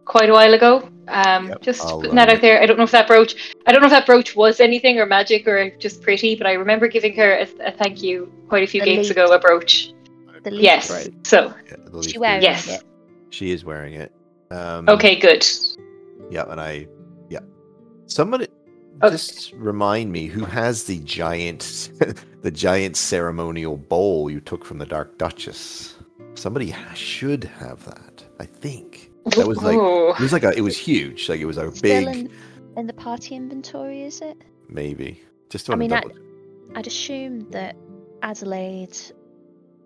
B: quite a while ago. Um,
A: Yep,
B: just
A: I'll,
B: putting that
A: uh,
B: out there. I don't know if that brooch, I don't know if that brooch was anything or magic or just pretty, but I remember giving her a, a thank you quite a few
C: The
B: games
C: leaf.
B: ago. A brooch.
C: The leaf
B: Yes.
C: brooch.
B: So
A: yeah, the
C: Is she
A: leaf
C: wearing
A: brooch.
B: Yes.
C: it?
A: She is wearing it. Um,
B: okay, good.
A: Yeah, and I. Yeah. Somebody
B: Oh.
A: just remind me who has the giant, <laughs> the giant ceremonial bowl you took from the Dark Duchess. Somebody should have that. I think that was like
B: Ooh.
A: it was like a it was huge. Like it was a
C: Still
A: big
C: in, in the party inventory, is it?
A: maybe. Just
C: I mean,
A: to
C: I-
A: double.
C: I'd assume that Adelaide.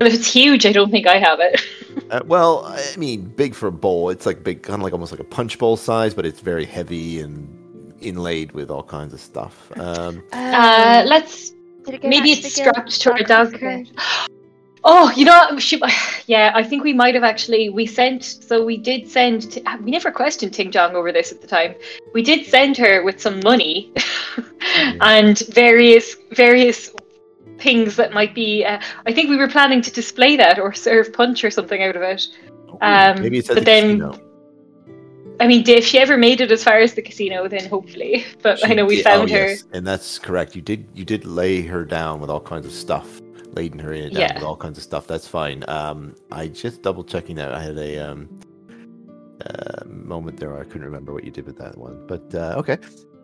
B: Well, if it's huge, I don't think I have it. <laughs>
A: Uh, well, I mean, big for a bowl. It's like big, kind of like almost like a punch bowl size, but it's very heavy and inlaid with all kinds of stuff. Um,
B: Uh, let's
C: it
B: maybe it's strapped to our
C: dog
B: dog
C: cart?
B: cart. Oh, you know, she, <sighs> yeah, I think we might have actually. We sent, so we did send. We never questioned Ting Jong over this at the time. We did send her with some money <laughs> <laughs> and various various things that might be. Uh, I think we were planning to display that or serve punch or something out of it. Um,
A: maybe it's at
B: but
A: the
B: then-
A: casino.
B: I mean, if she ever made it as far as the casino, then hopefully. <laughs> But I know we
A: did-
B: found
A: oh,
B: her.
A: yes, and that's correct. You did you did lay her down with all kinds of stuff, laden her in down
B: Yeah.
A: with all kinds of stuff. That's fine. Um, I just double checking that. I had a um, uh, moment there. I couldn't remember what you did with that one, but uh, okay.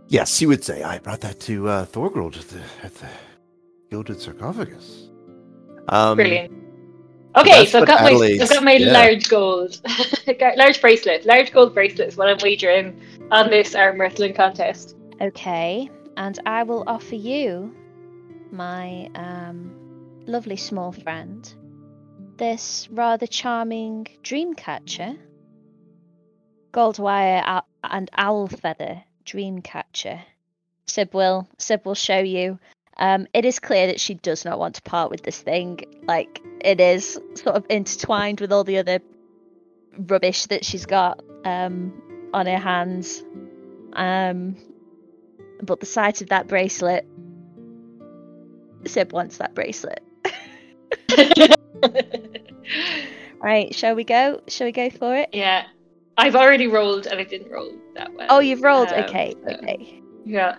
A: Yes, you would say I brought that to uh, Thorgruld at the at the gilded sarcophagus. Um,
B: Brilliant. Okay,
A: that's
B: so I've
A: what
B: got my I've got my
A: yeah.
B: large gold, <laughs> Got large bracelet, large gold bracelet is what I'm wagering on this arm wrestling contest.
C: Okay, and I will offer you, my um, lovely small friend, this rather charming dream catcher, gold wire and owl feather dream catcher. Sib will Sib will show you. Um, it is clear that she does not want to part with this thing. Like it is sort of intertwined with all the other rubbish that she's got um, on her hands. Um, but the sight of that bracelet, Sib wants that bracelet. <laughs> Right, shall we go? Shall we go for it?
B: yeah, I've already rolled and I didn't roll that well.
C: Oh, you've rolled.
B: Um,
C: okay,
B: so-
C: okay.
B: Yeah.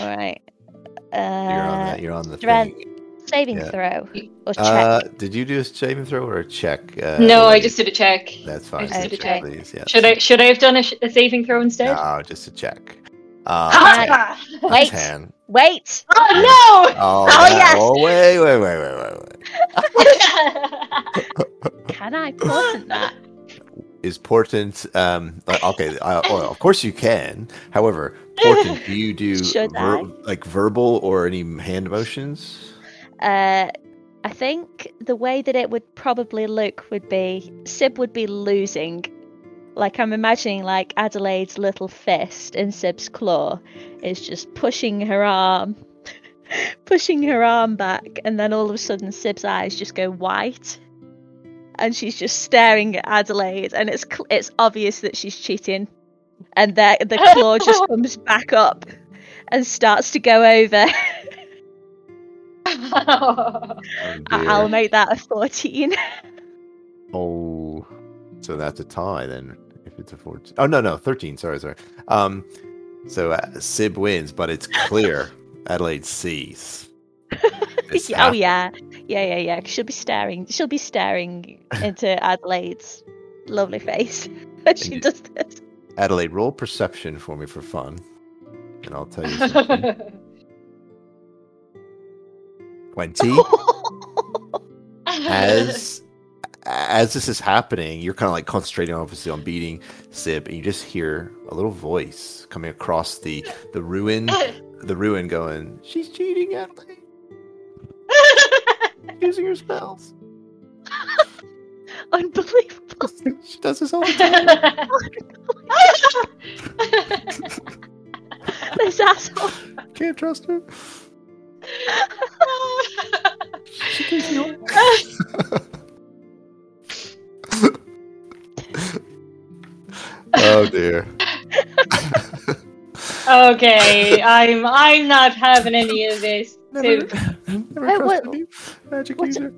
C: All right.
A: You're on
C: Uh,
A: that. You're on the
C: Dren-
A: thing.
C: saving
A: Yeah.
C: throw or check.
A: Uh, did you do a saving throw or a check? Uh,
B: no, I just did a check.
A: That's fine.
B: I just
C: did a
A: Just
C: check.
A: Please, yes.
B: Should I should I have done a, sh- a saving throw instead?
A: No, just a check. Uh!
C: Wait.
A: 10.
C: Wait.
B: Oh no!
A: Oh,
C: Oh,
A: yeah.
C: yes.
A: Oh, wait, wait, wait, wait, wait, wait. <laughs>
C: Can I portent that?
A: Is portent? Um, okay, I, well, of course you can. However, portent, do you do <laughs>
C: Should I?
A: like verbal or any hand motions?
C: Uh, I think the way that it would probably look would be Sib would be losing. Like I'm imagining, like Adelaide's little fist in Sib's claw is just pushing her arm, <laughs> pushing her arm back, and then all of a sudden Sib's eyes just go white, and she's just staring at Adelaide, and it's cl- it's obvious that she's cheating, and the the <laughs> claw just comes back up and starts to go over. <laughs>
A: Oh,
C: I- I'll make that a fourteen.
A: Oh, so that's a tie then. It's a fourteen. Oh no, no, thirteen. Sorry, sorry. Um, so uh, Sib wins, but it's clear <laughs> Adelaide sees. <laughs>
C: oh yeah, yeah, yeah, yeah. She'll be staring. She'll be staring <laughs> into Adelaide's lovely face as she
A: you-
C: does this.
A: Adelaide, roll perception for me for fun, and I'll tell you something. Twenty. As as this is happening, you're kind of like concentrating obviously on beating Sib, and you just hear a little voice coming across the the ruin, <laughs> the ruin, going, "She's cheating, Adelaide, <laughs> using her spells. <laughs>
C: Unbelievable.
A: she does this all the time."
C: this asshole.
A: Can't trust her. She keeps going. Oh dear.
B: okay, I'm I'm not having any of this.
A: Never, never
C: Uh, what-
A: any magic
C: what's-
A: user.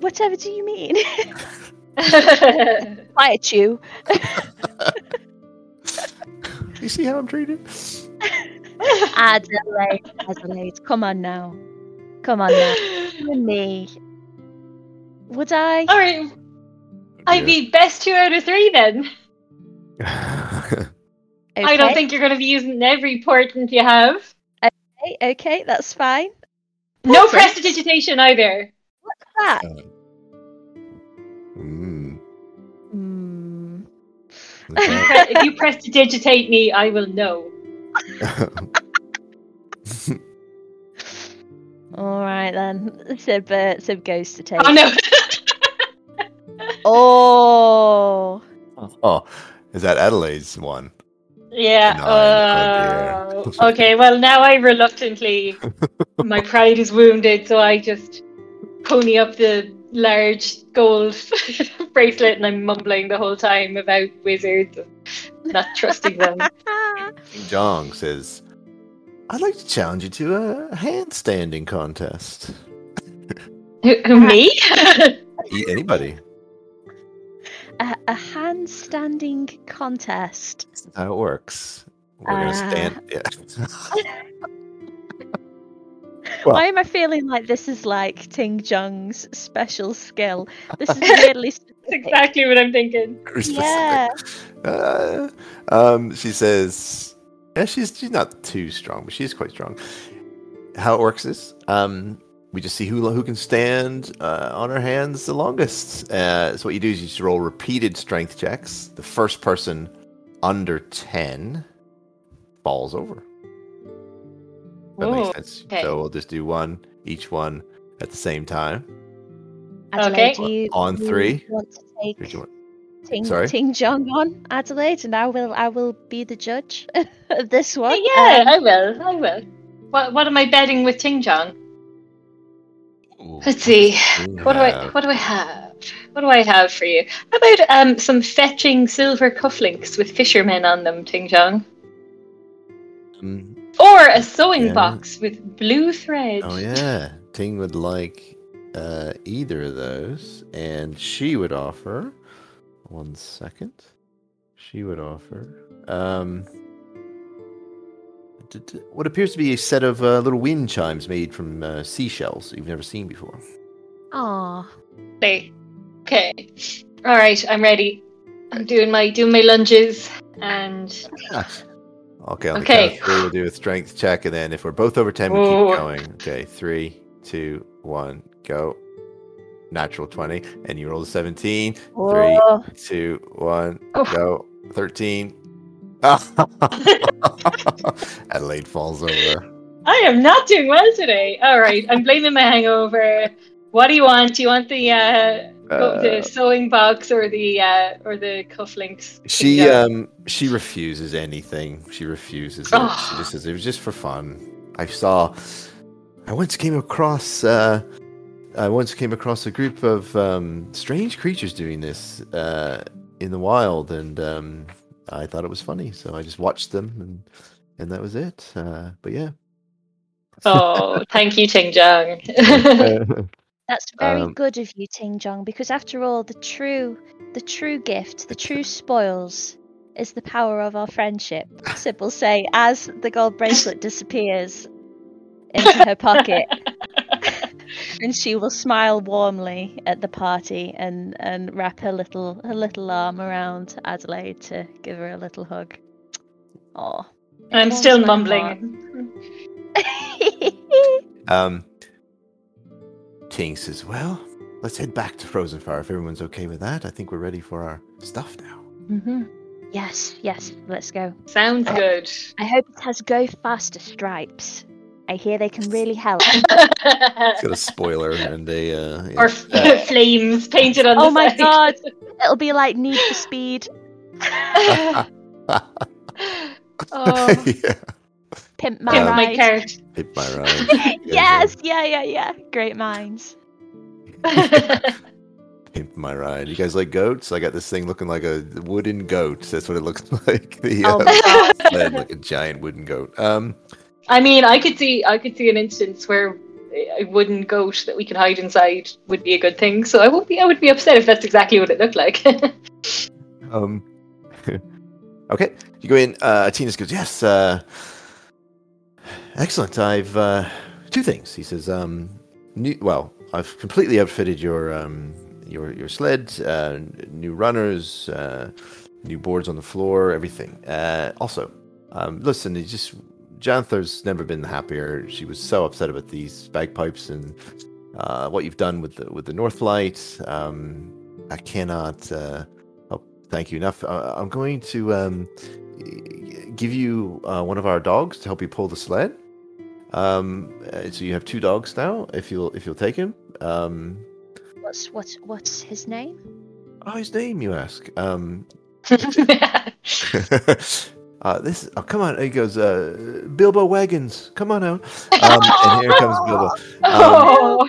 C: Whatever do you mean? <laughs> Quiet you.
A: You see how I'm treated?
C: Adelaide, Adelaide, come on now. Come on now. You and me. Would I?
B: All right, I'd be best two out of three then. <laughs> I don't think you're going to be using every portent you have.
C: Okay, okay, that's fine.
B: No
C: Okay.
B: prestidigitation either.
C: What's that?
A: Mm,
C: Hmm.
A: okay.
B: if you prestidigitate me, I will know. <laughs>
C: All right then. Sib, uh, Sib goes to take.
B: Oh no! <laughs>
C: Oh,
A: oh, is that Adelaide's one?
B: Yeah.
A: Nine, oh
B: Uh, okay. Well, now I reluctantly, my <laughs> pride is wounded, so I just pony up the large gold <laughs> bracelet, and I'm mumbling the whole time about wizards, and not trusting <laughs> them.
A: Jong says, "I'd like to challenge you to a handstanding contest.
B: Who, who, me?
A: Anybody?
C: A, a handstanding contest.
A: That's how it works. We're gonna
C: Ah.
A: stand. Yeah. <laughs> Well-
C: Why am I feeling like this is like Ting Jung's special skill? This is weirdly <laughs>
B: exactly what I'm thinking.
C: Yeah.
A: Uh, um, she says, yeah, she's she's not too strong, but she's quite strong. How it works is, um, we just see who who can stand uh, on her hands the longest. Uh, so what you do is you just roll repeated strength checks. The first person under ten falls over. That
B: Ooh,
A: makes sense.
B: okay.
A: So we'll just do one each one at the same time.
C: Adelaide,
B: Okay.
C: do you,
A: On
C: do you
A: three.
C: want to take
A: Three, two, one.
C: Ting,
A: Sorry?
C: Ting Jong on Adelaide, and I will I will be the judge <laughs> of this one.
B: yeah,
C: Um,
B: I will. I will. What What am I betting with Ting Jong?
A: Ooh,
B: Let's see. What do I
A: have-
B: What do I have? What do I have for you? How about um some fetching silver cufflinks with fishermen on them, Ting Jong?
A: um,
B: Or a sewing
A: Yeah.
B: box with blue thread.
A: Oh yeah, Ting would like uh, either of those, and she would offer. One second, she would offer um, what appears to be a set of uh, little wind chimes made from uh, seashells you've never seen before.
C: Aw.
B: Okay. Okay. All right. I'm ready. I'm doing my doing my lunges and
A: Okay, on the
B: Okay.
A: count of three, we'll do a strength check, and then if we're both over ten, we
B: Whoa.
A: keep going. Okay, three, two, one, go. Natural twenty, and you roll a seventeen. Three,
C: Whoa.
A: two, one,
B: Oh.
A: go. 13. <laughs> Adelaide falls over.
B: I am not doing well today. All right. I'm blaming my hangover. What do you want? Do you want the uh,
A: Uh,
B: the sewing box or the uh, or the cufflinks?
A: she um she refuses anything. She refuses it.
B: Oh.
A: She just says it was just for fun. I saw I once came across uh I once came across a group of um, strange creatures doing this uh, in the wild, and um, I thought it was funny, so I just watched them, and and that was it. Uh, but yeah,
B: Oh, <laughs> thank you, Ting Jong. <laughs>
C: That's very
A: Um,
C: good of you, Ting Jong, because after all, the true, the true gift, the true spoils, is the power of our friendship. Sybil will say as the gold bracelet disappears into her pocket, <laughs> and she will smile warmly at the party and and wrap her little her little arm around Adelaide to give her a little hug. Oh.
B: I'm still mumbling. <laughs>
A: Um, Ting says, "Well, let's head back to Frozen Far if everyone's okay with that. I think we're ready for our stuff now."
B: hmm
C: yes, yes, let's go.
B: Sounds good.
C: I hope it has go faster stripes. I hear they can really help. <laughs>
A: It's got a spoiler and a uh, yeah.
B: or f- flames painted on the
C: oh my
B: side.
C: god, <laughs> it'll be like Need for Speed.
B: oh, <laughs>
A: yeah,
C: Pimp my
B: pimp my
C: ride.
B: cart.
A: hit my ride.
C: yes, yeah, yeah, yeah. Great minds.
A: Pimp my ride. You guys like goats? I got this thing looking like a wooden goat. That's what it looks like. The
C: Oh
A: uh,
C: my god.
A: sled, like a giant wooden goat. Um,
B: I mean, I could see, I could see an instance where a wooden goat that we could hide inside would be a good thing. So I won't be, I would be upset if that's exactly what it looked like. <laughs>
A: Um. <laughs> okay, you go in. Uh, Atenas goes, "Yes, uh, excellent. I've uh, two things." He says, "Um, new, well, I've completely outfitted your um your your sled, uh, new runners, uh, new boards on the floor, everything. Uh, also, um, listen, just Janther's never been happier. She was so upset about these bagpipes and uh, what you've done with the with the Northlight. Um, I cannot." Uh, Thank you. Enough. Uh, I'm going to um, give you uh, one of our dogs to help you pull the sled. Um, uh, so you have two dogs now. If you'll if you'll take him. Um,
C: What's what's what's his name?
A: oh, his name you ask. Um, <laughs> <laughs> <laughs> Uh, this oh come on. He goes uh, Bilbo Wagons come on out. Um, and here comes Bilbo. <laughs>
B: Oh,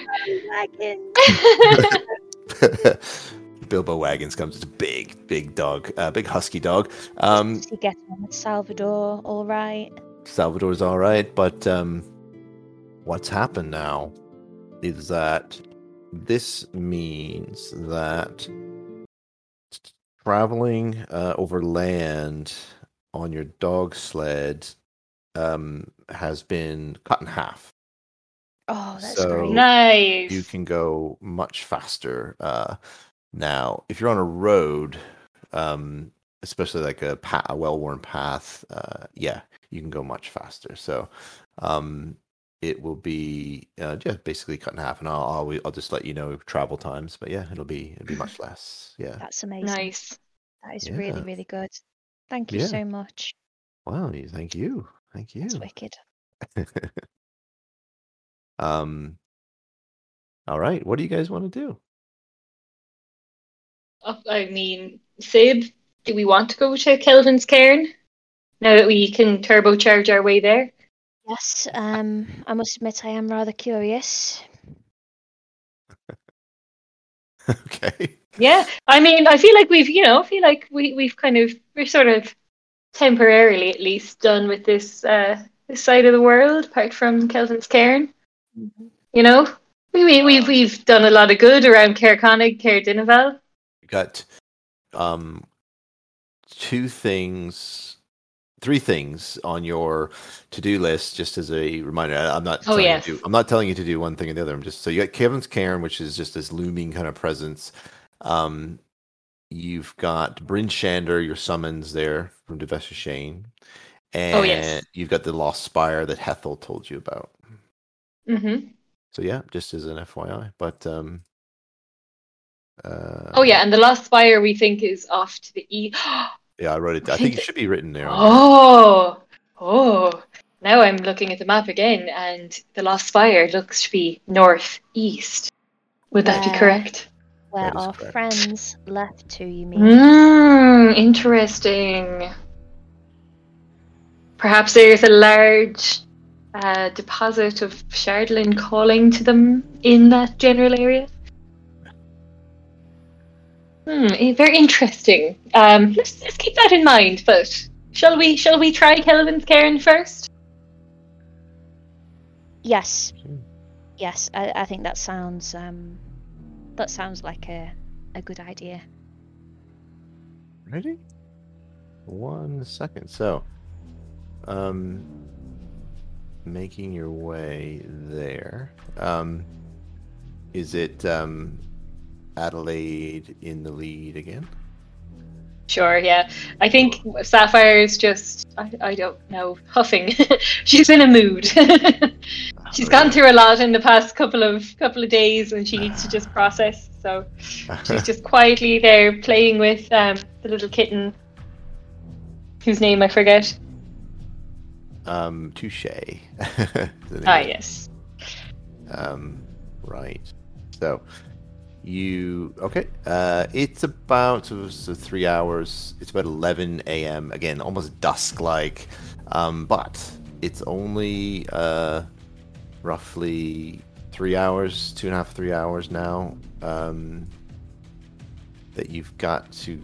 B: <laughs>
A: Bilbo Wagons comes. It's a big big dog uh, big husky dog. Um,
C: Does he get on with Salvador all right?
A: Salvador's all right, but um, what's happened now is that this means that traveling uh, over land on your dog sled um, has been cut in half.
C: Oh, that's
A: So-
C: great.
B: nice.
A: You can go much faster uh, now. If you're on a road, um, especially like a, pa- a well-worn path, uh, yeah, you can go much faster. So um, it will be uh, just basically cut in half, and I'll, I'll I'll just let you know travel times. But yeah, it'll be it'll be much <laughs> less. Yeah.
C: That's amazing.
B: Nice.
C: That is really, really good. Thank you
A: Yeah.
C: so much.
A: Wow. Thank you. Thank you.
C: That's wicked. <laughs>
A: um. All right. What do you guys want to do?
B: Oh, I mean, Sib, do we want to go to Kelvin's Cairn? Now that we can turbocharge our way there?
C: Yes, um, I must admit I am rather curious. <laughs>
A: okay.
B: Yeah. I mean, I feel like we've, you know, I feel like we, we've kind of, we're sort of temporarily at least done with this, uh, this side of the world, apart from Kelvin's Cairn. You know? We, we, we've, we've done a lot of good around Caer Konig, Caer Dineval.
A: You got um two things three things on your to-do list just as a reminder i'm not
B: Oh,
A: telling
B: yes.
A: you to, i'm not telling you to do one thing or the other i'm just so you got Kelvin's cairn which is just this looming kind of presence um you've got bryn shander your summons there from Duvessa Shane. and
B: Oh, yes.
A: you've got the lost spire that hethel told you about
B: Mm-hmm.
A: so yeah just as an fyi but um uh,
B: Oh, yeah. And the Lost Spire we think is off to the east. <gasps>
A: yeah i wrote it
B: I
A: i think
B: think
A: it should be written there
B: Oh, oh. Now I'm looking at the map again, and the Lost Spire looks to be northeast. Would that be correct?
C: Where our
A: correct.
C: friends left to, you mean?
B: Hmm, interesting. Perhaps there's a large uh, deposit of Chardalyn calling to them in that general area. Hmm, eh, very interesting. Um, let's, let's keep that in mind. But shall we? Shall we try Kelvin's Cairn first?
C: Yes. Yes, I, I think that sounds um that sounds like a a good idea.
A: Ready? One second. So, um, making your way there. Um, is it um, Adelaide in the lead again?
B: Sure. Yeah. I think Sapphire is just. I, I don't know. Huffing. <laughs> She's in a mood. <laughs> She's gone through a lot in the past couple of couple of days, and she needs to just process. So <laughs> she's just quietly there playing with um, the little kitten, whose name I forget.
A: um, touche. <laughs>
B: Ah, yes.
A: Um, right. So you okay? Uh, it's about so, so three hours. It's about eleven a.m. Again, almost dusk-like, um, but it's only uh, roughly three hours, two and a half, three hours now. Um, that you've got to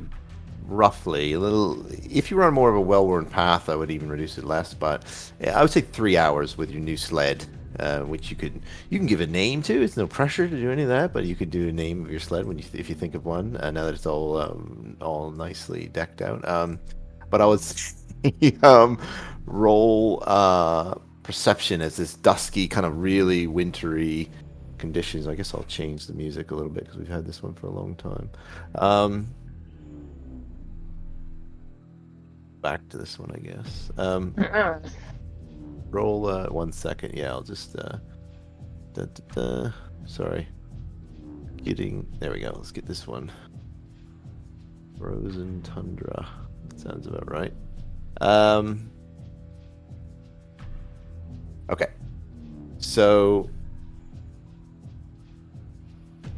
A: roughly a little. If you run more of a well-worn path, I would even reduce it less. But I would say three hours with your new sled, uh, which you could you can give a name to. It's no pressure to do any of that, but you could do a name of your sled when you if you think of one. Uh, now that it's all um, all nicely decked out. Um, but I would <laughs> say, um, roll uh, perception as this dusky kind of really wintry conditions. I guess I'll change the music a little bit because we've had this one for a long time. Um, back to this one, I guess. Um, roll uh, one second. Yeah, I'll just. Uh, da, da, da. Sorry. Getting there we go. Let's get this one. Frozen tundra. Sounds about right. Um. Okay. So.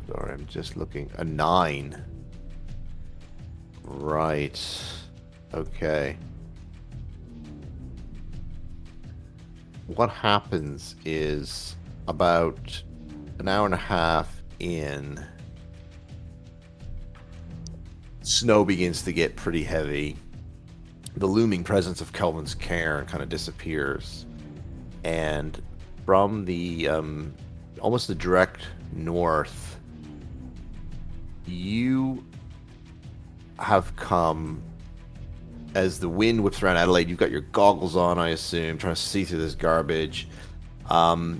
A: Sorry, I'm just looking. A nine. Right. Okay. what happens is about an hour and a half in, snow begins to get pretty heavy. The looming presence of Kelvin's cairn kind of disappears, and from the um, almost the direct north, you have come as the wind whips around Adelaide. You've got your goggles on, I assume, trying to see through this garbage. Um,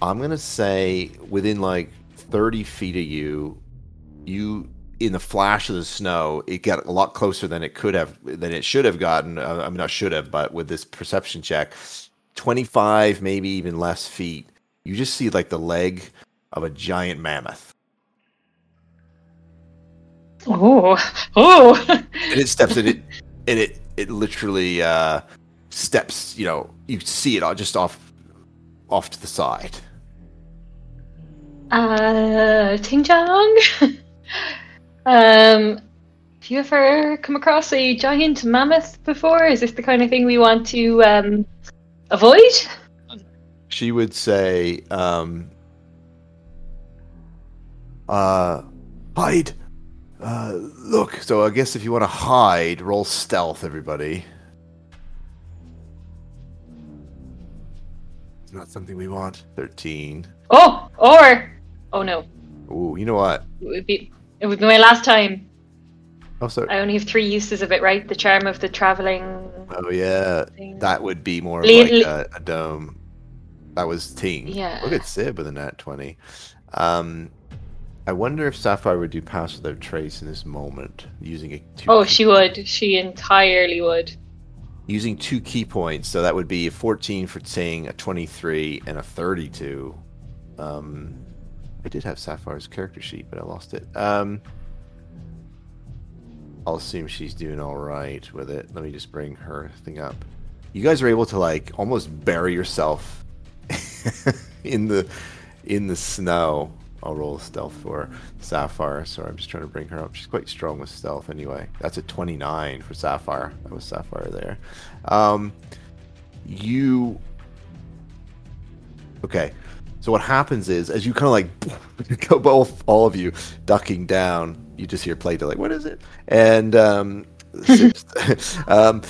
A: I'm gonna say within like 30 feet of you, you in the flash of the snow, it got a lot closer than it could have, than it should have gotten. Uh, I mean, not should have, but with this perception check, 25, maybe even less feet, you just see like the leg of a giant mammoth.
B: Oh, oh! <laughs>
A: and it steps in it, and it it literally uh, steps. You know, you see it all just off off to the side.
B: Uh, Ting Chong. <laughs> um, have you ever come across a giant mammoth before? Is this the kind of thing we want to um, avoid?
A: She would say, um, uh, hide. Uh, look, so I guess if you want to hide, roll stealth, everybody. It's not something we want. 13.
B: Oh, or oh no,
A: Ooh, you know what?
B: it would be it would be my last time.
A: Oh, sorry.
B: I only have three uses of it, right? The charm of the traveling.
A: Oh, yeah.
B: thing.
A: That would be more like a, a dome. That was Ting.
B: Yeah.
A: Look at Sib with a nat 20. Um, I wonder if Sapphire would do Pass Without Trace in this moment using a two
B: Oh, she would. She entirely would.
A: using two key points. So that would be a 14 for Ting, a 23, and a 32. Um, I did have Sapphire's character sheet, but I lost it. Um, I'll assume she's doing all right with it. Let me just bring her thing up. You guys are able to like almost bury yourself <laughs> in the in the snow. I'll roll stealth for Sapphire. Sorry, I'm just trying to bring her up. She's quite strong with stealth anyway. That's a 29 for Sapphire. That was Sapphire there. Um, you. Okay. So what happens is, as you kind of like <laughs> go both, all of you ducking down, you just hear Plato like, "What is it?" And um, <laughs> <laughs> um,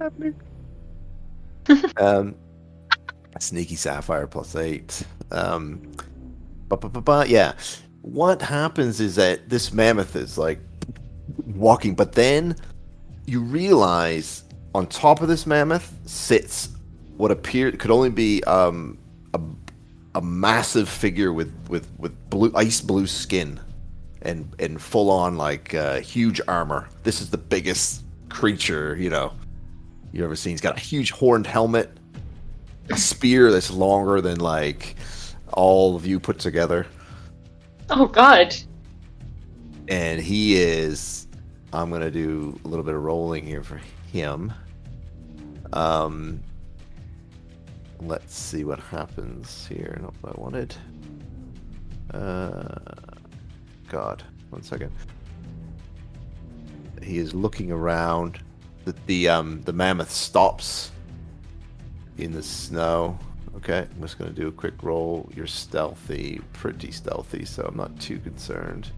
A: happening. um, sneaky sapphire plus eight. Um, but, yeah, what happens is that this mammoth is like walking, but then you realize on top of this mammoth sits what appeared could only be um, a, a massive figure with, with, with blue ice blue skin and and full on like uh, huge armor. This is the biggest creature you know you've ever seen. He's got a huge horned helmet, a spear that's longer than like all of you put together,
B: Oh God.
A: and he is. I'm gonna do a little bit of rolling here for him. Um, let's see what happens here. Not what I wanted. Uh, God, one second. He is looking around. The the um the mammoth stops in the snow. Okay, I'm just gonna do a quick roll. You're stealthy, pretty stealthy, so I'm not too concerned.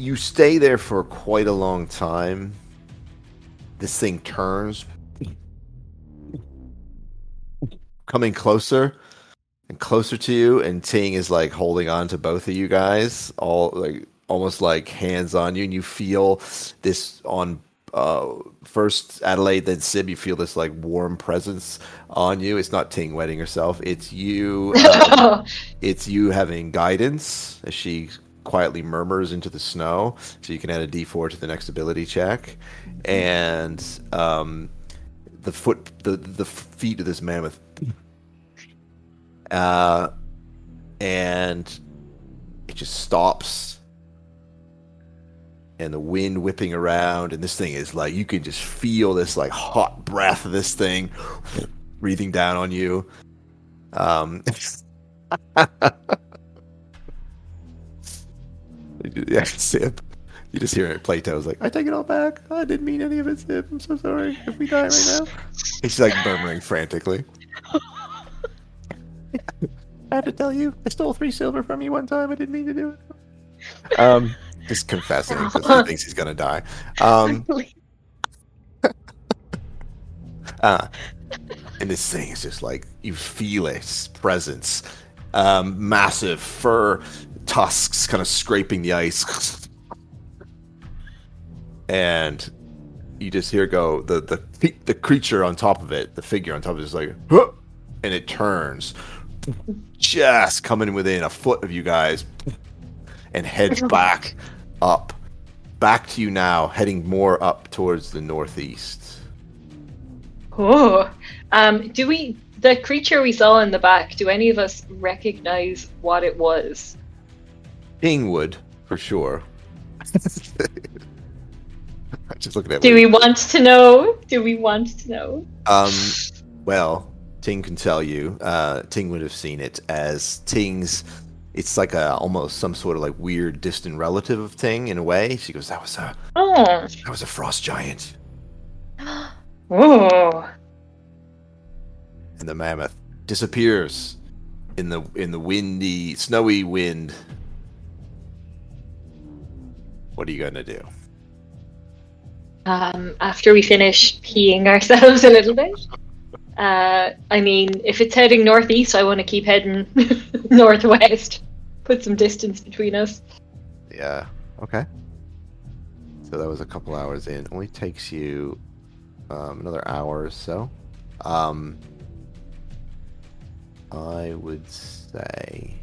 A: You stay there for quite a long time. This thing turns, coming closer and closer to you, and Ting is like holding on to both of you guys, all like almost like hands on you, and you feel this on uh first Adelaide, then Sib. You feel this like warm presence on you. It's not Ting wetting herself. It's you. <laughs> um, it's you having guidance as she quietly murmurs into the snow so you can add a d4 to the next ability check. And um, the foot the the feet of this mammoth uh, and it just stops. And the wind whipping around and this thing is like you can just feel this like hot breath of this thing breathing down on you. Um <laughs> <laughs> yeah, Sib. You just hear it. Plato's like, I take it all back. I didn't mean any of it, Sib. I'm so sorry. If we die right now. He's like murmuring frantically. <laughs> I have to tell you, I stole three silver from you one time. I didn't mean to do it. Um, just confessing because he thinks he's gonna die. Um, <laughs> uh, and this thing is just like you feel its presence. Um, massive fur tusks kind of scraping the ice, and you just hear go the the the creature on top of it, the figure on top of it is like, and it turns, just coming within a foot of you guys, and heads <laughs> back up, back to you now, heading more up towards the northeast.
B: Oh, um, do we the creature we saw in the back? Do any of us recognize what it was?
A: Ingwood, for sure. <laughs> Just looking at.
B: Do we want to know? Do we want to know?
A: Um, well, Ting can tell you. Uh, Ting would have seen it as Ting's. It's like a almost some sort of like weird distant relative of Ting in a way. She goes, "That was a
B: Oh,
A: that was a frost giant," <gasps>
B: oh,
A: and the mammoth disappears in the in the windy, snowy wind. What are you gonna do?
B: um, after we finish peeing ourselves <laughs> a little bit. Uh, I mean, if it's heading northeast, I want to keep heading <laughs> northwest. Put some distance between us.
A: Yeah. Okay. So that was a couple hours in. Only takes you um, another hour or so. Um, I would say.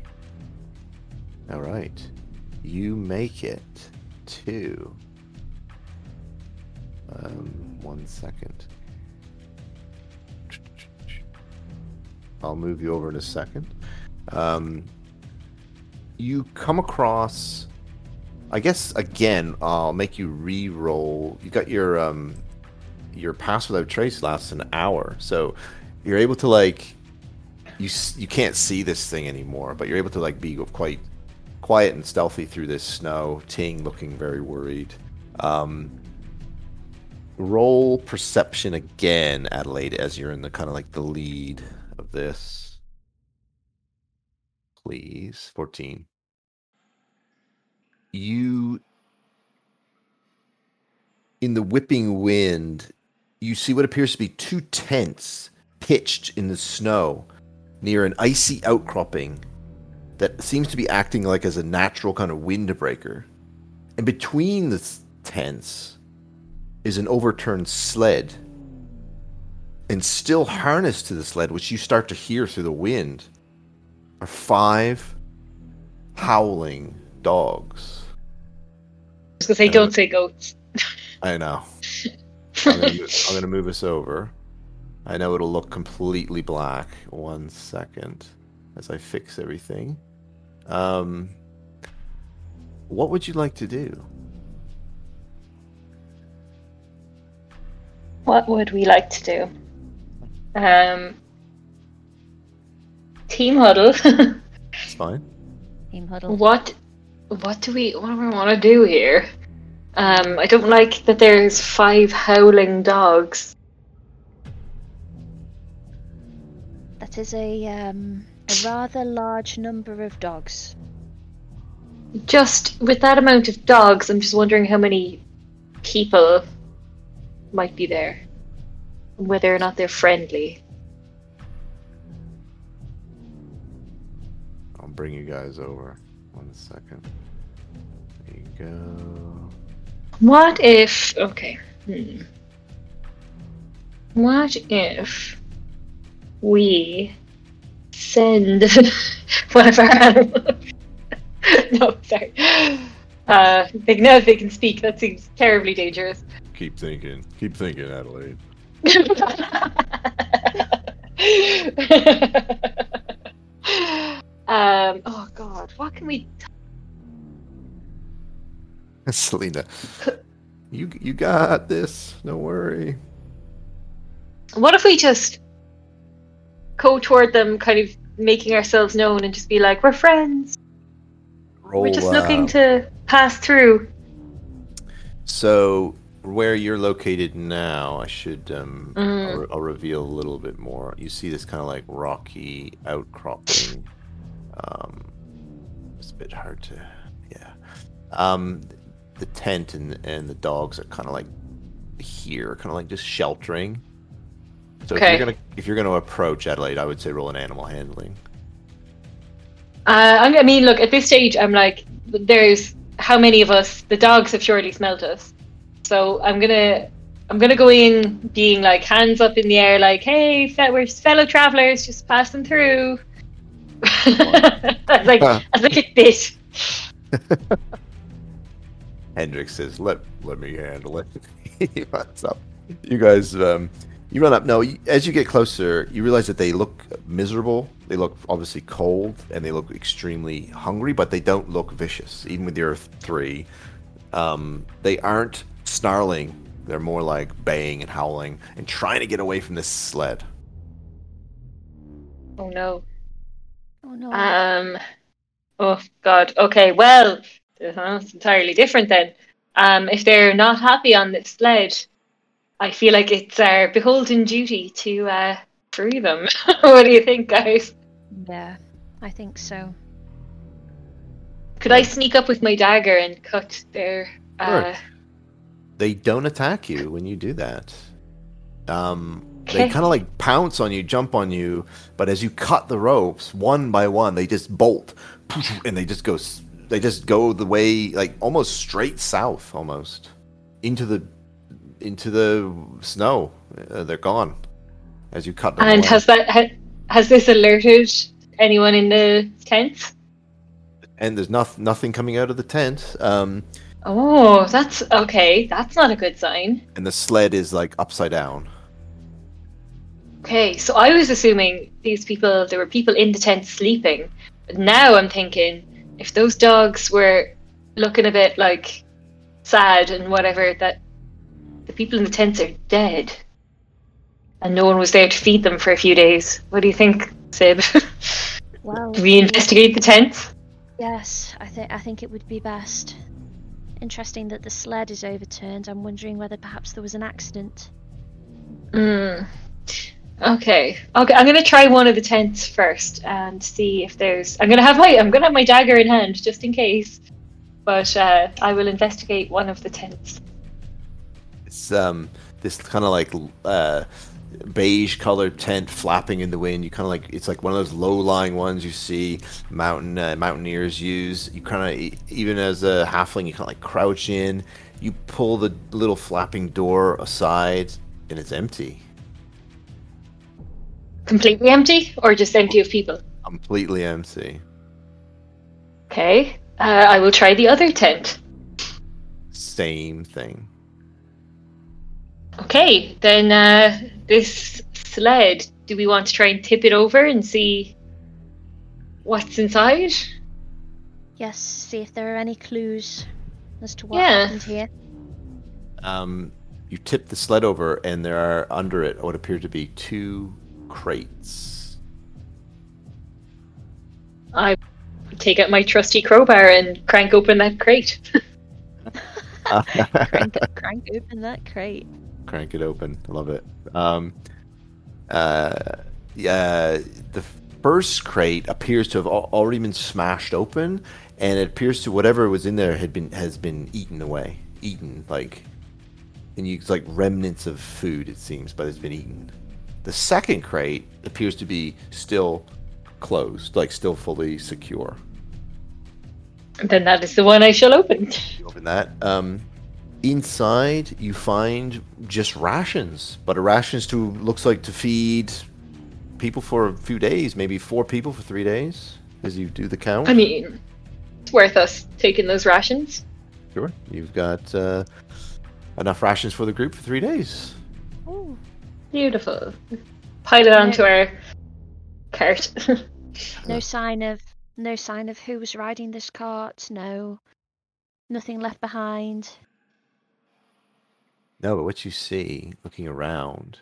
A: All right. You make it to. Um, one second. I'll move you over in a second. Um, you come across I guess again, I'll make you re-roll. You got your um, your pass without trace lasts an hour, so you're able to like you you can't see this thing anymore, but you're able to like be quite quiet and stealthy through this snow. Ting looking very worried. Um, roll perception again, Adelaide, as you're in the kind of like the lead of this. Please, fourteen you in the whipping wind you see what appears to be two tents pitched in the snow near an icy outcropping that seems to be acting like as a natural kind of windbreaker and between the tents is an overturned sled and still harnessed to the sled which you start to hear through the wind are five howling dogs
B: was gonna don't say goats.
A: I know. <laughs> I'm gonna, move, I'm gonna move us over. I know it'll look completely black. One second, as I fix everything. Um, what would you like to do?
B: What would we like to do? Um, team huddle. <laughs>
A: It's fine.
C: Team huddle.
B: what? What do we? What do we want to do here? Um, I don't like that. There's five howling dogs.
C: That is a um, a rather large number of dogs.
B: Just with that amount of dogs, I'm just wondering how many people might be there, and whether or not they're friendly.
A: I'll bring you guys over. One second. There you go.
B: What if? Okay. Hmm. What if we send <laughs> one of our animals? <laughs> no, sorry. Uh, they know if they can speak. That seems terribly dangerous.
A: Keep thinking. Keep thinking, Adelaide. <laughs>
B: um. Oh God. What can we?
A: Selena, you you got this. Don't worry.
B: What if we just go toward them, kind of making ourselves known, and just be like, "We're friends."
A: Roll,
B: We're just
A: uh,
B: looking to pass through.
A: So where you're located now, I should um,
B: Mm.
A: I'll, I'll reveal a little bit more. You see this kind of like rocky outcropping. Um, it's a bit hard to, yeah. Um, the tent and and the dogs are kind of like here, kind of like just sheltering. So if you're gonna if you're gonna approach Adelaide, I would say roll an animal handling.
B: Uh, I mean, look, at this stage, I'm like, there's how many of us? The dogs have surely smelt us. So I'm gonna, I'm gonna go in, being like hands up in the air, like, hey, we're fellow travelers, just passing through. <laughs> like,
A: Huh. <laughs>
B: as like a bit. <laughs>
A: Hendrik says, "Let let me handle it." he runs up. You guys, um, you run up. No, you, as you get closer, you realize that they look miserable. They look obviously cold, and they look extremely hungry, but they don't look vicious. Even with your three, um, they aren't snarling. They're more like baying and howling and trying to get away from this sled.
B: Oh no.
C: Oh no.
B: Um. Oh God. Okay. Well, it's entirely different then. Um, if they're not happy on this sled, I feel like it's our beholden duty to uh, free them. <laughs> what do you think, guys?
C: yeah, I think so.
B: Could I sneak up with my dagger and cut their? Uh,
A: They don't attack you when you do that. Um, they kind of like pounce on you, jump on you, but as you cut the ropes one by one, they just bolt, <laughs> and they just go, they just go the way like almost straight south, almost into the into the snow. Uh, they're gone as you cut them.
B: and
A: away.
B: has that ha, has this alerted anyone in the tent?
A: and there's nothing nothing coming out of the tent. Um,
B: Oh, that's okay. That's not a good sign.
A: and the sled is like upside down.
B: Okay, so I was assuming these people, there were people in the tent sleeping. But now I'm thinking if those dogs were looking a bit like sad and whatever, that the people in the tents are dead. And no one was there to feed them for a few days. What do you think, Sib? <laughs>
C: Well,
B: do we investigate the tents?
C: yes, I think I think it would be best. Interesting that the sled is overturned. I'm wondering whether perhaps there was an accident.
B: Mm. Okay. Okay. I'm gonna try one of the tents first and see if there's. I'm gonna have my. I'm gonna have my dagger in hand just in case. But uh, I will investigate one of the tents.
A: It's um this kind of like uh beige colored tent flapping in the wind. You kind of like it's like one of those low lying ones you see mountain uh, mountaineers use. You kind of even as a halfling, you kind of like crouch in. You pull the little flapping door aside, and it's empty,
B: Completely empty, or just empty of people?
A: completely empty.
B: Okay. Uh, I will try the other tent.
A: Same thing.
B: Okay. Then uh, this sled. Do we want to try and tip it over and see what's inside?
C: Yes, see if there are any clues as to what
B: Yeah.
C: happened here.
A: Um, you tip the sled over, and there are under it what appear to be two crates.
B: I take out my trusty crowbar and crank open that crate. <laughs> <laughs> <laughs>
C: Crank, crank open that crate.
A: Crank it open. I love it. Um, uh, yeah, the first crate appears to have al- already been smashed open, and it appears to whatever was in there had been has been eaten away, eaten like, and you it's like remnants of food it seems, but it's been eaten. The second crate appears to be still closed, like still fully secure.
B: then that is the one I shall open.
A: You open that. Um, inside, you find just rations, but a rations to looks like to feed people for a few days, maybe four people for three days, as you do the count.
B: I mean, it's worth us taking those rations.
A: sure, you've got uh, enough rations for the group for three days.
C: Oh,
B: Beautiful. Pile it onto our cart. <laughs>
C: no sign of no sign of who was riding this cart. No, nothing left behind.
A: No, but what you see, looking around,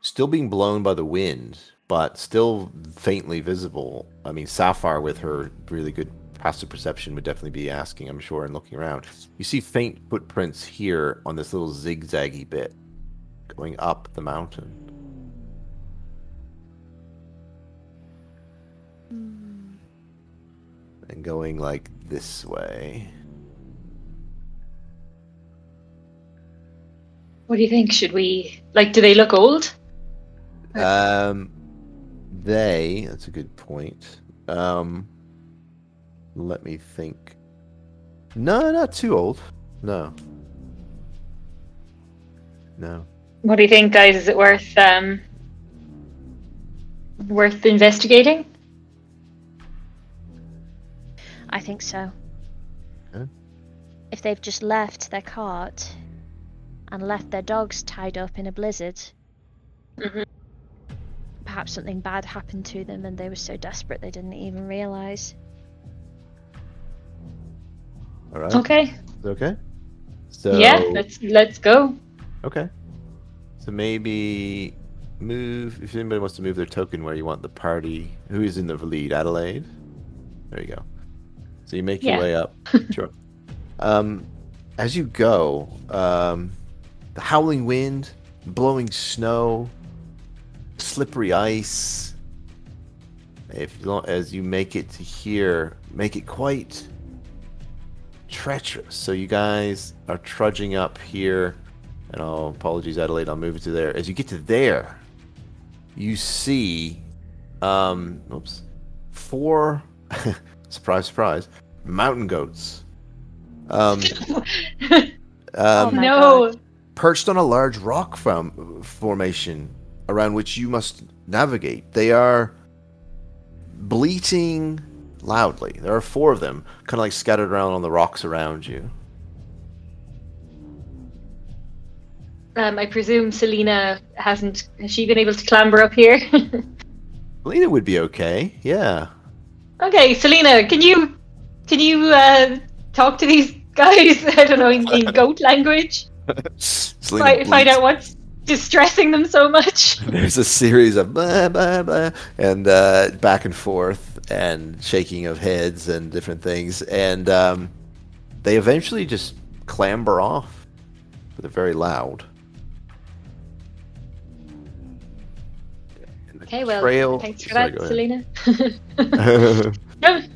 A: still being blown by the wind, but still faintly visible. I mean, Sapphire with her really good passive perception would definitely be asking, I'm sure, and looking around. You see faint footprints here on this little zigzaggy bit going up the mountain.
C: Hmm.
A: And going like this way.
B: What do you think? Should we like? Do they look old?
A: Um, they. That's a good point. Um, let me think. No, not too old. No. No.
B: What do you think, guys? Is it worth um worth investigating?
C: I think so.
A: Yeah.
C: If they've just left their cart and left their dogs tied up in a blizzard,
B: Mhm.
C: perhaps something bad happened to them and they were so desperate they didn't even realize.
A: All right.
B: Okay.
A: Okay. So
B: Yeah. Let's let's go.
A: Okay. So maybe move if anybody wants to move their token where you want the party. Who is in the lead? Adelaide. There you go. So you make your way up. <laughs> sure. Um, as you go, um, the howling wind, blowing snow, slippery ice. If you as you make it to here, make it quite treacherous. So you guys are trudging up here, and I'll apologies, Adelaide. I'll move it to there. As you get to there, you see, um, oops, four. <laughs> surprise, surprise, mountain goats. Um, <laughs>
C: Oh
A: um,
C: my
B: no.
A: Perched on a large rock form- formation around which you must navigate. They are bleating loudly. There are four of them, kind of like scattered around on the rocks around you.
B: Um, I presume Selena hasn't. Has she been able to clamber up here? <laughs>
A: Lena would be okay. Yeah.
B: okay, Selena, can you can you uh, talk to these <laughs> guys? I don't know in, in <laughs> goat language. <laughs> Find, find out what's distressing them so much. <laughs>
A: There's a series of blah, blah, blah, and uh, back and forth and shaking of heads and different things. And um, they eventually just clamber off. They're very loud.
B: Okay, well,
A: trail-
B: thanks for
A: Sorry,
B: that, Selena. <laughs>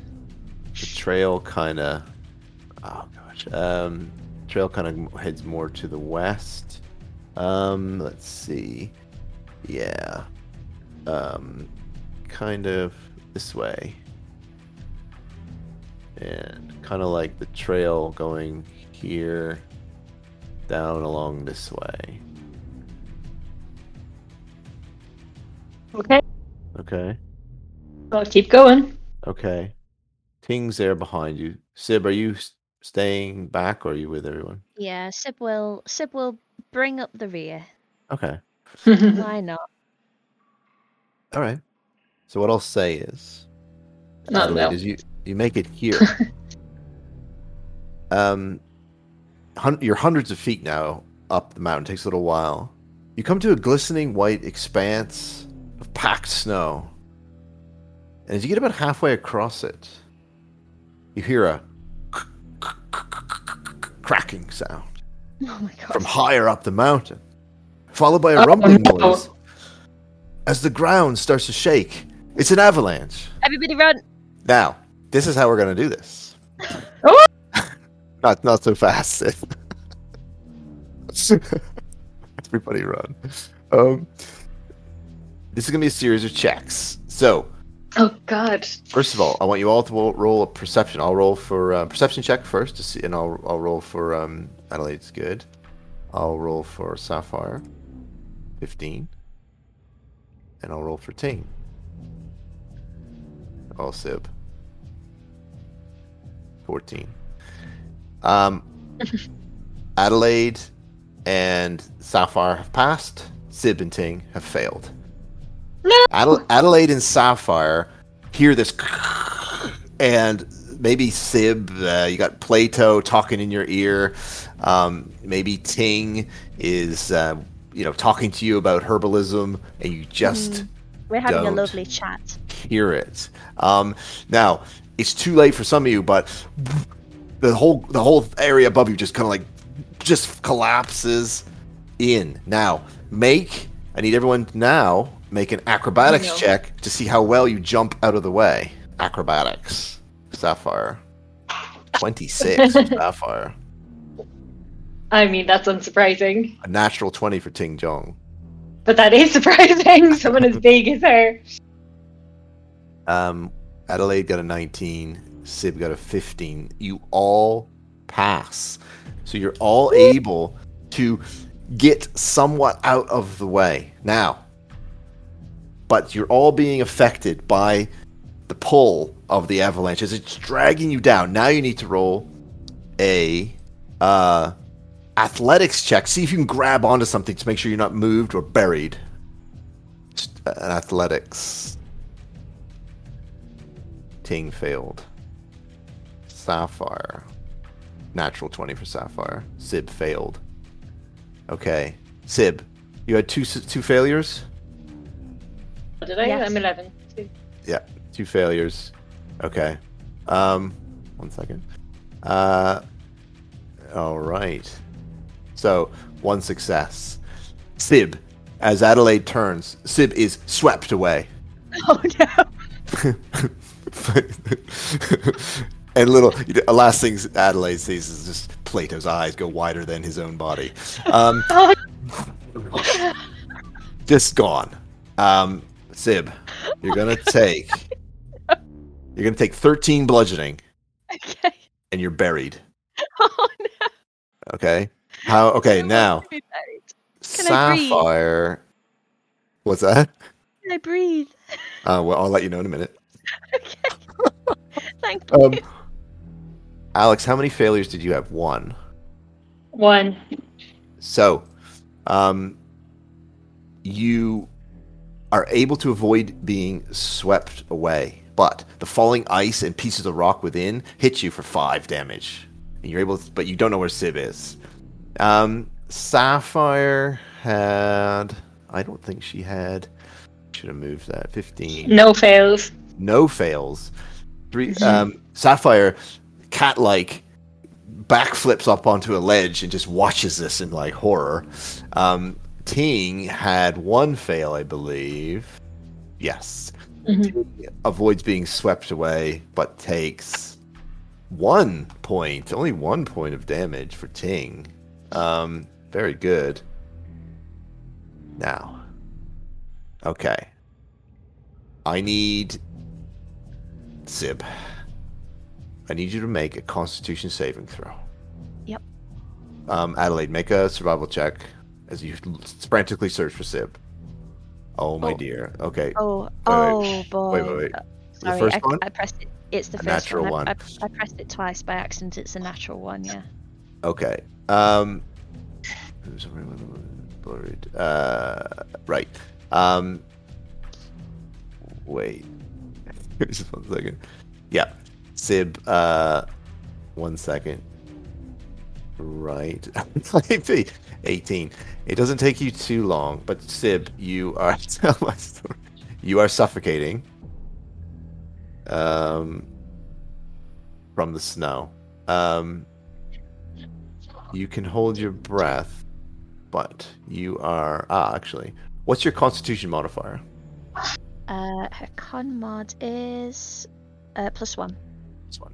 A: The trail kind of oh gosh um trail kind of heads more to the west. Um let's see. Yeah. Um kind of this way. And kind of like the trail going here down along this way.
B: Okay,
A: okay.
B: Well, keep going.
A: okay. Ting's there behind you. Sib are you staying back or are you with everyone
C: Yeah, Sib will Sib will bring up the rear.
A: okay
C: Why <laughs> not?
A: All right. So what I'll say is, Adelaide,
B: no.
A: is you you make it here. <laughs> um, hun- you're hundreds of feet now up the mountain. Takes a little while. You come to a glistening white expanse of packed snow, and as you get about halfway across it, you hear a cracking sound
C: Oh my god.
A: from higher up the mountain, followed by a
B: Oh,
A: rumbling
B: no.
A: noise as the ground starts to shake. It's an avalanche.
C: Everybody run!
A: Now, this is how we're going to do this.
B: Oh! <laughs>
A: not not so fast. <laughs> Everybody run. Um, this is going to be a series of checks. So,
B: oh God.
A: first of all, I want you all to roll, a perception. I'll roll for uh, perception check first to see, and I'll I'll roll for um, Adelaide's good. I'll roll for Sapphire, fifteen, and I'll roll for Ting. Oh, Sib, fourteen. Um, <laughs> Adelaide and Sapphire have passed. Sib and Ting have failed.
B: No.
A: Adelaide and Sapphire hear this, <laughs> and maybe Sib, uh, you got Plato talking in your ear. Um, maybe Ting is, uh, you know, talking to you about herbalism, and you just
C: We're having
A: Don't.
C: a lovely chat.
A: hear it. Um, now, it's too late for some of you, but the whole the whole area above you just kind of like just collapses in. Now, make I need everyone now make an acrobatics
B: No.
A: check to see how well you jump out of the way. Acrobatics, Sapphire, twenty six, <laughs> Sapphire,
B: I mean, that's unsurprising.
A: a natural twenty for Ting Jong.
B: But that is <laughs> surprising. Someone as big as her.
A: Um, Adelaide got a 19. Sib got a 15. You all pass. So you're all able to get somewhat out of the way now. But you're all being affected by the pull of the avalanche as it's dragging you down. Now you need to roll a uh, athletics check. See if you can grab onto something to make sure you're not moved or buried. Just An athletics. Ting failed. Sapphire. Natural 20 for Sapphire. Sib failed. Okay. Sib, you had two two failures?
B: Did I?
C: Yes.
B: I'm 11. too.
A: Yeah, two failures. Okay. Um, one second. Uh, all right. So one success. Sib, as Adelaide turns, Sib is swept away. <laughs>
C: Oh no. <laughs>
A: and little the last thing Adelaide sees is just Plato's eyes go wider than his own body. Um, <laughs>
B: Oh,
A: just gone. Um, Sib, you're gonna take <laughs> you're gonna take 13 bludgeoning,
C: Okay.
A: and you're buried. <laughs>
C: Oh no.
A: Okay. How? Okay.
C: I
A: Now,
C: to be buried. Can I?
A: Sapphire. What's that?
C: Can I breathe?
A: Uh, well, I'll let you know in a minute.
C: Okay. <laughs> Thank you.
A: Um, Alex, how many failures did you have? One.
B: one.
A: So, um, you are able to avoid being swept away, but the falling ice and pieces of rock within hit you for five damage. And you're able, to, but you don't know where Sib is. Um, Sapphire had. I don't think she had. Should have moved that. Fifteen.
B: No fails.
A: no fails. Three. Um, Sapphire, cat-like, backflips up onto a ledge and just watches this in like horror. Um, Ting had one fail, I believe. Yes,
B: Mhm.
A: avoids being swept away, but takes one point, only one point of damage for Ting. Um, very good. Now, okay. I need Sib. I need you to make a Constitution saving throw.
C: Yep.
A: Um, Adelaide, make a survival check as you frantically search for Sib. Oh my
C: Oh.
A: dear. Okay.
C: Oh,
A: wait.
C: oh boy.
A: Wait, wait, wait.
C: Uh,
A: The
C: Sorry,
A: first
C: I,
A: one?
C: I pressed it. It's the
A: A
C: first
A: natural
C: one. I,
A: one.
C: I, I pressed it twice by accident. It's a natural one. Yeah.
A: Okay. Um. Blurred. Uh. Right. Um. Wait. <laughs> Just one second. Yeah. Sib. Uh. One second. Right. <laughs> 18. It doesn't take you too long, but Sib, you are <laughs> tell my story. You are suffocating. Um. From the snow. Um. You can hold your breath, but you are ah actually. What's your Constitution modifier?
C: Uh, her con mod is uh, plus one.
A: One.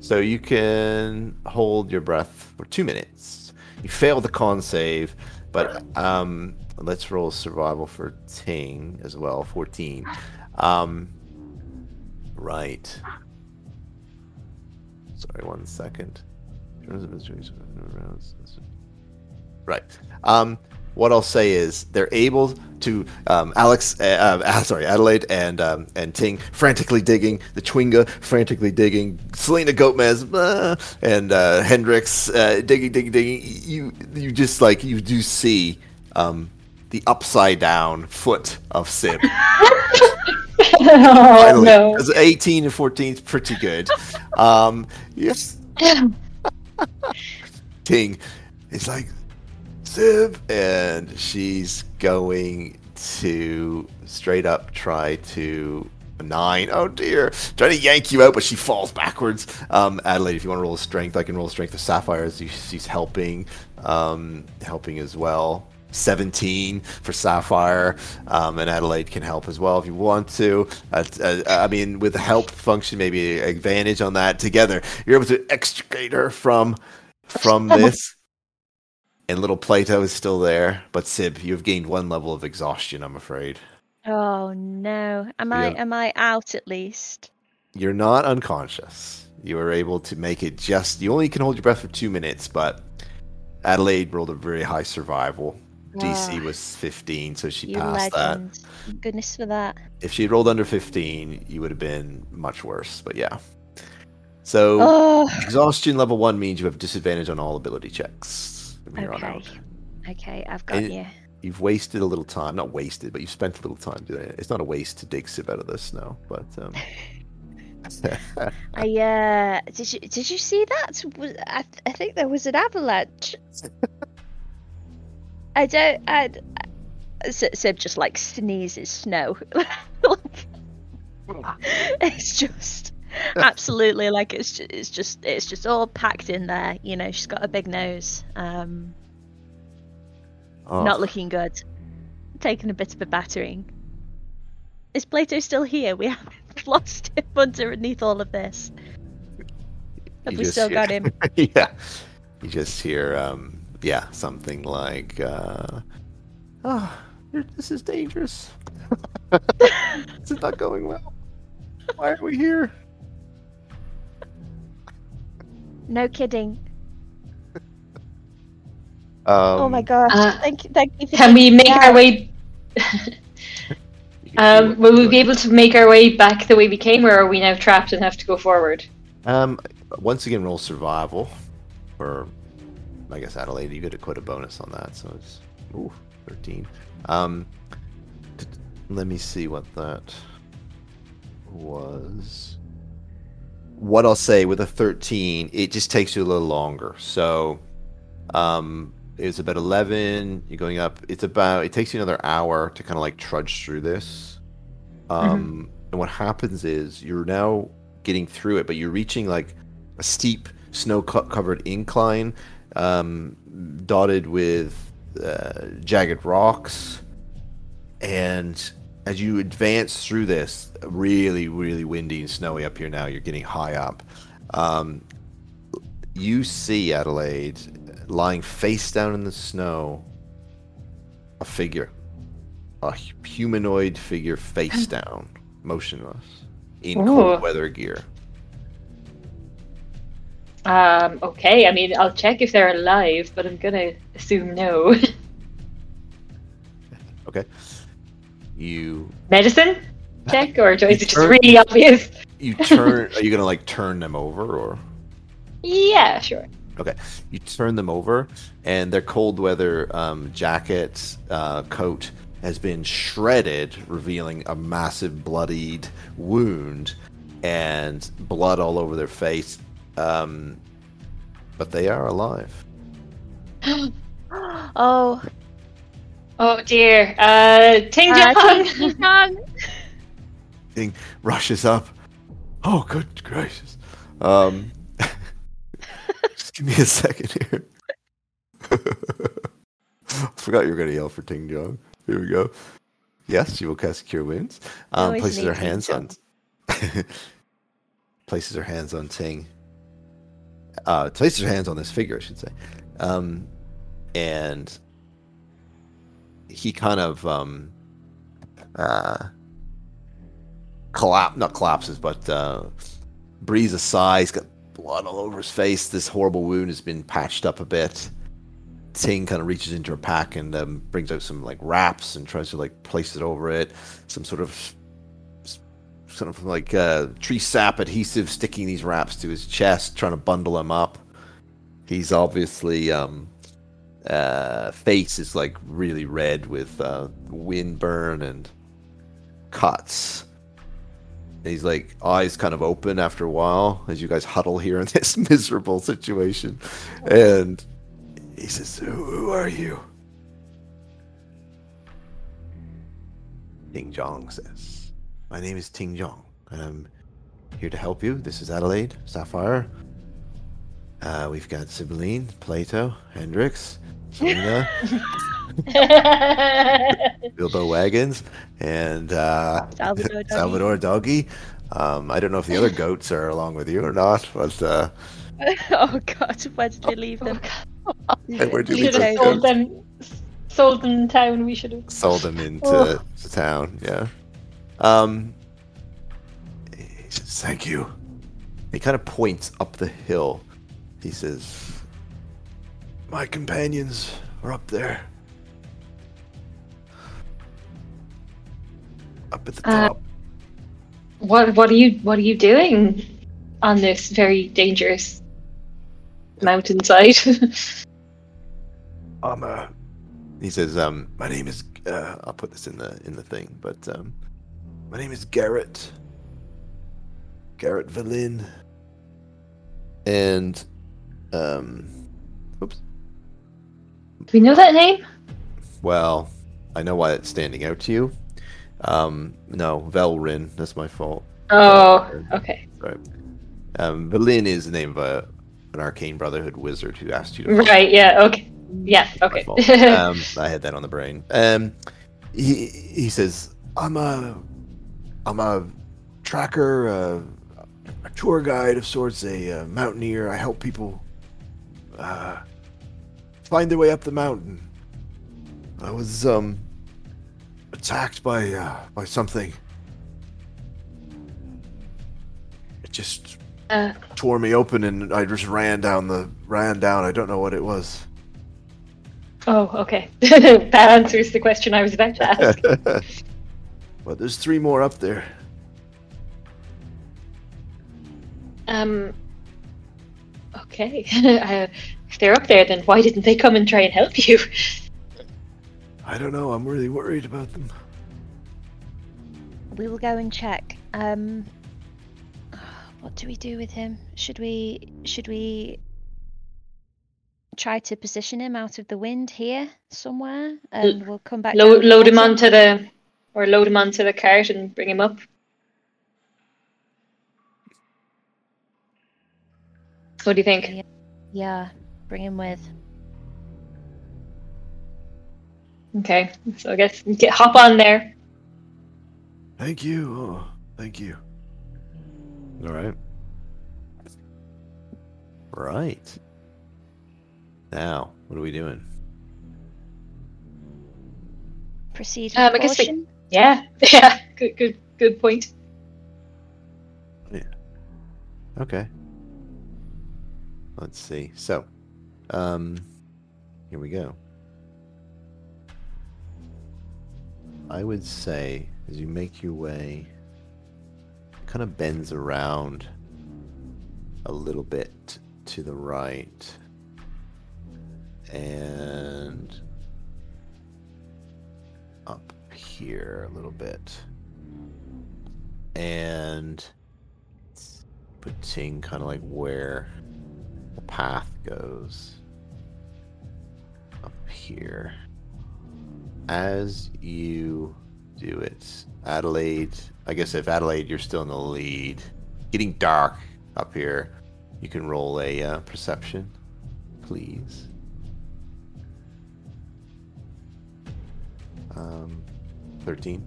A: So you can hold your breath for two minutes. You fail the con save, but um, let's roll survival for Ting as well. Fourteen. Um, right. Sorry, one second. Right. Um, what I'll say is they're able to um, Alex, uh, uh, <laughs> sorry, Adelaide and um, and Ting frantically digging, the Twinga frantically digging, Selena Gomez uh, and uh, Hendrix uh, digging, digging, digging. You you just like you do see um, the upside down foot of Sib. <laughs>
B: oh,
A: Finally,
B: no.
A: because 18 and 14 is pretty good. Um, yes, <laughs> Ting is like Sib, and she's going to straight up try to nine. Oh dear. Trying to yank you out, but she falls backwards. Um, Adelaide, if you want to roll a strength, I can roll a strength of Sapphire as she's helping, um, helping as well. 17 for Sapphire, um, and Adelaide can help as well if you want to. Uh, uh, I mean, with the help function, maybe advantage on that. Together, you're able to extricate her from from this. And little Plato is still there, but Sib, you've gained one level of exhaustion. I'm afraid.
C: Oh no! Am I am I out at least?
A: You're not unconscious. You were able to make it just. You only can hold your breath for two minutes, but Adelaide rolled a very high survival. DC ah. was 15, so she
C: You
A: passed
C: legend. Goodness for that.
A: that. If she had rolled under 15, you would have been much worse. But yeah. So
C: Oh,
A: exhaustion level one means you have disadvantage on all ability checks from here on
C: okay.
A: out.
C: Okay, I've got
A: And-
C: you.
A: You've wasted a little time. Not wasted, but you've spent a little time doing it. It's not a waste to dig Sib out of this snow, but um, <laughs>
C: I uh, did you did you see that? Was, I I think there was an avalanche. <laughs> I don't. I Sib just like sneezes snow. <laughs> it's just <laughs> absolutely like it's just, it's just it's just all packed in there. You know, she's got a big nose. Um,
A: oh,
C: not looking good. Taking a bit of a battering. Is Plato still here? We <laughs> haven't lost him underneath all of this. Have
A: You
C: we still
A: hear-
C: got him? <laughs>
A: yeah. You just hear, um, yeah, something like, uh, oh, this is dangerous. this is not going well. Why are we here?
C: No kidding. <laughs>
A: Um,
C: oh my gosh!
B: Uh,
C: thank you, thank you.
B: Can we make
C: me
B: our way? <laughs>
A: you can do
B: Um, will we be able to make our way back the way we came, or are we now trapped and have to go forward?
A: Um, once again, roll survival. or I guess, Adelaide, you get a quite a bonus on that, so it's, ooh, 13. Um, t- t- let me see what that was. What I'll say with a 13, it just takes you a little longer. So, um, it's about 11. You're going up. It's about, it takes you another hour to kind of like trudge through this. Um, and what happens is you're now getting through it, but you're reaching like a steep snow covered incline, um, dotted with uh, jagged rocks. And as you advance through this, really, really windy and snowy up here now, you're getting high up. Um, you see Adelaide lying face down in the snow, a figure, a humanoid figure face down, motionless, in cold weather gear.
B: Um, okay, I mean, I'll check if they're alive, but I'm gonna assume no. <laughs>
A: Okay. You
B: Medicine check, or is it just
A: Turn-
B: really obvious? <laughs>
A: you <laughs> turn. are you gonna like turn them over or?
B: Yeah, sure.
A: Okay, you turn them over, and their cold weather um, jacket uh, coat has been shredded, revealing a massive bloodied wound and blood all over their face. Um, but they are alive. <gasps>
C: Oh,
B: Oh dear. Uh, Ting
C: uh, Ting Jong. <laughs>
A: Thing rushes up. Oh, good gracious! Um, <laughs> just give me a second here. <laughs> I Forgot you were gonna yell for Ting Jong. Here we go. Yes, she will cast Cure Wounds. Um, places her hands on. places her hands on Ting. Uh, places her hands on this figure, I should say. Um, and he kind of um, uh, collapse, not collapses, but uh, breathes a sigh. He's got blood all over his face. This horrible wound has been patched up a bit. Ting kind of reaches into her pack and um, brings out some like wraps and tries to like place it over it. Some sort of sort of like uh, tree sap adhesive sticking these wraps to his chest, trying to bundle him up. He's obviously um, uh, face is like really red with uh, wind burn and cuts. And he's like eyes kind of open after a while as you guys huddle here in <laughs> this miserable situation, and he says, "Who, who are you?" Ting Jong says, my name is Ting Jong, and I'm here to help you. This is Adelaide, Sapphire. Uh, we've got Sibylline, Plato, Hendrix, Selena, <laughs> Bilbo Wagons, and uh,
C: Salvador Doggy. <laughs>
A: Salvador Doggy. Um, I don't know if the other goats are along with you or not, but uh, <laughs>
C: oh god, where did we leave them?
A: where do
B: we
A: we
B: should have
A: go?
B: sold them. Sold them in town. We should have.
A: sold them into
B: Oh.
A: to town. Yeah. Um. He says, "Thank you." He kind of points up the hill. He says, "My companions are up there, up at the
B: Uh,
A: top."
B: What What are you What are you doing on this very dangerous mountainside?
A: I'm uh He says, "Um, my name is. Uh, I'll put this in the in the thing, but um, my name is Garrett. Garrett Valin. And, um, oops.
B: Do we know that name?
A: Well, I know why it's standing out to you. Um, no, Velrin. That's my fault.
B: Oh, okay.
A: Right. Um, Valin is the name of a an arcane brotherhood wizard who asked you to.
B: Right. Yeah. Okay. Yeah. Okay. <laughs>
A: um, I had that on the brain. Um, he he says, "I'm a, I'm a tracker, uh, a tour guide of sorts, a uh, mountaineer. I help people uh, find their way up the mountain. I was um attacked by uh, by something. It just
B: Uh,
A: tore me open, and I just ran down the ran down. I don't know what it was."
B: oh, okay. <laughs> that answers the question I was about to ask. <laughs>
A: but there's three more up there.
B: Um. Okay. <laughs> if they're up there, then why didn't they come and try and help you?
A: I don't know. I'm really worried about them.
C: We will go and check. Um, what do we do with him? Should we should we try to position him out of the wind here somewhere, and we'll come back.
B: Load,
C: down
B: load him onto the, or load him onto the cart and bring him up. What do you think?
C: Yeah, bring him with.
B: Okay, so I guess get hop on there.
A: Thank you. Oh, thank you. All right. Right. Now, what are we doing?
C: Proceed.
B: Um, I guess we- Yeah, <laughs> yeah. Good, good, good point. Yeah.
A: Okay. Let's see. So, um, here we go. I would say as you make your way, kind of bends around a little bit to the right, and up here a little bit, and putting kind of like where the path goes here. As you do it, Adelaide, I guess if Adelaide, you're still in the lead, getting dark up here, you can roll a uh, perception, please. Um, 13.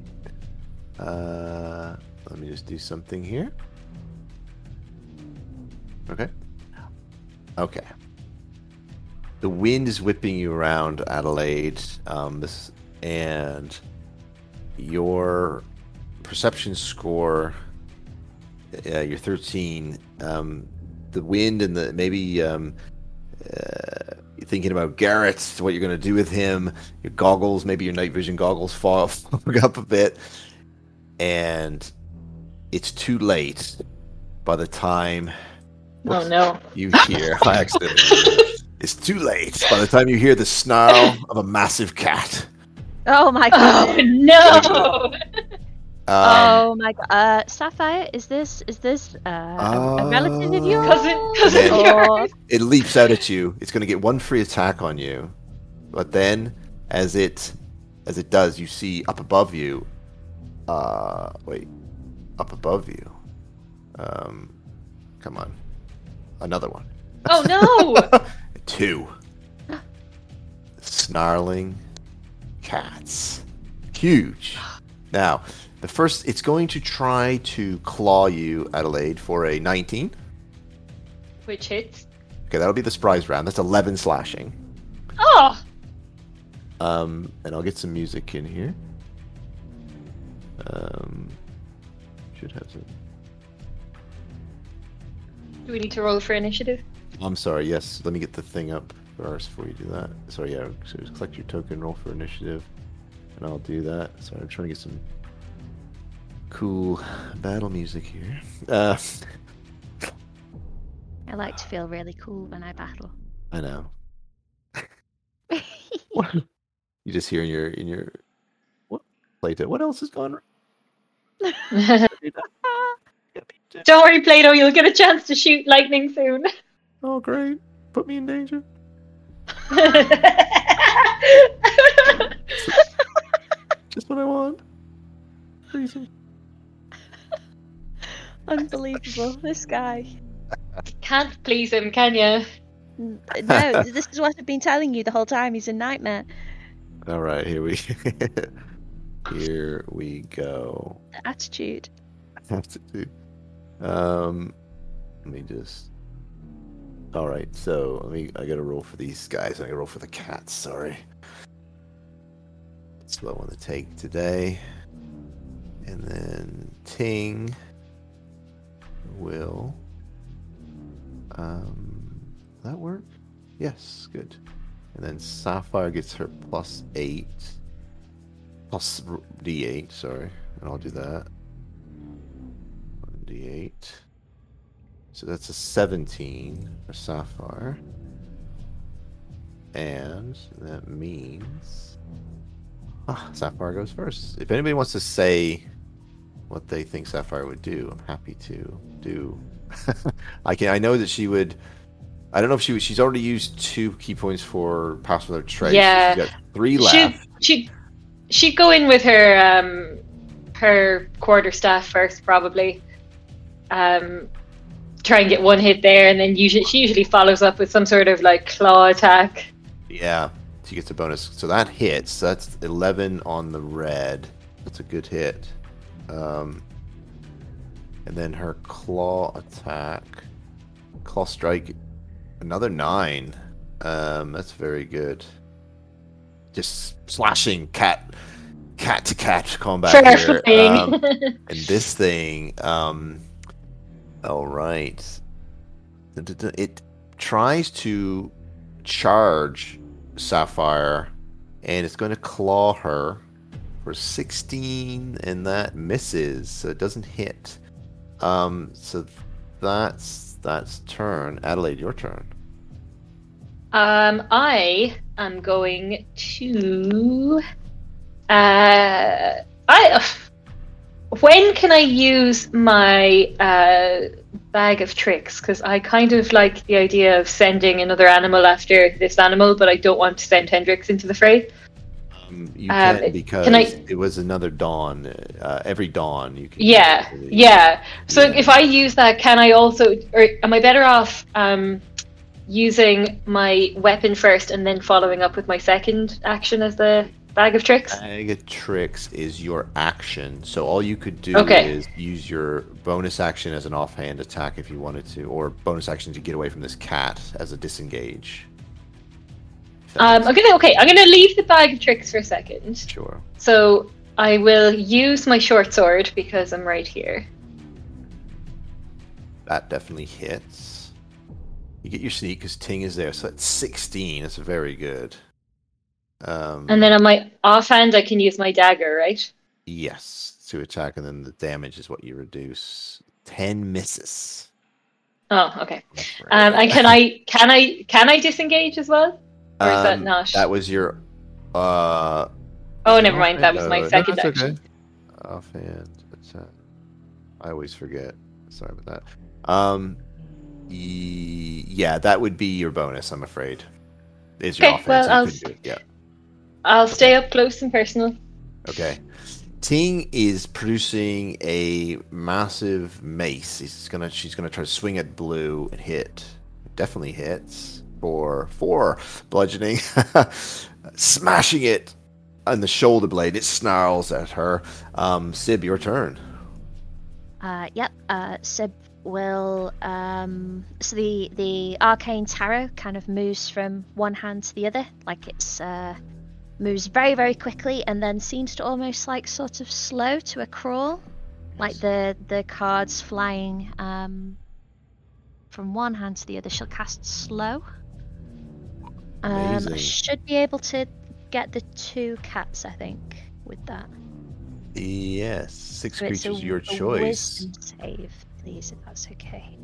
A: Uh, let me just do something here. Okay. Okay. The wind is whipping you around Adelaide, um, this, and your perception score, uh, your 13, um, the wind and the maybe um, uh, thinking about Garrett, what you're going to do with him, your goggles, maybe your night vision goggles <laughs> fall up a bit, and it's too late by the time
B: Oh <laughs> no.
A: you hear I accidentally it's too late by the time you hear the snarl <laughs> of a massive cat
C: Oh my
B: Oh
C: god.
B: no. <laughs>
A: um,
C: oh my god. Uh, Sapphire, is this is this uh, a, a relative of
A: Uh,
C: yours?
B: Cousin, cousin
A: Then-
B: yours.
A: It leaps out at you it's going to get one free attack on you but then as it as it does you see up above you uh wait up above you. Um, come on, another one.
B: Oh no! <laughs>
A: Two. Snarling cats. Huge. Now, the first, it's going to try to claw you, Adelaide, for a 19.
B: Which hits?
A: Okay, that'll be the surprise round. That's 11 slashing.
B: Oh!
A: Um, and I'll get some music in here. Um, should have some.
B: Do we need to roll for initiative?
A: I'm sorry. Yes, let me get the thing up first before you do that. Sorry, yeah. So just collect your token, roll for initiative, and I'll do that. Sorry, I'm trying to get some cool battle music here. Uh, <laughs>
C: I like to feel really cool when I battle.
A: I know. <laughs> What? You just hear in your in your what Plato? What else is going on? <laughs>
B: Don't worry, Plato, you'll get a chance to shoot lightning soon.
A: Oh, great! Put me in danger. Just what I want. Please.
C: Unbelievable, this guy.
B: Can't please him, can you?
C: No, <laughs> this is what I've been telling you the whole time. He's a nightmare.
A: All right, here we <laughs> here we go.
C: Attitude. attitude.
A: have to do. Um, let me just. All right, so let me. I got to roll for these guys. I got to roll for the cats. Sorry. That's what I want to take today, and then Ting will. Um, that work? Yes, good. And then Sapphire gets her plus eight, plus D8. Sorry, and I'll do that. 1d8. So that's a 17 for Sapphire. And that means. Ah, Sapphire goes first. If anybody wants to say what they think Sapphire would do, I'm happy to do. <laughs> I can. I know that she would. I don't know if she she's already used two ki points for pass without trace. so
B: Yeah.
A: she's got three left.
B: she'd, she'd go in with her um, her quarter staff first, probably. Um, try and get one hit there, and then usually she usually follows up with some sort of like claw attack.
A: Yeah, she gets a bonus. So that hits. That's 11 on the red. That's a good hit. Um, and then her claw attack, claw strike, another nine. Um, that's very good. Just slashing cat, cat to cat combat here. <laughs> Um, and this thing, um, all right. It tries to charge Sapphire, and it's going to claw her for 16, and that misses, so it doesn't hit. Um, so that's that's turn. Adelaide, your turn.
B: Um, I am going to. Uh, I. When can I use my uh, bag of tricks? Because I kind of like the idea of sending another animal after this animal, but I don't want to send Hendrix into the fray.
A: Um, you
B: Um,
A: can because
B: can I-
A: it was another dawn. Uh, every dawn you can.
B: Yeah, yeah. So
A: Yeah.
B: if I use that, can I also, or am I better off um, using my weapon first and then following up with my second action as the bag of tricks?
A: Bag of tricks is your action, so all you could do
B: Okay.
A: is use your bonus action as an offhand attack if you wanted to, or bonus action to get away from this cat as a disengage.
B: Um, I'm gonna okay. I'm gonna leave the bag of tricks for a second.
A: Sure.
B: So I will use my short sword because I'm right here.
A: That definitely hits. You get your sneak because Ting is there, so that's 16. That's very good. Um,
B: And then on my offhand, I can use my dagger, right?
A: yes, to attack, and then the damage is what you reduce. 10 misses.
B: Oh, okay. Um, and can I <laughs> can I can I disengage as well? Or is that
A: Um,
B: not?
A: That was your. Uh,
B: Oh, never mind. That was my
A: no,
B: second
A: that's
B: action.
A: Okay. Offhand attack. I always forget. Sorry about that. Um, yeah, that would be your bonus. I'm afraid. Is your
B: Okay,
A: offhand?
B: well, I'll
A: couldn't do it. Yeah.
B: I'll stay up close and personal.
A: Okay. Ting is producing a massive mace. He's gonna, she's gonna try to swing at Blue and hit. Definitely hits for four bludgeoning, <laughs> smashing it on the shoulder blade. It snarls at her. Um, Sib, your turn.
C: Uh, yep. Uh, Sib will. Um, so the the arcane tarot kind of moves from one hand to the other, like it's uh, moves very very quickly, and then seems to almost like sort of slow to a crawl, like the the cards flying um, from one hand to the other. She'll cast slow. Um, should be able to get the two cats, I think, with that.
A: Yes, six
C: So it's a-
A: creatures, your choice.
C: Save, please, if that's okay.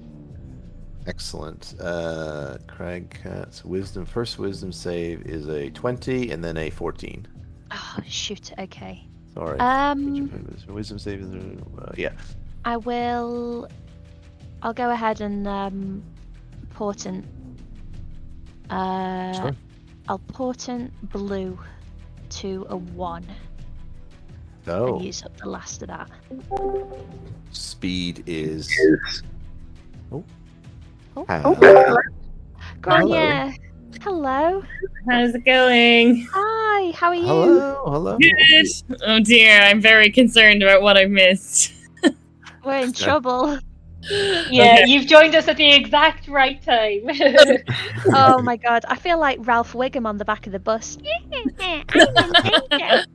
A: Excellent. Uh, Craig Cat's wisdom. First wisdom save is a 20 and then a 14.
C: Oh shoot. Okay.
A: Sorry.
C: Um,
A: wisdom save is uh, yeah.
C: I will. I'll go ahead and um, portent. Uh,
A: Sure.
C: I'll portent blue to a one
A: Oh,
C: and use up the last of that.
A: speed is. Oh.
C: Oh.
A: Hello.
C: Grania, hello.
D: How's it going?
C: Hi. How are you?
A: Hello. Hello.
D: Good. Oh dear, I'm very concerned about what I missed. <laughs>
C: We're in trouble. <laughs>
B: Yeah,
D: Okay.
B: you've joined us at the exact right time. <laughs>
C: oh my god, I feel like Ralph Wiggum on the back of the bus. I'm in danger.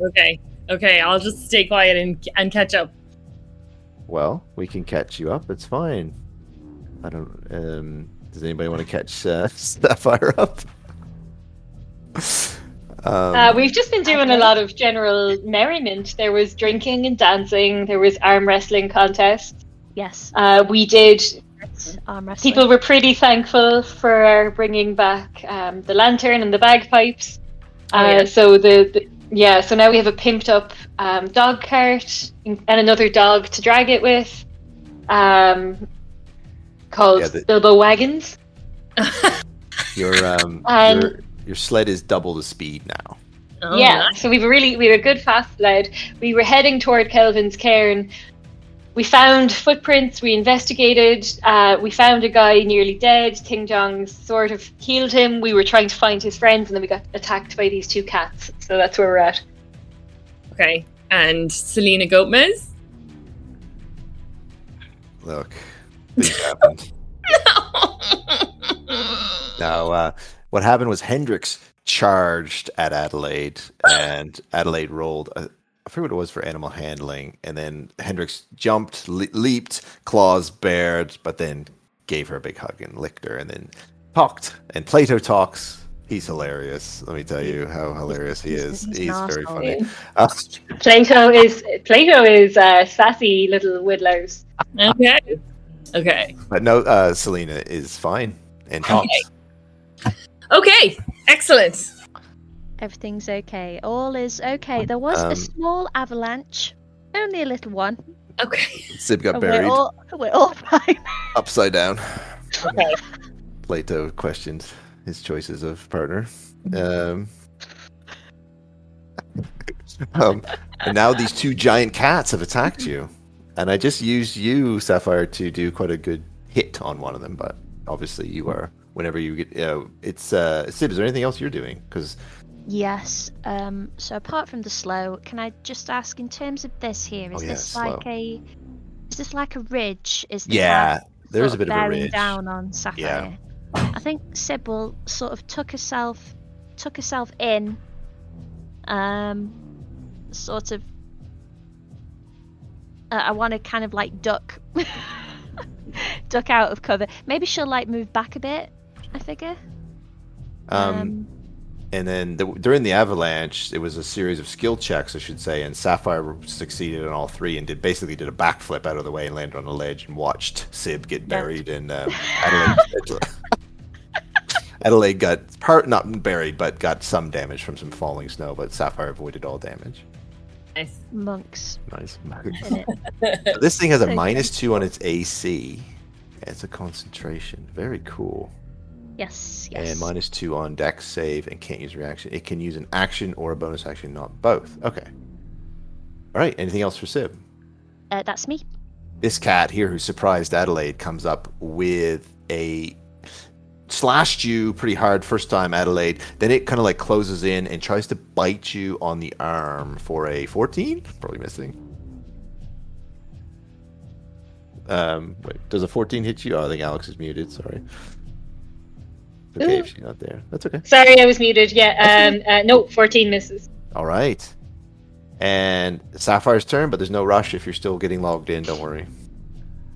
D: Okay, okay, I'll just stay quiet and and catch up.
A: Well, we can catch you up. It's fine. I don't. Um, does anybody want to catch uh, <laughs> Sapphire up? um,
B: uh, we've just been doing a lot of general merriment. There was drinking and dancing. There was arm wrestling contests.
C: yes,
B: Uh, we did.
C: arm wrestling.
B: People were pretty thankful for bringing back um, the lantern and the bagpipes.
D: Oh,
B: Uh,
D: yeah.
B: So the, the yeah, so now we have a pimped up um, dog cart and another dog to drag it with, um, called
A: Yeah, the-
B: Bilbo Wagons. <laughs>
A: your um,
B: Um,
A: your your sled is double the speed now.
D: Oh,
B: yeah,
D: nice.
B: so we were really we were a good fast sled. We were heading toward Kelvin's cairn. We found footprints. We investigated. Uh, we found a guy nearly dead. Ting Jong sort of healed him. We were trying to find his friends, and then we got attacked by these two cats. So that's where we're at.
D: Okay, and Selena Gomez.
A: Look, things <laughs> happened. Now, uh, what happened was Hendrix charged at Adelaide, and Adelaide rolled. A, I forget what it was for animal handling, and then Hendrix jumped, le- leaped, claws bared, but then gave her a big hug and licked her, and then talked. And Plato talks. He's hilarious. Let me tell you how hilarious he is.
C: He's- he's
A: He's very funny. Uh, <laughs>
B: Plato is Plato is uh, sassy little whittlers.
D: okay, okay,
A: but no, uh, Selena is fine and talks.
D: okay. Excellent.
C: Everything's okay. All is okay. There was
A: Um,
C: a small avalanche, only a little one.
D: Okay, <laughs>
A: Sib got
C: and we're
A: buried
C: all we're all <laughs> fine.
A: upside down.
D: okay.
A: Plato questioned his choices of partner. Um, <laughs> um, and now these two giant cats have attacked you. And I just used you, Sapphire, to do quite a good hit on one of them. But obviously, you are. Whenever you get, uh, it's uh, Sib. Is there anything else you're doing? Because
C: Yes. Um. So apart from the slow, can I just ask in terms of this here? Is
A: Oh, yeah,
C: this
A: slow.
C: like a? Is this like a ridge? Is the
A: yeah, there's a bit of a
C: bearing
A: ridge.
C: down on Sapphire? I think Sybil sort of took herself took herself in. Um. Sort of. Uh, I want to kind of like duck. <laughs> duck out of cover. Maybe she'll like move back a bit. I figure.
A: Um, and then the, during the avalanche, it was a series of skill checks, I should say, and Sapphire succeeded on all three and did basically did a backflip out of the way and landed on a ledge and watched Sib get buried and um, <laughs> Adelaide. Adelaide got part not buried, but got some damage from some falling snow, but Sapphire avoided all damage.
D: Nice.
C: monks
A: Nice.
C: in it. <laughs>
A: this thing has a
C: Okay.
A: minus two on its AC. It's a concentration. Very cool.
C: Yes, yes.
A: and minus two on dex save and can't use reaction. It can use an action or a bonus action, not both. Okay. All right. Anything else for Sib?
C: Uh, that's me.
A: This cat here who surprised Adelaide comes up with a slashed you pretty hard first time Adelaide. Then it kind of like closes in and tries to bite you on the arm for a 14. Probably missing. Um, wait, does a 14 hit you? Oh, I think Alex is muted. Sorry. It's okay
B: Ooh.
A: if she's not there. That's okay.
B: Sorry, I was muted. Yeah. Um. Uh, no, fourteen misses.
A: All right. And Sapphire's turn, but there's no rush if you're still getting logged in. Don't worry.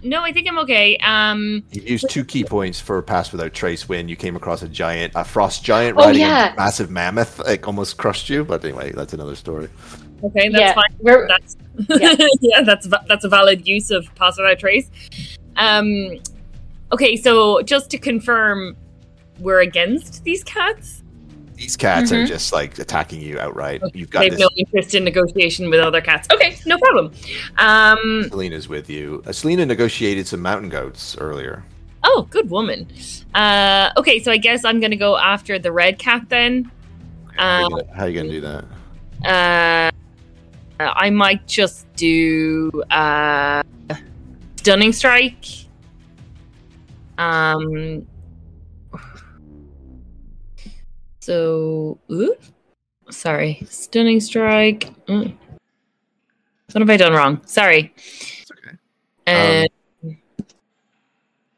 D: No, I think I'm okay. Um,
A: You used two ki points for pass without trace when you came across a giant, a frost giant
B: Oh,
A: riding
B: yeah.
A: a massive mammoth, like almost crushed you. But anyway, that's another story.
D: okay, that's
B: yeah.
D: fine.
B: We're
D: That's <laughs>
B: Yeah.
D: yeah, that's that's a valid use of pass without trace. Um, okay, so just to confirm, we're against these cats.
A: These cats are
B: Mhm.
A: just like attacking you outright. You've got
D: They have
A: this.
D: no interest in negotiation with other cats. Okay, no problem. Um,
A: Selena's with you. Uh, Selena negotiated some mountain goats earlier.
D: oh, good woman. Uh, okay, so I guess I'm gonna go after the red cat then.
A: How you
D: Uh,
A: gonna, you gonna do that?
D: Uh, I might just do uh, stunning strike. Um. So, ooh, sorry, stunning strike. Mm. What have I done wrong? Sorry.
A: It's okay.
D: Uh,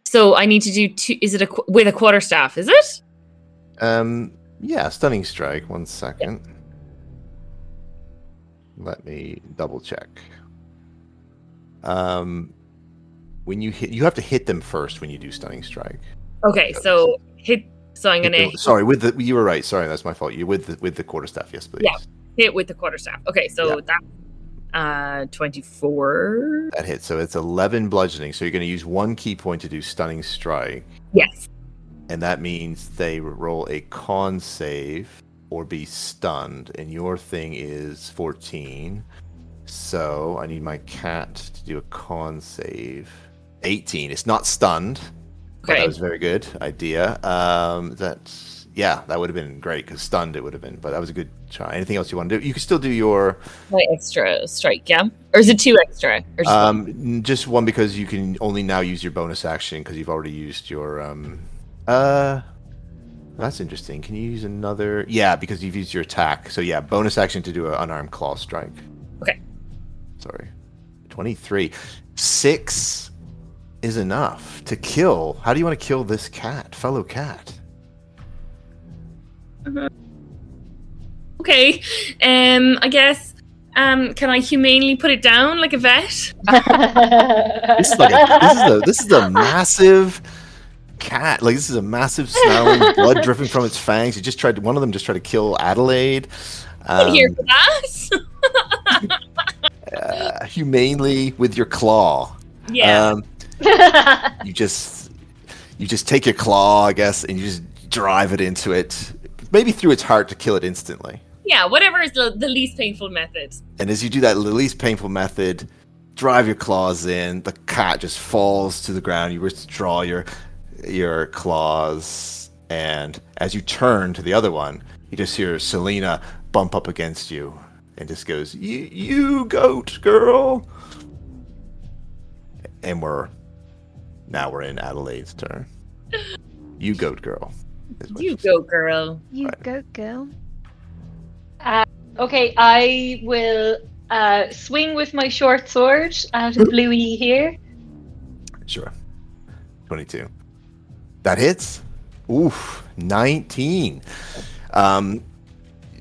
D: so I need to do two. Is it a with a quarter staff? Is it?
A: Um, yeah, stunning strike. One second. Let me double check. Um, when you hit, you have to hit them first when you do stunning strike.
D: Okay, so hit. So I'm gonna
A: sorry, with the you were right. Sorry, that's my fault. You with the with the quarterstaff. Yes, please.
D: Yeah. hit with the quarterstaff. Okay, so
A: Yeah.
D: that uh 24.
A: That hit. So it's eleven bludgeoning. So you're going to use one ki point to do stunning strike,
D: Yes.
A: and that means they roll a con save or be stunned. And your thing is fourteen. So I need my cat to do a con save. Eighteen. It's not stunned.
D: Okay.
A: that was a very good idea. Um, that's yeah, that would have been great because stunned it would have been. But that was a good try. Anything else you want to do? You can still do your
D: My extra strike, yeah? Or is it two extra? Or just one?
A: um, n- just one because you can only now use your bonus action because you've already used your um. Uh, that's interesting. Can you use another? Yeah, because you've used your attack. So yeah, bonus action to do an unarmed claw strike.
D: Okay.
A: Sorry, twenty-three. Six is enough to kill. How do you want to kill this cat, fellow cat?
D: Okay. Um I guess um can I humanely put it down like a vet? <laughs>
A: This is like a, this is a this is a massive cat. Like this is a massive snarling, <laughs> blood dripping from its fangs. He just tried. To, one of them just tried to kill Adelaide.
D: I'm here
A: Um,
D: for that. <laughs>
A: uh, humanely with your claw.
D: yeah.
A: Um, <laughs> you just you just take your claw, I guess, and you just drive it into it, maybe through its heart to kill it instantly.
D: yeah, whatever is the, the least painful method.
A: And as you do that, the least painful method, drive your claws in. The cat just falls to the ground. You withdraw your your claws, and as you turn to the other one, you just hear Selena bump up against you, and just goes, "You, you goat girl." And we're now we're in Adelaide's turn. You goat girl.
D: You
A: she
D: go, girl.
C: You
A: Right.
C: go, girl.
B: okay, I will uh, swing with my short sword at Bluey here.
A: Sure. Twenty-two. That hits. Oof, 19. Um,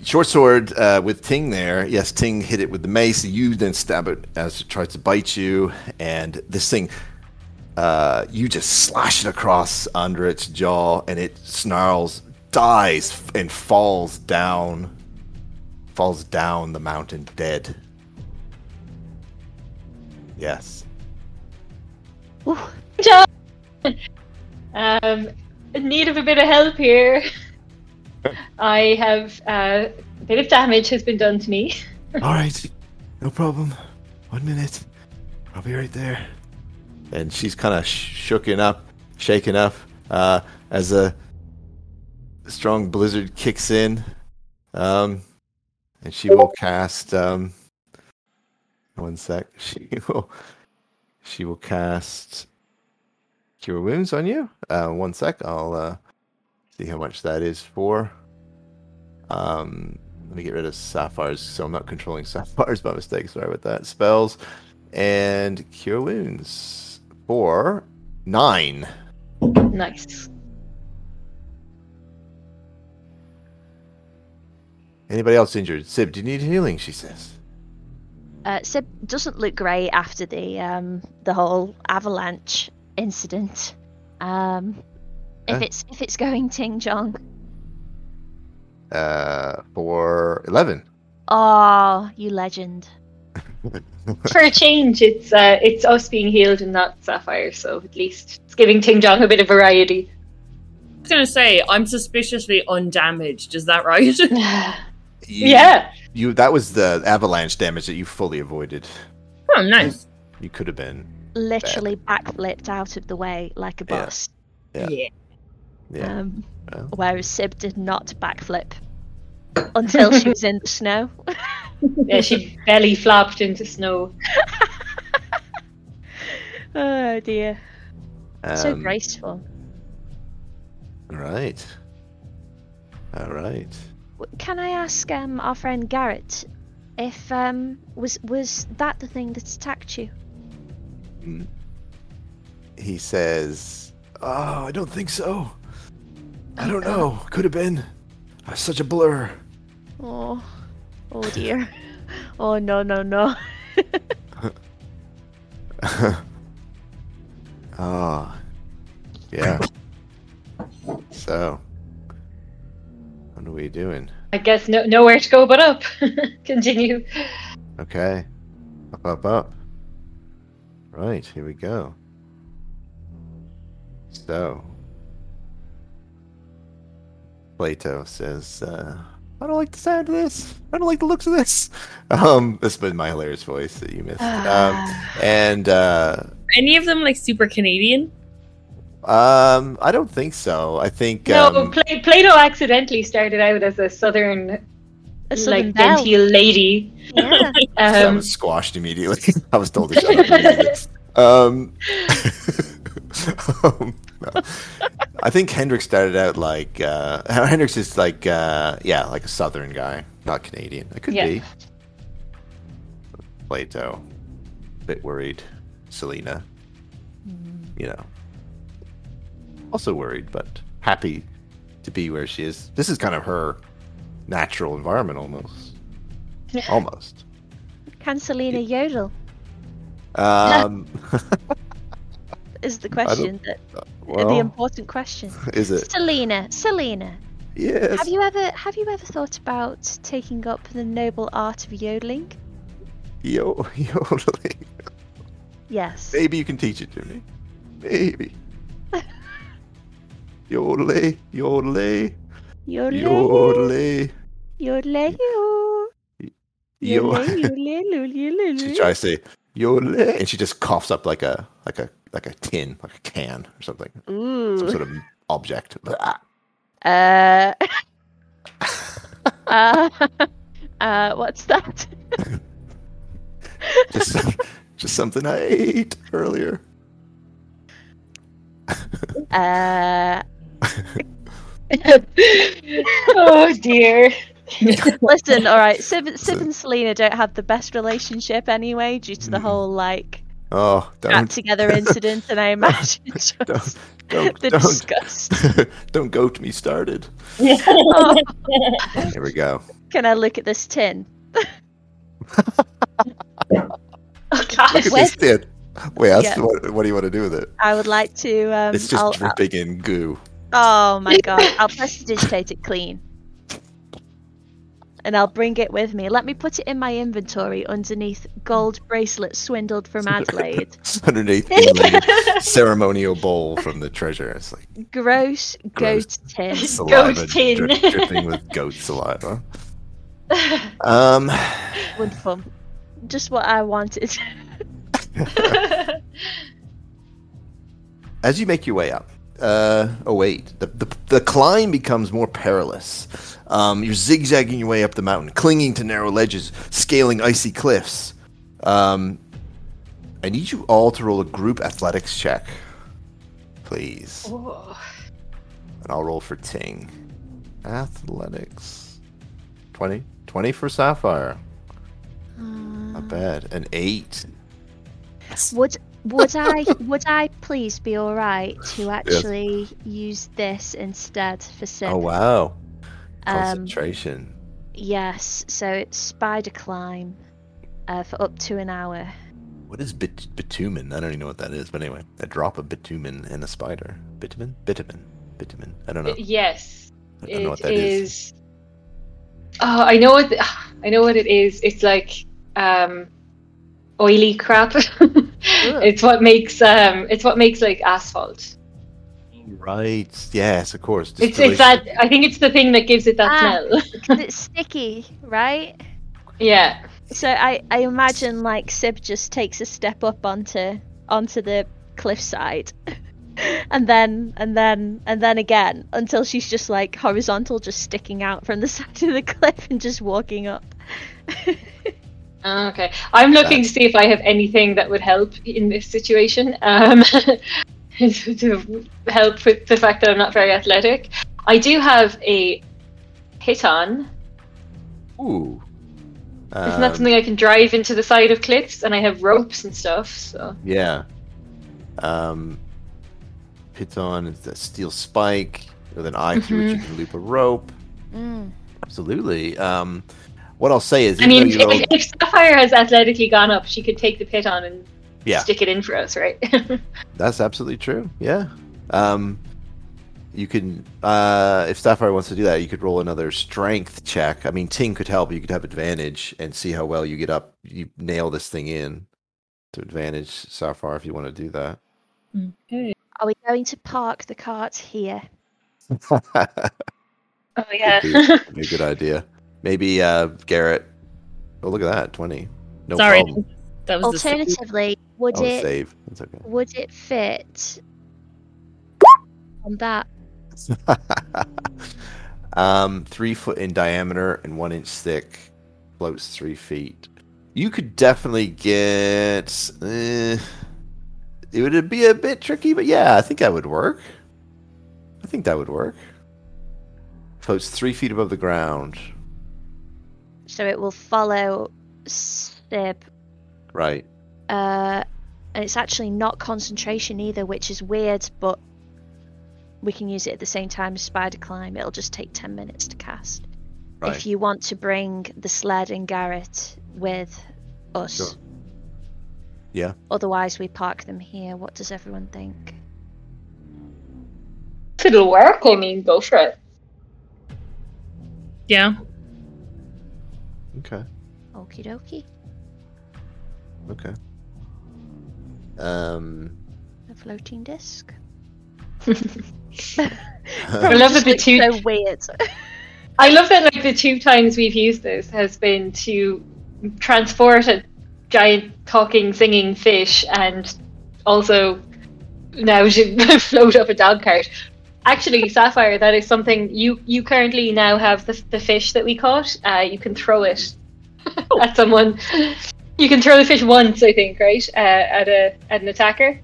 A: short sword uh, with Ting there. Yes, Ting hit it with the mace. You then stab it as it tries to bite you, and this thing, uh, you just slash it across under its jaw, and it snarls, dies, and falls down, falls down the mountain dead. Yes.
C: Ooh,
B: John! Um, in need of a bit of help here. <laughs> I have uh, a bit of damage has been done to me.
A: All right, <laughs> no problem. One minute, I'll be right there. And she's kind of sh- shooken up, shaken up, uh, as a strong blizzard kicks in, um, and she will cast. Um, one sec. <laughs> She will. She will cast cure wounds on you. Uh, one sec. I'll uh, see how much that is for. Um, let me get rid of sapphires, so I'm not controlling <laughs> sapphires by mistake. Sorry about that. Spells and cure wounds for nine.
B: Nice.
A: Anybody else injured? Sib, do you need healing? She says.
C: Uh, Sib doesn't look great after the um the whole avalanche incident. Um, if
A: Huh?
C: it's if it's going Ting Jong.
A: Uh, for eleven.
C: Oh, you legend.
B: For a change, it's uh, it's us being healed and not Sapphire, so at least it's giving Ting Jong a bit of variety.
D: I was gonna say I'm suspiciously undamaged. Is that right? <laughs>
A: You-
B: yeah.
A: You that was the avalanche damage that you fully avoided.
D: oh, nice.
A: You could have been.
C: Literally backflipped out of the way like a
A: Yeah.
C: boss.
A: Yeah.
D: Yeah.
A: Yeah.
C: Um,
A: Well.
C: whereas Sib did not backflip until she was in the snow. <laughs>
B: Yeah, she belly flopped into snow. <laughs>
C: oh dear. so
A: Um,
C: graceful.
A: All right. All right.
C: Can I ask um, our friend Garrett if um was was that the thing that attacked you?
A: Mm. He says, "Oh, I don't think so. I don't know. Could have been. I was such a blur."
C: Oh, oh dear. <laughs> Oh no no no.
A: oh, <laughs> yeah. So, what are we doing?
B: I guess no nowhere to go but up. <laughs> Continue.
A: Okay. Up, up, up. Right, here we go. So, Plato says, uh, I don't like the sound of this. I don't like the looks of this. <laughs> Um, this has my hilarious voice that you missed. Um, and, uh,
D: Any of them like super Canadian?
A: um, I don't think so. I think,
B: no,
A: um,
B: Pla- Plato accidentally started out as a southern,
C: A southern
B: like
C: belle.
B: genteel lady.
C: Yeah.
A: I <laughs>
B: Um,
A: was squashed immediately. <laughs> I was told to shut up. Um, <laughs> um, no. I think Hendrix started out like uh, <laughs> Hendrix is like uh, yeah, like a southern guy, not Canadian. I could
B: Yeah.
A: be. Plato, bit worried. Selena, you know, also worried, but happy to be where she is. This is kind of her natural environment, almost. Almost.
C: Can Selena yodel?
A: Um, <laughs>
C: Is the question that uh,
A: the
C: important question. <laughs>
A: is it?
C: Selena, Selena,
A: Yes.
C: have you ever have you ever thought about taking up the noble art of yodeling?
A: Yo, <laughs> yodeling.
C: Yes.
A: Maybe you can teach it to me. Maybe. Yodelay, yodelay,
C: Yodeling,
A: yodelay.
C: yodeling,
A: Yo.
C: yodeling,
A: she tries to say yodelay, and she just coughs up like a like a like a tin, like a can or something, some sort of object. <laughs>
C: Uh. <laughs> uh. Uh. What's that? <laughs>
A: Just just something I ate earlier.
C: Uh.
B: oh dear.
C: Listen, all right. Sib, Sib and Selena don't have the best relationship anyway, due to the
A: Mm.
C: whole like
A: Oh, don't
C: together <laughs> incident, and I imagine just
A: don't don't
C: the
A: don't,
C: disgust. <laughs>
A: don't goat me started. <laughs>
C: Oh,
A: Here we go.
C: can I look at this tin?
B: Oh god.
A: Look at this tin. Wait,
C: Yeah.
A: what, what do you want to do with it?
C: I would like to. Um,
A: It's just
C: I'll-
A: dripping in goo.
C: Oh my god! I'll press prestidigitate it clean, and I'll bring it with me. Let me put it in my inventory underneath gold bracelet swindled from Adelaide. <laughs> <laughs>
A: Underneath inlaid <laughs> ceremonial bowl from the treasure. It's like
C: Gross
A: Gross.
C: goat tin.
A: saliva
B: tin.
A: dri- dripping with goat saliva. Um,
C: Wonderful. Just what I wanted.
A: as you make your way up, Uh, oh wait, the, the the climb becomes more perilous. Um, you're zigzagging your way up the mountain, clinging to narrow ledges, scaling icy cliffs. Um, I need you all to roll a group athletics check, please.
B: Oh.
A: And I'll roll for Ting. Athletics. 20? 20 for Sapphire. Not bad. An 8.
C: Would would I would I please be all right to actually use this instead for Sib?
A: Oh, wow.
C: Um,
A: Concentration.
C: yes. So it's spider climb uh, for up to an hour.
A: What is bit- bitumen? I don't even know what that is, but anyway, a drop of bitumen in a spider. Bitumen? Bitumen. Bitumen. I don't know.
B: Yes,
A: I don't know what that is.
B: is. Oh, I know what I know what it is. It's like um, oily crap. <laughs> it's what makes um, it's what makes like asphalt.
A: Right. Yes, of course.
B: It's it's that I think it's the thing that gives it that
C: Ah.
B: smell.
C: Because it's <laughs> sticky, right?
B: yeah.
C: So I, I imagine like Sib just takes a step up onto onto the cliffside. <laughs> And then and then and then again until she's just like horizontal just sticking out from the <laughs> side of the cliff and just walking up.
B: Okay, I'm looking to see if I have anything that would help in this situation. Um, <laughs> to help with the fact that I'm not very athletic. I do have a piton.
A: Ooh.
B: Isn't that
A: Um,
B: something I can drive into the side of cliffs? And I have ropes and stuff. So
A: Yeah. Um, Piton is a steel spike with an eye through which you can loop a rope.
C: Mm.
A: Absolutely. Um, what I'll say is,
B: I mean,
A: though you <laughs>
B: if, if Sapphire has athletically gone up, she could take the piton and
A: Yeah.
B: stick it in for us, right? <laughs>
A: that's absolutely true. Yeah. Um, you can, uh, if Sapphire wants to do that, you could roll another strength check. I mean, Ting could help. You could have advantage and see how well you get up. You nail this thing in to advantage Sapphire if you want to do that.
D: Okay.
C: Are we going to park the cart here? <laughs>
B: oh yeah.
A: Be a good idea. Maybe uh, Garrett. Oh, look at that, twenty. No
D: Sorry,
A: problem.
D: That was the.
C: Alternatively, would
A: Oh,
C: it
A: save. That's okay.
C: would it fit on that? <laughs>
A: um, three foot in diameter and one inch thick, floats three feet. You could definitely get. Eh, it would be a bit tricky, but yeah, I think that would work. I think that would work. Floats three feet above the ground.
C: So it will follow Sib.
A: Right.
C: Uh, and it's actually not concentration either, which is weird, but we can use it at the same time as Spider Climb. It'll just take 10 minutes to cast.
A: Right.
C: If you want to bring the sled and Garrett with us.
A: Sure. Yeah.
C: Otherwise, we park them here. What does everyone think?
B: if it'll work, I mean, go for it.
D: Yeah.
A: Okay.
C: Okie dokie.
A: Okay. Um.
C: A floating disc. <laughs>
B: I love that the two.
C: So weird.
B: I love that like the two times we've used this has been to transport a giant talking singing fish and also now to <laughs> float up a dog cart. Actually, Sapphire, that is something you you currently now have the, the fish that we caught. Uh, you can throw it <laughs> at someone. You can throw the fish once, I think, right? Uh, at a at an attacker.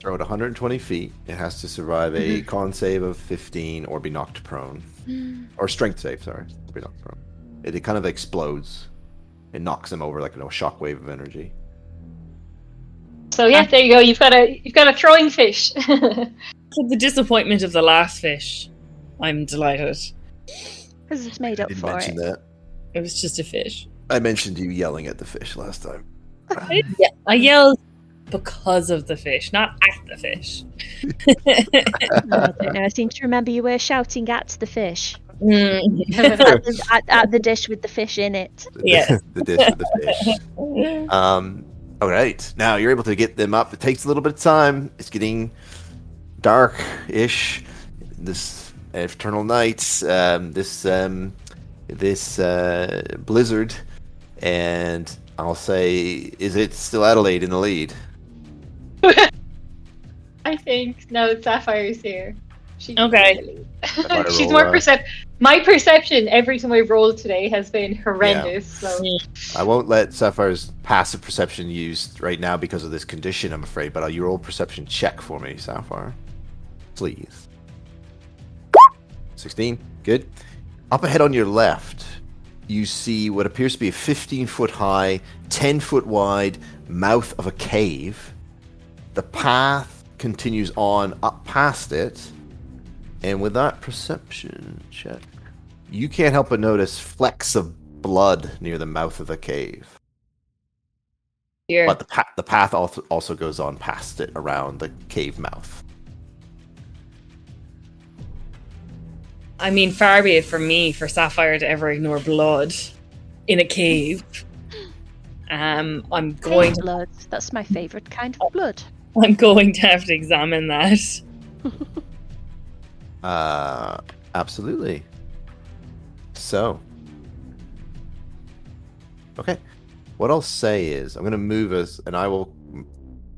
A: Throw it 120 feet. It has to survive a
B: Mm-hmm.
A: con save of 15 or be knocked prone. Or strength save, sorry. Be knocked prone. It, it kind of explodes. It knocks him over like a shockwave of energy.
B: So yeah, there you go. You've got a you've got a throwing fish. <laughs>
D: To the disappointment of the last fish, I'm delighted.
C: Because it's made
A: I
C: up
A: didn't
C: for
A: mention
C: it.
A: that.
D: It was just a fish.
A: I mentioned you yelling at the fish last time.
D: Yeah, I yelled because of the fish, not at the fish.
C: I don't know. I seem to remember you were shouting at the fish.
D: Mm,
C: at, the, at, at the dish with the fish in it. <laughs>
D: Yes. <laughs>
A: the dish with the fish. Um, all right. Now you're able to get them up. It takes a little bit of time. It's getting dark-ish. This eternal nights. Um, this um, this uh, blizzard, and I'll say, is it still Adelaide in the lead? <laughs>
B: I think no, Sapphire's here. She
D: Okay. <laughs>
B: She's more
A: uh,
B: percept. My perception every time I rolled today has been horrendous. So
A: I won't let Sapphire's passive perception used right now because of this condition, I'm afraid, but uh, you roll perception check for me, Sapphire. Please. 16. Good. Up ahead on your left, you see what appears to be a 15 foot high, 10 foot wide mouth of a cave. The path continues on up past it. And with that perception check, you can't help but notice flecks of blood near the mouth of the cave.
D: Here.
A: But the, pa- the path also, also goes on past it around the cave mouth.
D: I mean, far be it from me for Sapphire to ever ignore blood in a cave. Um, I'm going
C: Cave
D: to,
C: blood. That's my favourite kind of blood.
D: I'm going to have to examine that. <laughs>
A: Uh, absolutely. So, okay. What I'll say is, I'm going to move us, and I will.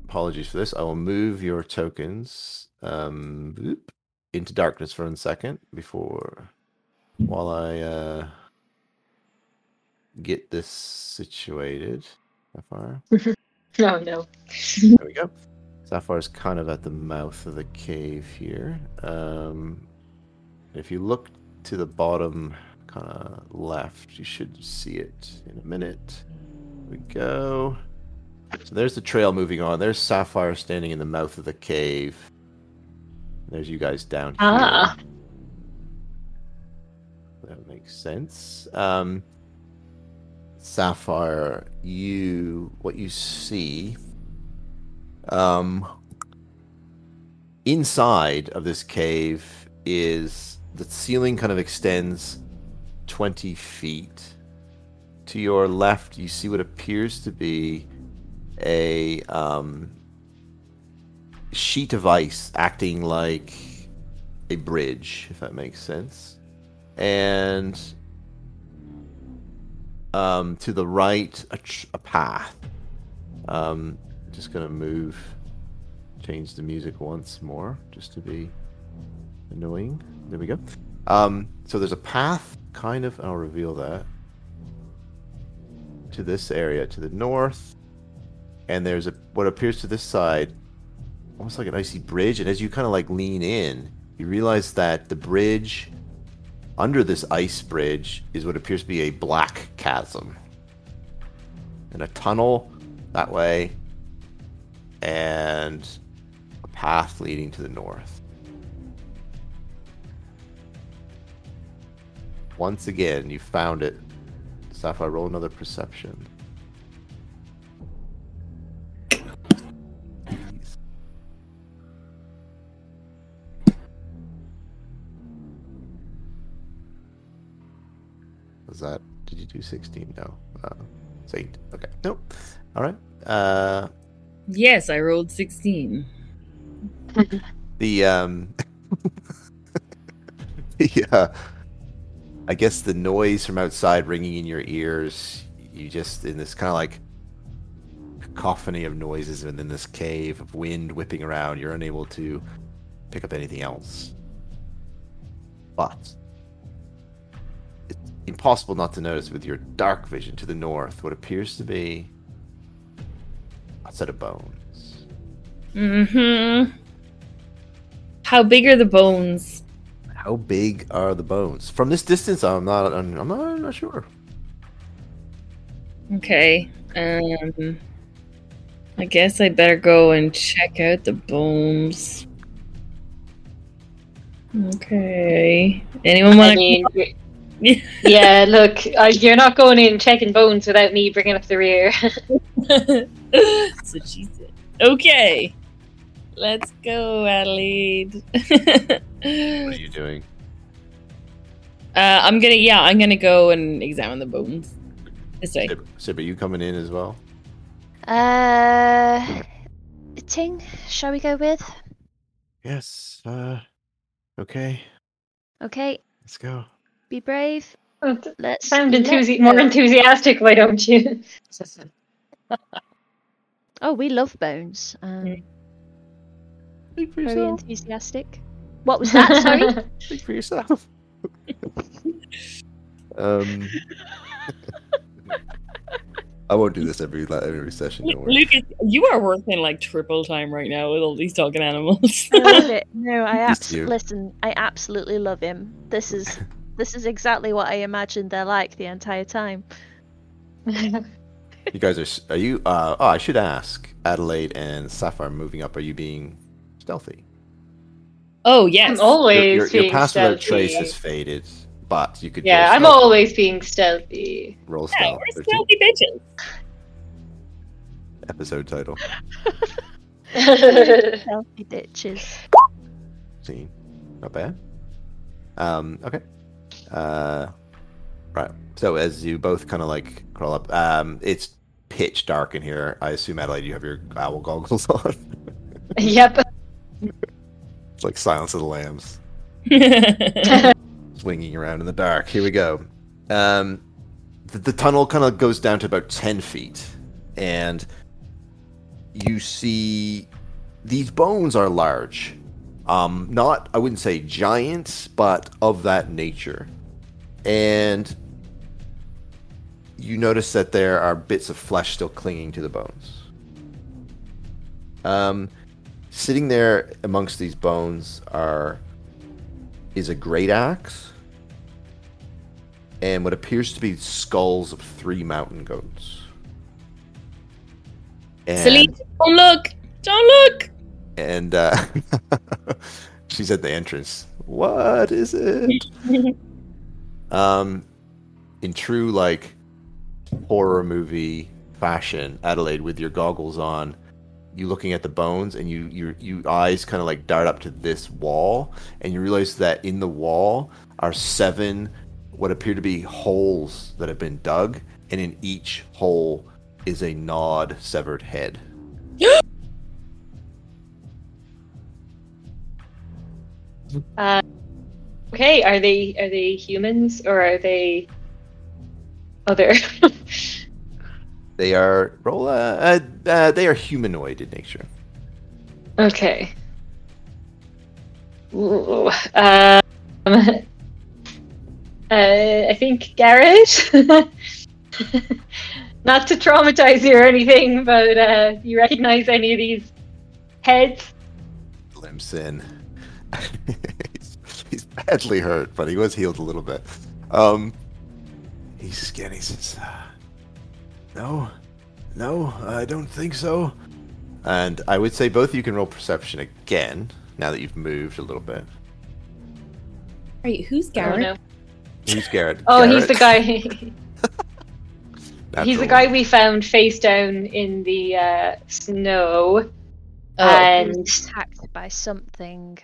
A: Apologies for this. I will move your tokens um, boop, into darkness for a second before, while I uh, get this situated. Sapphire.
B: no, <laughs> no.
A: There we go. Sapphire is kind of at the mouth of the cave here. Um, if you look to the bottom, kind of left, you should see it in a minute. We go. So there's the trail moving on. There's Sapphire standing in the mouth of the cave. There's you guys down here.
B: Ah.
A: That makes sense. Um, Sapphire, you what you see um, inside of this cave is the ceiling kind of extends 20 feet. To your left, you see what appears to be a um, sheet of ice acting like a bridge, if that makes sense. And um, to the right, a, tr- a path. Um, just gonna move, change the music once more, just to be annoying. There we go. Um, so there's a path, kind of. I'll reveal that to this area to the north, and there's a what appears to this side, almost like an icy bridge. And as you kind of like lean in, you realize that the bridge under this ice bridge is what appears to be a black chasm, and a tunnel that way, and a path leading to the north. Once again, you found it. Sapphire, roll another perception. Was that? Did you do 16? No. Uh, it's 8. Okay. Nope. All right. Uh,
D: Yes, I rolled 16. <laughs>
A: the um <laughs> the uh i guess the noise from outside ringing in your ears you just in this kind of like cacophony of noises within this cave of wind whipping around you're unable to pick up anything else but impossible not to notice with your dark vision to the north what appears to be a set of bones
D: Mm-hmm. How big are the bones?
A: How big are the bones? From this distance, I'm not. I'm not, I'm not sure.
D: Okay. Um I guess I better go and check out the bones. Okay. Anyone want
B: mean,
D: to <laughs>
B: yeah. Look, uh, you're not going in checking bones without me bringing up the rear.
D: That's what she said. Okay. Let's go, Adelaide. <laughs>
A: What are you doing?
D: Uh, I'm gonna, yeah, I'm gonna go and examine the bones. This way.
A: Sib, Sib, are you coming in as well?
C: Uh, Ting, shall we go with?
A: Yes. Uh. Okay.
C: Okay,
A: Let's go.
C: Be brave. Let's
B: Sound
C: let's
B: enthusi- more enthusiastic, why don't you? <laughs>
C: Oh, we love bones. Um,
D: Mm.
A: Speak for
C: Very
A: yourself.
C: enthusiastic. What was that? Sorry. <laughs>
A: Speak for yourself. <laughs> um, I won't do this every la- every session. Don't worry.
D: Lucas, you are working like triple time right now with all these talking animals.
C: I love it. No, I
A: Used
C: abs-
A: to.
C: listen. I absolutely love him. This is this is exactly what I imagined they're like the entire time. <laughs>
A: You guys are are you? Uh, oh, I should ask. Adelaide and Sapphire moving up. Are you being stealthy?
D: oh yes.
B: I'm always
A: your, your,
B: being
A: your pass without trace has faded, but you could.
B: yeah, I'm always being stealthy.
A: roll
D: yeah,
A: stealth.
D: we're
A: 13,
D: stealthy bitches.
A: Episode title. <laughs> <laughs>
C: Healthy ditches.
A: Scene. Not bad. Um. Okay. Uh. Right. So as you both kind of like crawl up, um, it's pitch dark in here. I assume Adelaide, you have your owl goggles <laughs> on.
B: yep.
A: it's like Silence of the Lambs. <laughs> swinging around in the dark. Here we go. Um, the, the tunnel kind of goes down to about 10 feet, and you see these bones are large. Um, not, I wouldn't say giants, but of that nature. And you notice that there are bits of flesh still clinging to the bones. Um, sitting there amongst these bones are is a great axe and what appears to be skulls of three mountain goats. And,
D: Celine, don't look. Don't look.
A: and uh, <laughs> she's at the entrance. What is it? <laughs> Um, in true like horror movie fashion, Adelaide, with your goggles on, you looking at the bones, and you your you eyes kind of like dart up to this wall, and you realize that in the wall are seven what appear to be holes that have been dug, and in each hole is a gnawed, severed head. <gasps>
B: Uh, okay, are they are they humans or are they other? <laughs>
A: They are roll. Uh, uh, uh, they are humanoid in nature.
B: okay. Ooh, um, <laughs> uh, I think Garrett. <laughs> Not to traumatize you or anything, but uh, you recognize any of these heads?
A: limps in. he's, he's badly hurt, but he was healed a little bit. Um, he's skinny. He says, uh, "No, no, I don't think so." And I would say both of you can roll perception again now that you've moved a little bit.
D: Wait, who's
B: Oh,
D: Garrett?
B: no.
A: Who's Garrett?
B: oh he's the guy. <laughs> He's the guy we found face down in the uh, snow.
D: Oh,
B: and
C: Attacked by something.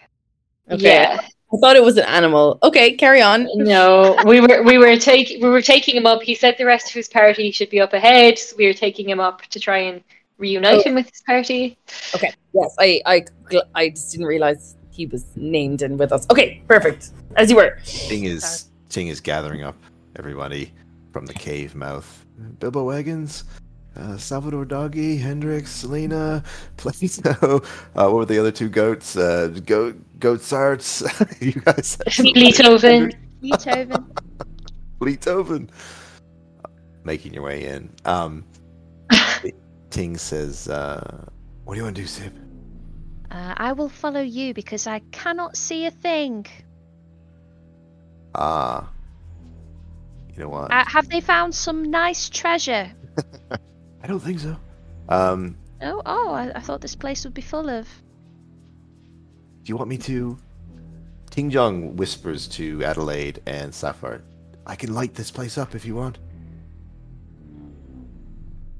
D: okay.
B: yeah,
D: I thought it was an animal. Okay, carry on.
B: no, we were we were taking we were taking him up. He said the rest of his party should be up ahead. So we were taking him up to try and reunite
D: Oh.
B: him with his party.
D: Okay. Yes, I, I, I just didn't realize he was named and with us. Okay, perfect. As you were.
A: Ting is Ting is gathering up everybody from the cave mouth. Bilbo Eggins, uh, Salvador Doggy, Hendrix, Selena, Plato. <laughs> Uh, what were the other two goats? Uh, goat Goatsarts. <laughs> you guys.
B: Beethoven.
C: Beethoven.
A: Beethoven. <laughs> Making your way in. Um, Ting says, uh, "What do you want to do, Sib?"
C: Uh, I will follow you because I cannot see a thing.
A: Ah. you know what?
C: Uh, have they found some nice treasure?
A: I don't think so. Um,
C: Oh, oh! I, I thought this place would be full of.
A: Do you want me to? Ting Jong whispers to Adelaide and Sapphire. I can light this place up if you want.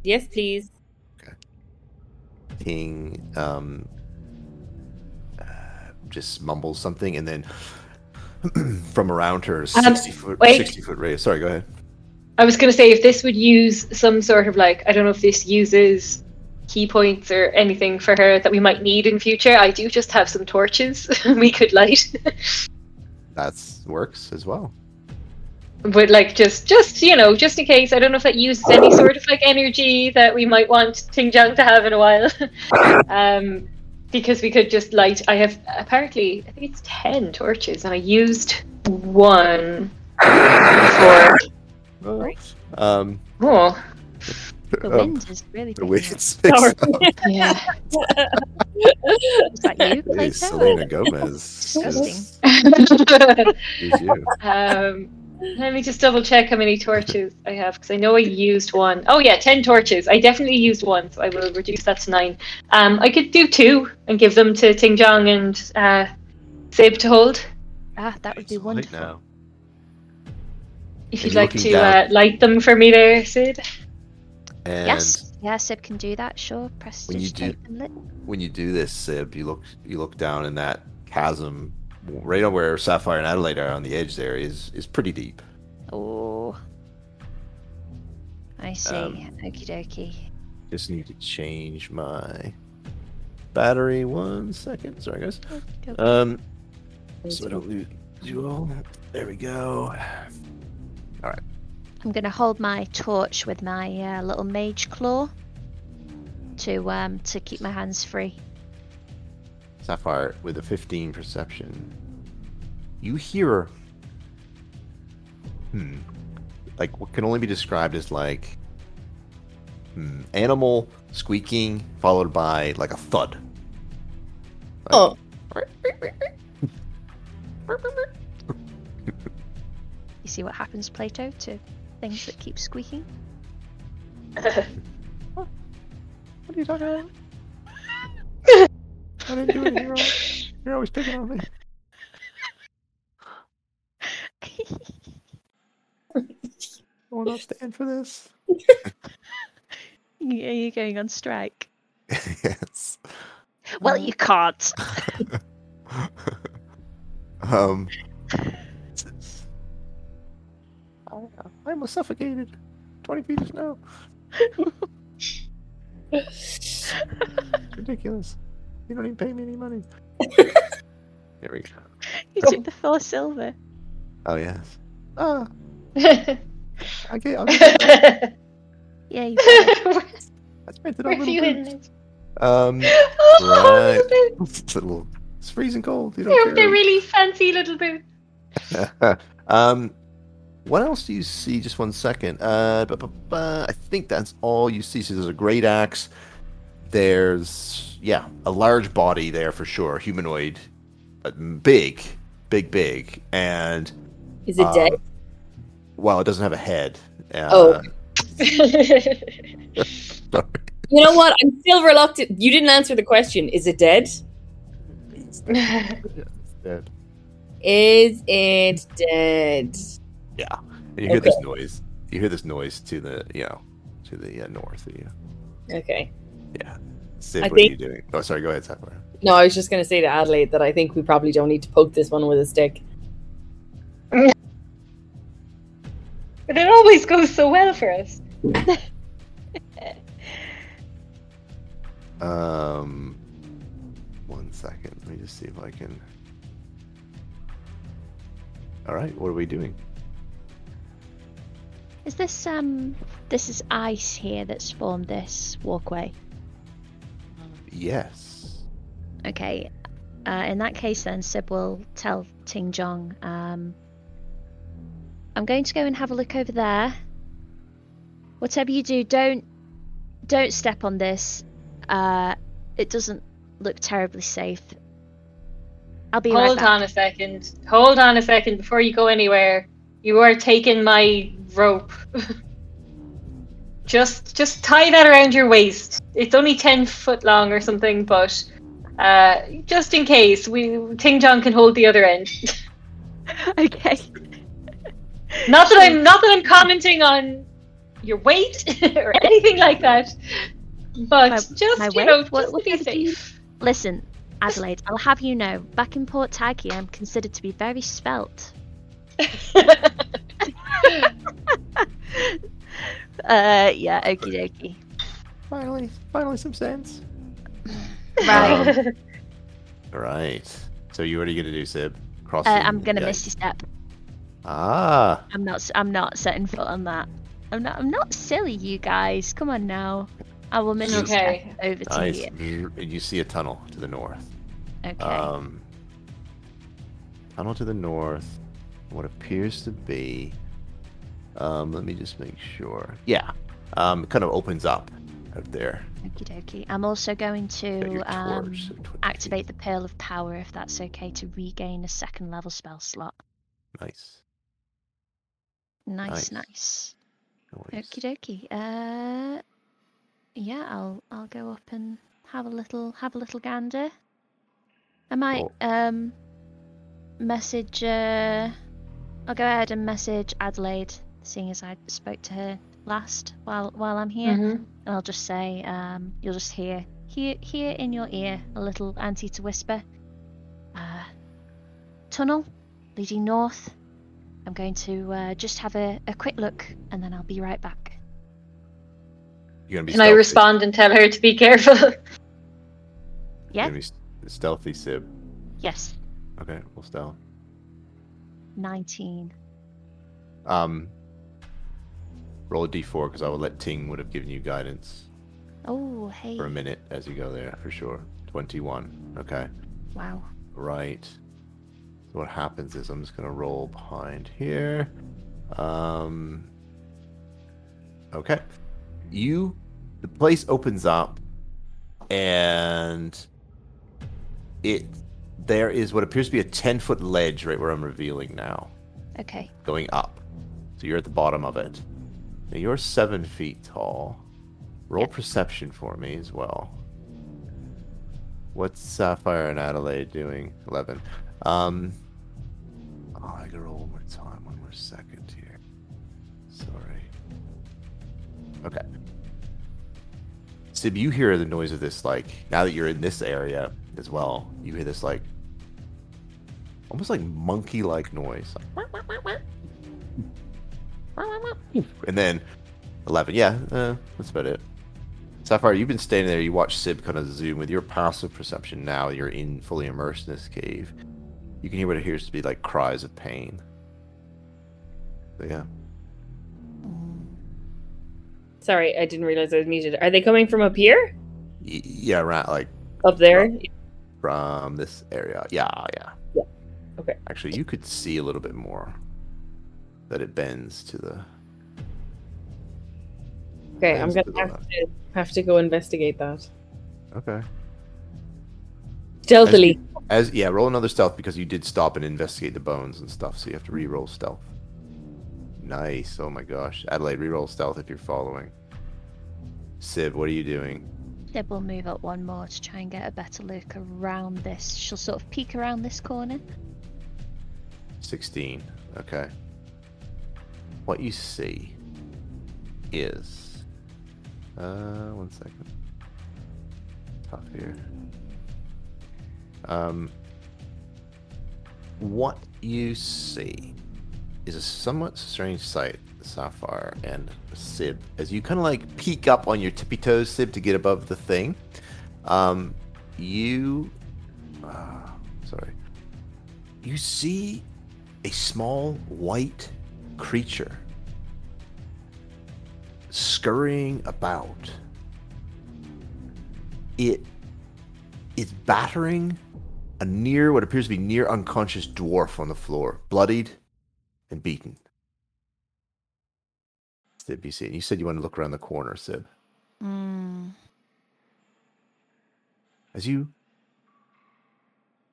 D: Yes, please. Okay.
A: Ting um, uh, just mumbles something, and then <clears throat> from around her, sixty foot,
B: wait.
A: sixty foot radius. Sorry, go ahead.
B: I was going to say if this would use some sort of like I don't know if this uses ki points or anything for her that we might need in future. I do just have some torches <laughs> we could light.
A: That works as well.
B: but like just just you know just in case i don't know if that uses any sort of like energy that we might want Ting Jong to have in a while <laughs> um because we could just light. I have apparently, I think it's ten torches, and I used one for.
A: Um,
B: Oh,
C: The
A: um,
C: wind is really
A: the
C: picking
A: wind is picks
D: Sorry.
A: up. <laughs> <laughs>
B: yeah.
C: Is that you,
A: Hey,
C: Plato?
A: Selena Gomez.
C: Disgusting. <laughs>
A: Is, is you.
B: um, let me just double check how many torches I have because I know I used one. Oh yeah, ten torches. I definitely used one, so I will reduce that to nine. Um, I could do two and give them to Ting Jong and uh, Sib to hold.
C: Ah, that would be
A: It's
C: wonderful.
A: now.
B: If you'd like to uh, light them for me there, Sid.
A: And
C: Yes, yeah, Sib can do that. Sure, press
A: When you do-
C: and lit.
A: when you do this, Sib, you look you look down in that chasm, right on where Sapphire and Adelaide are on the edge. There is is pretty deep.
C: Oh, I see.
A: Um,
C: Okie dokie.
A: Just need to change my battery. One second. Sorry, guys.
C: Go.
A: Um, so I don't lose you all. There we go.
C: I'm gonna hold my torch with my uh, little mage claw to um to keep my hands free.
A: Sapphire with a 15 perception. You hear, hmm, like what can only be described as like, hmm, animal squeaking followed by like a thud. Like,
D: Oh. <laughs> <laughs>
C: You see what happens, Plato, to things that keep squeaking? <laughs>
A: What are you talking about? I didn't do anything wrong. You're always picking on me. I will not stand for this. <laughs>
C: Yeah, you're going on strike. <laughs>
A: yes.
C: Well, you can't.
A: um. I, I almost suffocated. 20 feet of snow. Ridiculous. You don't even pay me any money. <laughs> there we go.
C: You took the four silver.
A: Oh, yes. Ah,
B: Have
A: okay, I'll get
C: Yeah, you did.
A: I spent it on little
B: in
A: boots. Um, <laughs>
B: Oh,
A: right.
B: little boots.
A: it's, little, it's freezing cold. You
B: They're,
A: don't
B: they're
A: care.
B: really fancy little boots. <laughs>
A: um, what else do you see? Just one second. Uh, bu- bu- bu- I think that's all you see. So there's a great axe. There's yeah, a large body there for sure, humanoid, but big, big, big, and
D: Is it
A: um,
D: dead?
A: Well, it doesn't have a head. Uh,
D: Oh.
A: sorry. <laughs> <laughs>
D: You know what? I'm still reluctant. You didn't answer the question. Is it dead? <laughs>
A: It's dead.
D: Is it dead?
A: Yeah, and you hear this noise. You hear this noise to the you know to the uh, north of you.
D: Okay.
A: Yeah. Sid,
D: I
A: what are you
D: think-
A: doing? Oh, sorry. Go ahead, Sapphire.
D: No, I was just going to say to Adelaide that I think we probably don't need to poke this one with a stick. <laughs>
B: but it always goes so well for us. <laughs>
A: Um, one second. Let me just see if I can. All right. What are we doing?
C: Is this um this is ice here that's formed this walkway?
A: Yes.
C: Okay. Uh, in that case, then Sib will tell Ting Jong. Um, I'm going to go and have a look over there. Whatever you do, don't don't step on this. Uh, it doesn't look terribly safe. I'll be right
B: Hold
C: back.
B: on a second. Hold on a second before you go anywhere. You are taking my rope. just just tie that around your waist. It's only ten foot long or something, but uh, just in case, we Ting Jong can hold the other end. <laughs>
C: okay.
B: not that I'm not that I'm commenting on your weight <laughs> or anything like that. But
C: My-
B: just
C: my
B: you
C: weight?
B: know, just
C: what
B: to be
C: did you- Listen, Adelaide. I'll have you know, back in Port Taggy, I'm considered to be very svelte. <laughs> Uh, yeah. Okie dokie.
A: Finally, finally, some sense.
C: Right.
A: Um, all <laughs> right. So you what are you gonna do, Sib? Cross.
C: Uh, I'm gonna
A: miss
C: misty step.
A: Ah.
C: I'm not. I'm not setting foot on that. I'm not. I'm not silly, you guys. Come on now. I will misty
B: Okay.
C: step over to you.
A: And you see a tunnel to the north.
C: Okay.
A: Um, tunnel to the north. What appears to be. Um, let me just make sure. Yeah. Um, it kind of opens up out there.
C: Okie dokie. I'm also going to um,
A: torch at 20
C: activate the Pearl of Power if that's okay to regain a second level spell slot.
A: Nice.
C: Nice,
A: Nice.
C: nice.
A: Nice.
C: Okie dokie. Uh, yeah, I'll I'll go up and have a little have a little gander. I might
A: Cool.
C: um message. Uh, I'll go ahead and message Adelaide, seeing as I spoke to her last while while I'm here,
B: Mhm.
C: and I'll just say um you'll just hear hear hear in your ear a little auntie to whisper. Uh, tunnel leading north. I'm going to uh, just have a, a quick look and then I'll be right back.
A: You're gonna be
B: Can I respond and tell her to be careful? <laughs>
A: You're
C: Yeah?
A: gonna be stealthy, Sib.
C: Yes.
A: Okay, we'll stealth.
C: 19.
A: Um, roll a d4 because I will let Ting would have given you guidance
C: Oh, hey.
A: for a minute as you go there for sure. 21. Okay.
C: Wow.
A: Right. So what happens is I'm just gonna roll behind here. Um. Okay. You, the place opens up, and it there is what appears to be a 10 foot ledge right where I'm revealing now,
C: Okay.
A: going up. So you're at the bottom of it. Now you're seven feet tall. Roll
C: Yep.
A: perception for me as well. What's Sapphire and Adelaide doing? Eleven. Um. Oh, I gotta roll one more time. One more second here. Sorry. Okay. Sib, you hear the noise of this like now that you're in this area as well. You hear this like almost like monkey-like noise. And then eleven. Yeah, uh, that's about it. Sapphire, you've been standing there. You watch Sib kind of zoom with your passive perception. Now you're in fully immersed in this cave. You can hear what appears to be like cries of pain. Yeah,
D: Sorry, I didn't realize I was muted. Are they coming from up here?
A: Y- yeah, right, like
D: Up there?
A: from this area. Yeah, yeah.
D: Yeah, okay.
A: Actually, you could see a little bit more that it bends to the.
D: Okay, I'm
A: bends to
D: gonna
A: the
D: have to have to go investigate that
A: Okay.
D: stealthily.
A: As yeah, roll another stealth because you did stop and investigate the bones and stuff, so you have to re-roll stealth. Nice. Oh my gosh, Adelaide, re-roll stealth if you're following. Sib, what are you doing?
C: Deb will move up one more to try and get a better look around this. She'll sort of peek around this corner.
A: Sixteen. Okay. What you see is uh one second. Tough here. Um what you see is a somewhat strange sight, Sapphire and Sib, as you kind of like peek up on your tippy toes, Sib, to get above the thing. Um, you, uh, sorry, you see a small white creature scurrying about. It is battering a near what appears to be near unconscious dwarf on the floor, bloodied and beaten. Sib, you see. You said you wanted to look around the corner, Sib.
C: Mm.
A: As you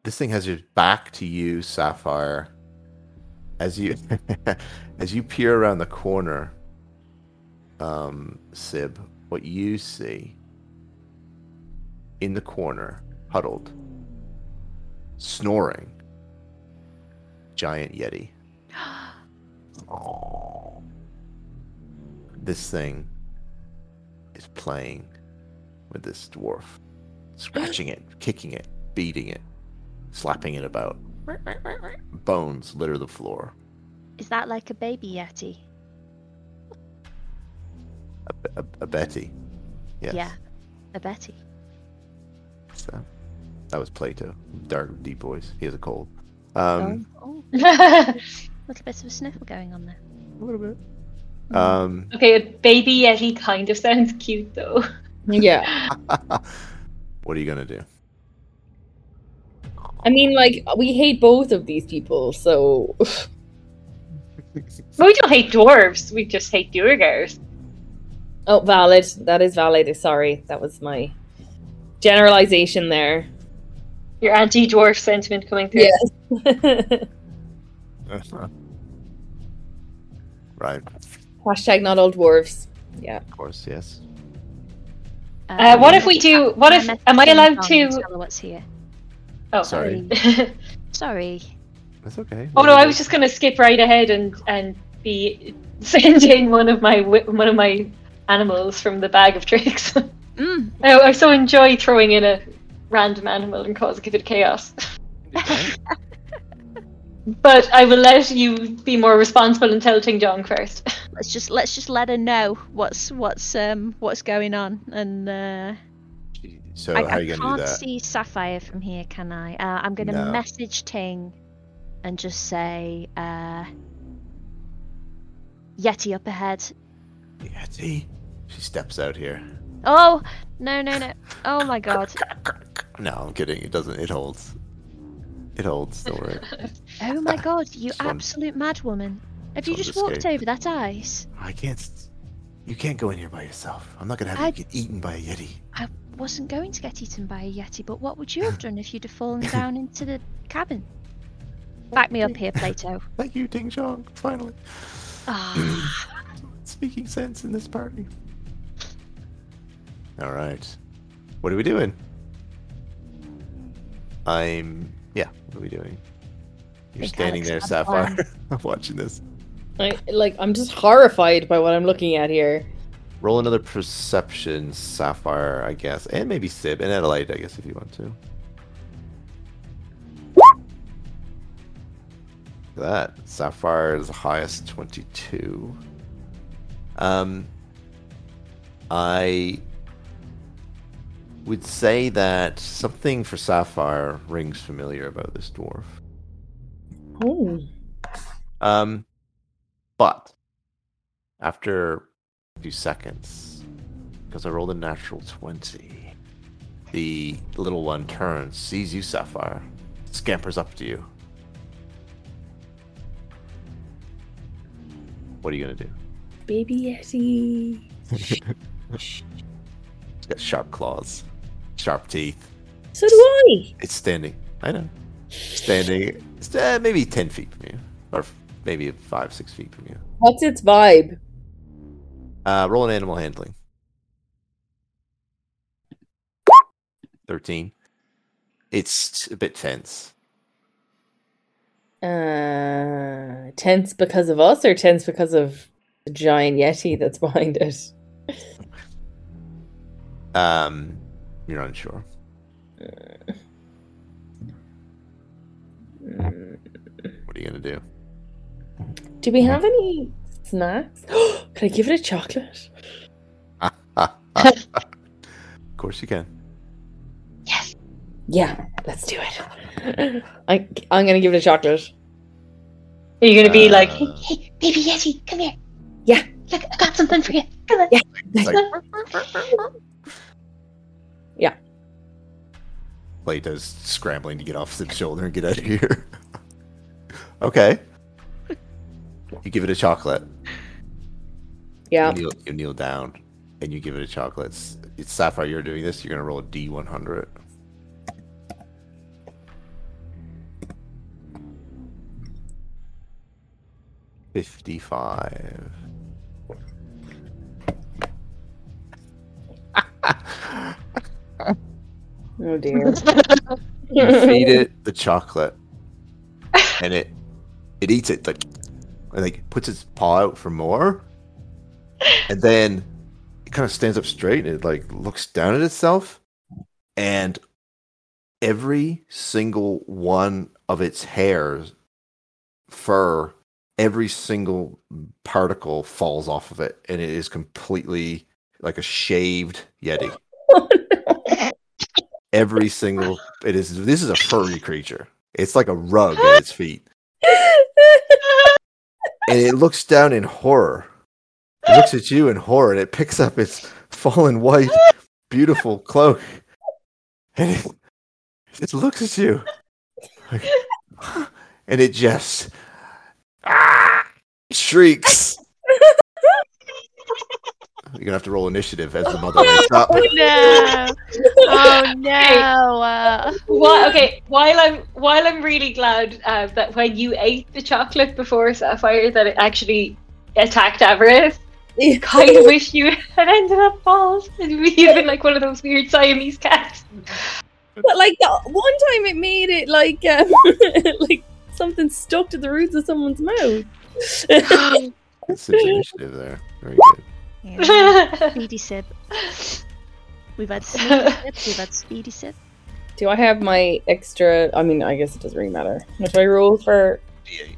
A: this thing has its back to you, Sapphire. As you <laughs> as you peer around the corner, um, Sib, what you see in the corner, huddled, snoring, giant yeti. <gasps> This thing is playing with this dwarf, scratching it, kicking it, beating it, slapping it about. <laughs> Bones litter the floor.
C: Is that like a baby yeti?
A: A, a, a Betty. Yes.
C: Yeah, a Betty.
A: So, that was Plato. Dark, deep voice. He has a cold. Um,
C: oh, oh, <laughs> little bit of a sniffle going on there.
A: a little bit. Um, okay,
B: a baby yeti kind of sounds cute though.
D: Yeah. <laughs>
A: what are you gonna do?
D: I mean, like, we hate both of these people, so.
B: We don't hate dwarves. We just hate Duergars.
D: Oh, valid. That is valid. Sorry. That was my generalization there.
B: Your anti-dwarf sentiment coming through.
D: Yes. <laughs>
A: right,
D: Hashtag not all dwarves. Yeah.
A: of course, yes.
B: Uh, what if we do? What if? Am I allowed to?
C: Tell what's here.
B: Oh,
A: Sorry.
C: Sorry. <laughs>
A: That's okay.
B: oh no, I was just gonna skip right ahead and and be <laughs> sending one of my one of my animals from the bag of tricks. <laughs>
C: Mm.
B: I, I so enjoy throwing in a random animal and causing a bit of chaos.
A: Okay. <laughs>
B: But I will let you be more responsible and tell Ting Jong first.
C: Let's just let's just let her know what's what's um what's going on and uh
A: So
C: I,
A: how are
C: I
A: you gonna
C: can't
A: do that?
C: see Sapphire from here, can I? Uh, I'm gonna
A: No.
C: message Ting and just say uh Yeti up ahead.
A: Yeti. She steps out here.
C: Oh no no no! Oh my god! <laughs>
A: No, I'm kidding. It doesn't. It holds. It holds. Don't worry. <laughs>
C: Oh my god! You
A: Just
C: absolute madwoman! Have you just walked
A: escape.
C: over that ice?
A: I can't. You can't go in here by yourself. I'm not gonna have
C: I-
A: you get eaten by a yeti.
C: I wasn't going to get eaten by a yeti, but what would you have done if you'd have fallen <laughs> down into the cabin? Back me up here, Plato. <laughs>
A: Thank you, Ting Jong. Finally,
C: Ah, <clears throat>
A: speaking sense in this party. All right. What are we doing? I'm. Yeah. What are we doing? You're
C: Think
A: standing there,
C: Alex had
A: Sapphire. <laughs> I'm watching this.
D: I, like, I'm just horrified by what I'm looking at here.
A: Roll another perception, Sapphire, I guess, and maybe Sib and Adelaide, I guess, if you want to. Look at that Sapphire is the highest, twenty-two. Um, I would say that something for Sapphire rings familiar about this dwarf.
D: Oh.
A: Um, but after a few seconds, because I rolled a natural 20, the little one turns, sees you, Sapphire, scampers up to you. What are you going to do?
D: Baby Yeti. <laughs>
A: It's got sharp claws, sharp teeth.
D: So do I.
A: It's standing. I know. Standing, it's, uh, maybe 10 feet from you, or maybe 5, 6 feet from you.
D: What's its vibe?
A: Uh, roll an animal handling. 13. It's a bit tense.
D: Uh, tense because of us or tense because of the giant Yeti that's <laughs> behind it?
A: Um, you're unsure.
D: Mm.
A: What are you to do?
D: Do we have any snacks? <gasps> Can I give it a chocolate? <laughs>
A: of course you can.
B: Yes.
D: Yeah, let's do it. I, I'm gonna give it a chocolate.
B: Are you gonna be like, hey,
A: Uh.
B: hey, baby Yeti, come here.
D: Yeah.
B: Look, I got something for you. Come on.
D: Yeah.
A: It's like, <laughs>
D: Yeah.
A: Plato's scrambling to get off Sib's shoulder and get out of here. <laughs> okay. You give it a chocolate.
D: Yeah.
A: You kneel, you kneel down and you give it a chocolate. It's, it's Sapphire, you're doing this. You're going to roll a D100. Fifty-five.
D: Oh dear. <laughs>
A: you feed it the chocolate, and it it eats it like and like puts its paw out for more, and then it kind of stands up straight and it like looks down at itself, and every single one of its hairs, fur, every single particle falls off of it, and it is completely like a shaved yeti. Every single it is this is a furry creature. It's like a rug at its feet. And it looks down in horror. It looks at you in horror and it picks up its fallen white beautiful cloak, and it, it looks at you, like, <gasps> and it just ah, shrieks. <laughs> You're gonna have to roll initiative as the mother wakes up.
C: Oh no! <laughs> Oh no! Uh,
B: Why, okay, while I'm while I'm really glad uh, that when you ate the chocolate before Sapphire, that it actually attacked Everett. Kind of wish you had ended up bald. It'd been like one of those weird Siamese cats.
E: But like the one time it made it like um, <laughs> like something stuck to the roots of someone's mouth. <laughs>
A: It's initiative there. Very good.
C: yeah. Speedy sip. We've had <laughs> sneaky sip. We've had speedy sip.
E: Do I have my extra? I mean, I guess it doesn't really matter. What do I roll for?
A: D8.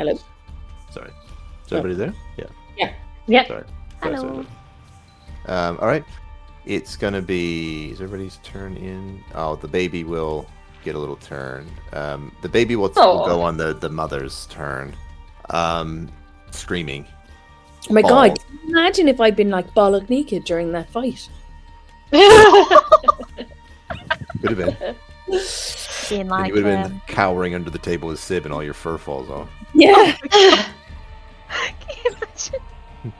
E: Hello.
A: Sorry. Is everybody there? Yeah.
B: Yeah.
A: Sorry. Sorry, sorry,
C: Hello.
A: sorry. Um, all right. It's gonna be. Is everybody's turn in? Oh, the baby will get a little turn. Um, the baby will, will go on the the mother's turn. Um, screaming.
E: Oh my god! Can you Imagine if I'd been like bollock naked during that fight. <laughs>
A: Could have been. <laughs>
C: Being
A: and
C: like,
A: you would have been cowering under the table with Sib, and all your fur falls off.
E: Yeah.
C: can you imagine?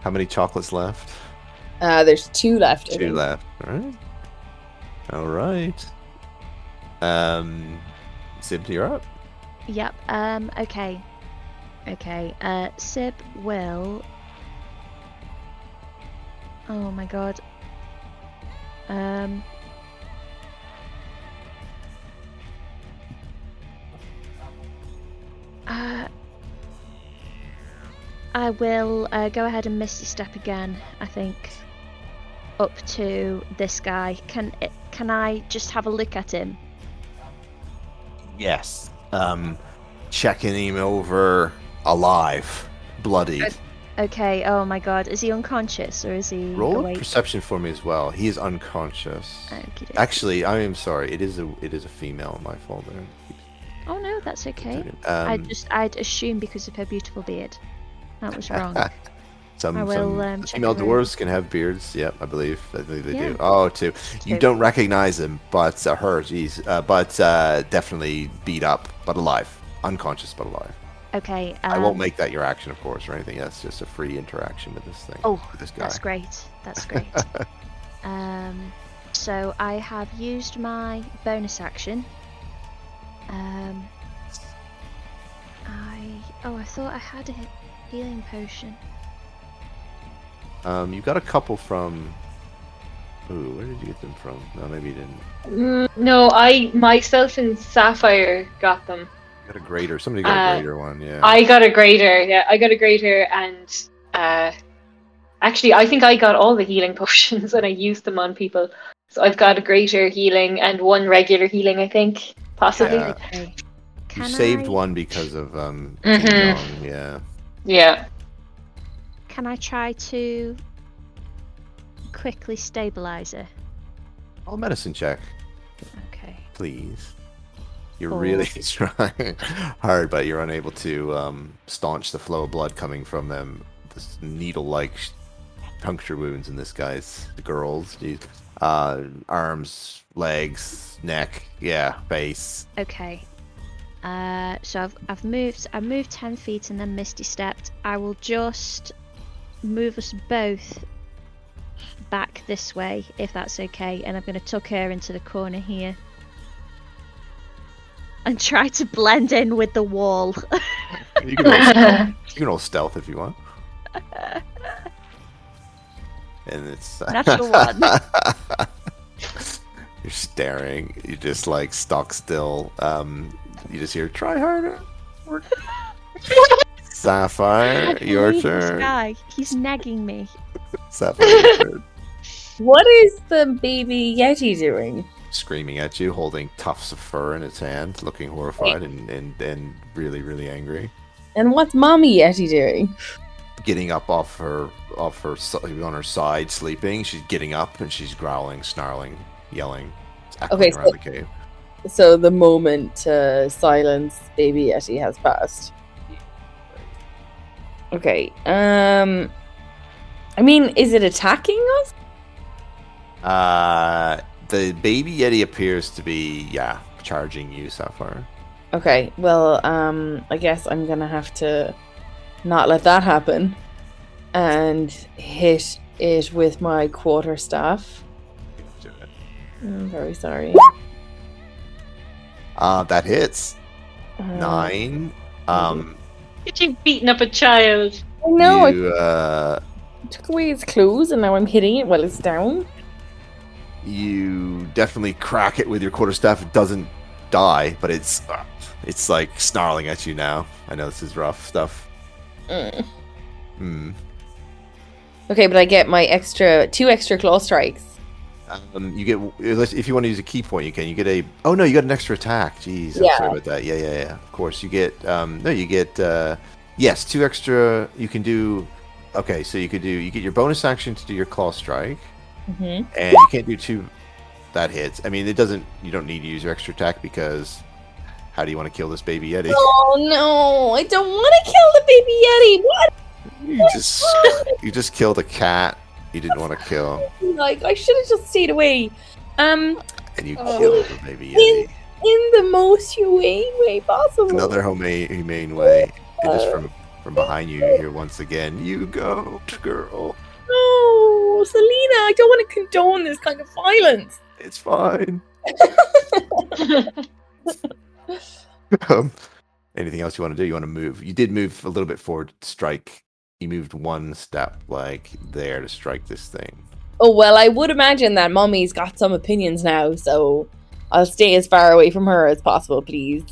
A: How many chocolates left?
E: Uh, there's two left.
A: Two left. All right. All right. Um, Sib, you're up.
C: Yep. Um. Okay. Okay. Uh. Sib will. Oh my god. Um. I will uh, go ahead and misty step again. I think up to this guy. Can it, can I just have a look at him?
A: Yes. Um, checking him over alive, bloodied.
C: Okay. Oh my god. Is he unconscious or is he
A: Roll
C: awake?
A: perception for me as well. He is unconscious.
C: Okey-dokey.
A: Actually, I am sorry. It is a it is a female. My fault.
C: Oh no, that's okay.
A: Um,
C: I just I'd assume because of her beautiful beard. That was <laughs> wrong.
A: some,
C: I will,
A: some
C: um,
A: female dwarves can have beards. Yep, I believe. I believe they
C: Yeah.
A: do. Oh, two. You don't recognize him, but uh, her, jeez, uh, but uh, definitely beat up, but alive, unconscious, but alive.
C: okay. Um,
A: I won't make that your action, of course, or anything. That's just a free interaction with this thing.
C: Oh,
A: this guy.
C: That's great. That's great. <laughs> um, so I have used my bonus action. Um, I oh I thought I had he- healing potion.
A: Um, you got a couple from. Ooh, where did you get them from? No, maybe you didn't.
B: Mm, no, I myself and Sapphire got them.
A: You got a greater. Somebody got
B: Uh,
A: a greater one. Yeah.
B: I got a greater. Yeah, I got a greater, and uh, actually, I think I got all the healing <laughs> potions and I used them on people. So I've got a greater healing and one regular healing. I think possibly.
A: Yeah.
C: Okay.
A: you
C: Can
A: saved
C: I,
A: one because of um.
B: Mhm.
A: Yeah.
B: Yeah.
C: Can I try to quickly stabilize her?
A: All medicine check,
C: Okay.
A: please. You're
C: Four.
A: really <laughs> trying hard, but you're unable to um, staunch the flow of blood coming from them. This needle-like puncture wounds in this guy's the girls. Jeez. Uh, arms, legs, neck, yeah, face.
C: Okay. Uh, so I've, I've moved. I moved ten feet and then misty stepped. I will just move us both back this way, if that's okay. And I'm going to tuck her into the corner here and try to blend in with the wall. <laughs>
A: You can stealth, <laughs> you can roll stealth if you want. <laughs> And it's
C: Natural one.
A: You're staring. You just like stock still. Um, you just hear "try harder." <laughs> Sapphire, your
C: believe this
A: turn.
C: guy. He's nagging me. <laughs>
A: Sapphire, your turn.
E: What is the baby yeti doing?
A: Screaming at you, holding tufts of fur in its hand, looking horrified and, and, and really, really angry.
E: And what's mommy yeti doing?
A: Getting up off her off her on her side, sleeping. She's getting up and she's growling, snarling, yelling. It's echoing
D: Okay, so-
A: around the cave.
D: So the moment to silence Baby Yeti has passed. Okay. Um. I mean, is it attacking us?
A: Uh, the baby yeti appears to be yeah charging you so far.
D: Okay. Well, um, I guess I'm gonna have to not let that happen, and hit it with my quarter staff.
A: Do it.
D: I'm very sorry.
A: Uh, that hits
D: Uh,
A: nine. Um,
B: You've beaten up a child.
D: I know.
A: you uh,
D: I took away its clues, and now I'm hitting it while it's down.
A: you definitely crack it with your quarterstaff. It doesn't die, but it's uh, it's like snarling at you now. I know this is rough stuff.
D: Mm.
A: Hmm.
D: Okay, but I get my extra two extra claw strikes.
A: Um, you get if you want to use a ki point, you can. You get a oh no, you got an extra attack. Jeez, I'm
D: Yeah.
A: sorry about that. Yeah, yeah, yeah. Of course, you get um no, you get uh yes, two extra. You can do okay, so you could do you get your bonus action to do your claw strike,
D: Mm-hmm.
A: and you can't do two that hits. I mean, it doesn't. You don't need to use your extra attack because how do you want to kill this baby yeti?
D: Oh no! I don't want to kill the baby yeti. What?
A: You just <laughs> you just killed a cat. You didn't want to kill,
D: Like I should have just stayed away. Um,
A: and you
B: Oh.
A: killed the baby yeti.
D: in the most humane way possible.
A: another humane, humane way. And just from from behind you, you hear once again, "You go, girl.
D: No, Selena, I don't want to condone this kind of violence.
A: It's fine." <laughs> um, anything else you want to do? You want to move? You did move a little bit forward. Strike. You moved one step, like there, to strike this thing.
D: Oh well, I would imagine that Mommy's got some opinions now, so I'll stay as far away from her as possible, please.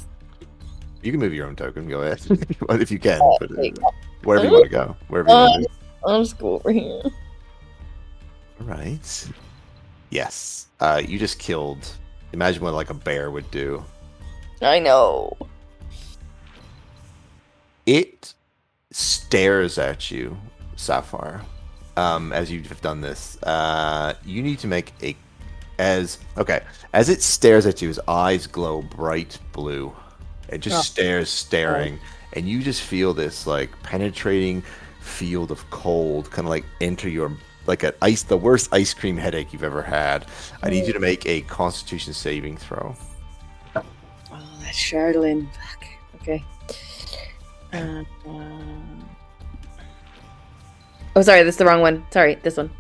A: You can move your own token. Go ahead, <laughs> if you can. But, uh, wherever you want to go, wherever you want to move.
D: I'll just go over here.
A: All right. Yes. Uh, you just killed. Imagine what like a bear would do.
D: I know.
A: It stares at you, Sapphire. Um, as you've done this, uh, you need to make a as okay as it stares at you. His eyes glow bright blue. It just
D: Oh.
A: stares, staring, and you just feel this like penetrating field of cold, kind of like enter your like an ice, the worst ice cream headache you've ever had. I need you to make a Constitution saving throw.
D: Oh, that's Charlene. Fuck. Okay. Uh. Oh, sorry, this is the wrong one. Sorry, this one.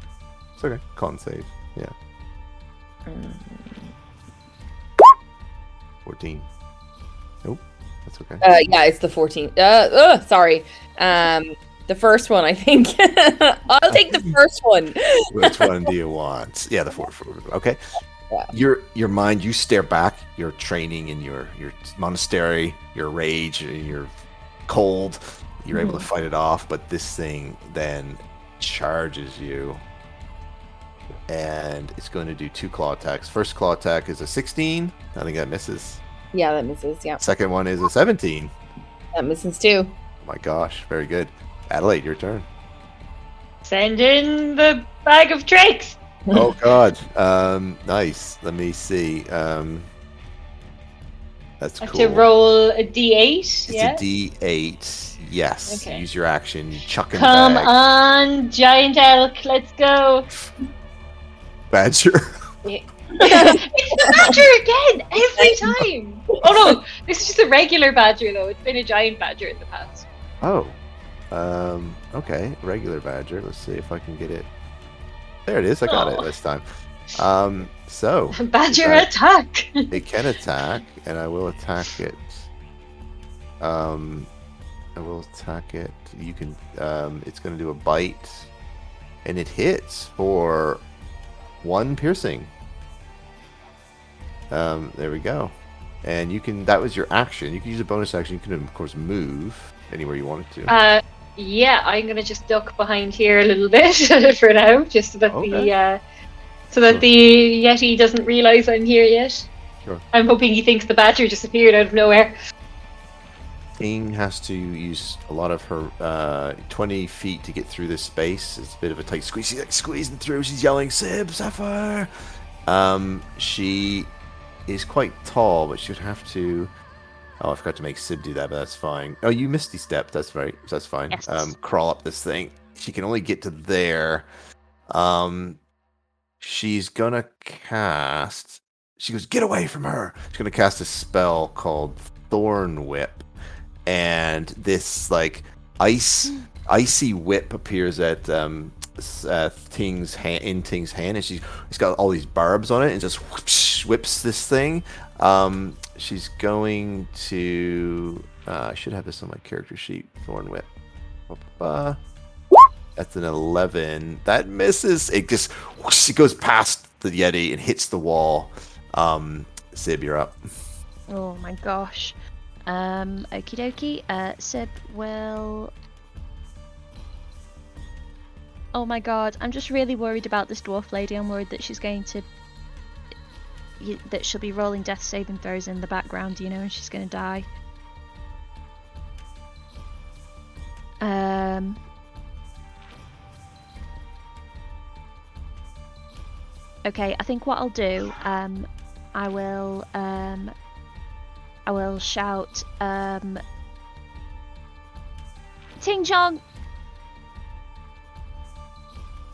A: It's okay. Con save. Yeah,
D: Um,
A: fourteen. Nope, that's okay.
D: Uh, yeah, it's the 14. Uh, sorry. Um, the first one, I think. <laughs> I'll take the first one.
A: Which one do you want? Yeah, the four. four okay.
D: Yeah.
A: Your your mind. You stare back. Your training in your your monastery. Your rage. Your cold. You're able to fight it off, but this thing then charges you, and it's going to do two claw attacks. First claw attack is a 16. I think that misses.
D: Yeah, that misses. Yeah,
A: Second one is a 17.
D: that misses too.
A: Oh my gosh, very good. Adelaide, your turn.
B: Send in the bag of tricks.
A: oh god um nice let me see um that's
B: have
A: cool
B: to roll a d8.
A: it's
B: yeah.
A: a d8 yes
B: Okay.
A: use your action chuck in
B: Come
A: bag.
B: on, giant elk, let's go.
A: badger <laughs>
B: it's a badger again every time. Oh no, this is just a regular badger though. It's been a giant badger in the past.
A: oh um okay regular badger let's see if i can get it there it is i got it this time um so <laughs>
B: Badger
A: Right.
B: attack. <laughs>
A: it can attack and i will attack it um i will attack it you can um it's going to do a bite and it hits for one piercing um there we go and you can that was your action you can use a bonus action you can of course move anywhere you wanted to
B: Uh, yeah, I'm gonna just duck behind here a little bit <laughs> for now, just so that
A: Okay.
B: the uh, so that the yeti doesn't realize I'm here yet.
A: Sure.
B: I'm hoping he thinks the badger disappeared out of nowhere.
A: Ting has to use a lot of her uh, 20 feet to get through this space. It's a bit of a tight squeeze. She's like squeezing through. She's yelling, Sib, Sapphire. Um, she is quite tall, but she would have to. Oh, I forgot to make Sib do that, but that's fine. Oh, you misty step. That's right. That's fine.
C: Yes.
A: Um, crawl up this thing. She can only get to there. Um, she's gonna cast. She goes, get away from her. She's gonna cast a spell called Thorn Whip, and this like ice, <gasps> icy whip appears at um, uh, Ting's hand, in Ting's hand, and she's she's got all these barbs on it, and just whoosh, whips this thing. Um, she's going to. Uh, I should have this on my character sheet. Thorn Whip. Ba-ba-ba. That's an 11. That misses. It just whoosh, it goes past the Yeti and hits the wall. Um, Sib, you're up.
C: Oh my gosh. Um, okie dokie. Uh, Sib will. Oh my god, I'm just really worried about this dwarf lady. I'm worried that she's going to. That she'll be rolling death saving throws in the background, you know, and she's going to die. Um. Okay, I think what I'll do, um, I will um I will shout um Ting Jong,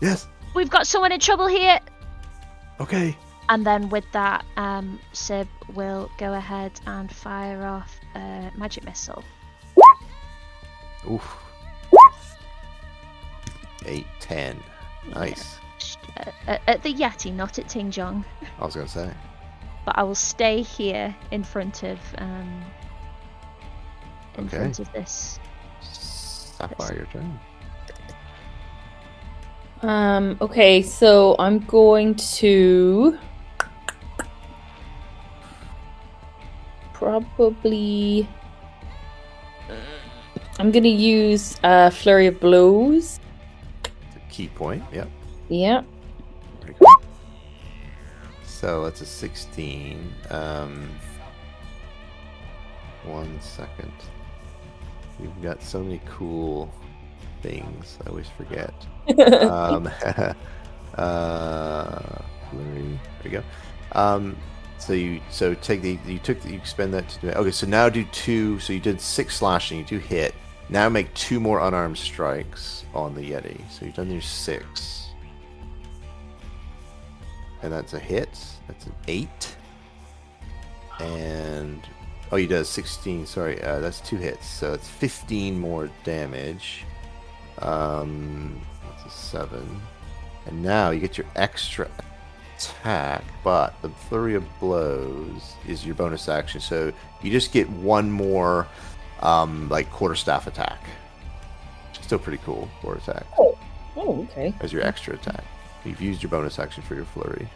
A: Yes.
C: we've got someone in trouble here
A: Okay.
C: and then with that um Sib will go ahead and fire off a magic missile.
A: Oof. Eight, ten. Nice.
C: Sh- uh, At, at the Yeti, not at Ting Jong.
A: I was gonna say.
C: But I will stay here in front of um in
A: Okay.
C: front of this.
A: Sapphire, your turn.
E: Um, okay, so I'm going to probably I'm gonna use uh flurry of blows.
A: It's a ki point. Yep.
E: Yeah.
A: Very cool. So that's a 16. Um, one second. We've got so many cool things. I always forget. um, <laughs> uh. There we go. Um, so you so take the you took the, you spend that to do okay. So now do two. So you did six slashing. You do hit. Now make two more unarmed strikes on the yeti. So you've done your six. And that's a hit. That's an eight. And oh, you does sixteen. Sorry, uh, that's two hits. So it's fifteen more damage. Um, that's a seven. And now you get your extra attack, but the flurry of blows is your bonus action. So you just get one more, um, like quarterstaff attack. Still pretty cool quarter attack
E: Oh, okay.
A: as your extra attack. You've used your bonus action for your flurry.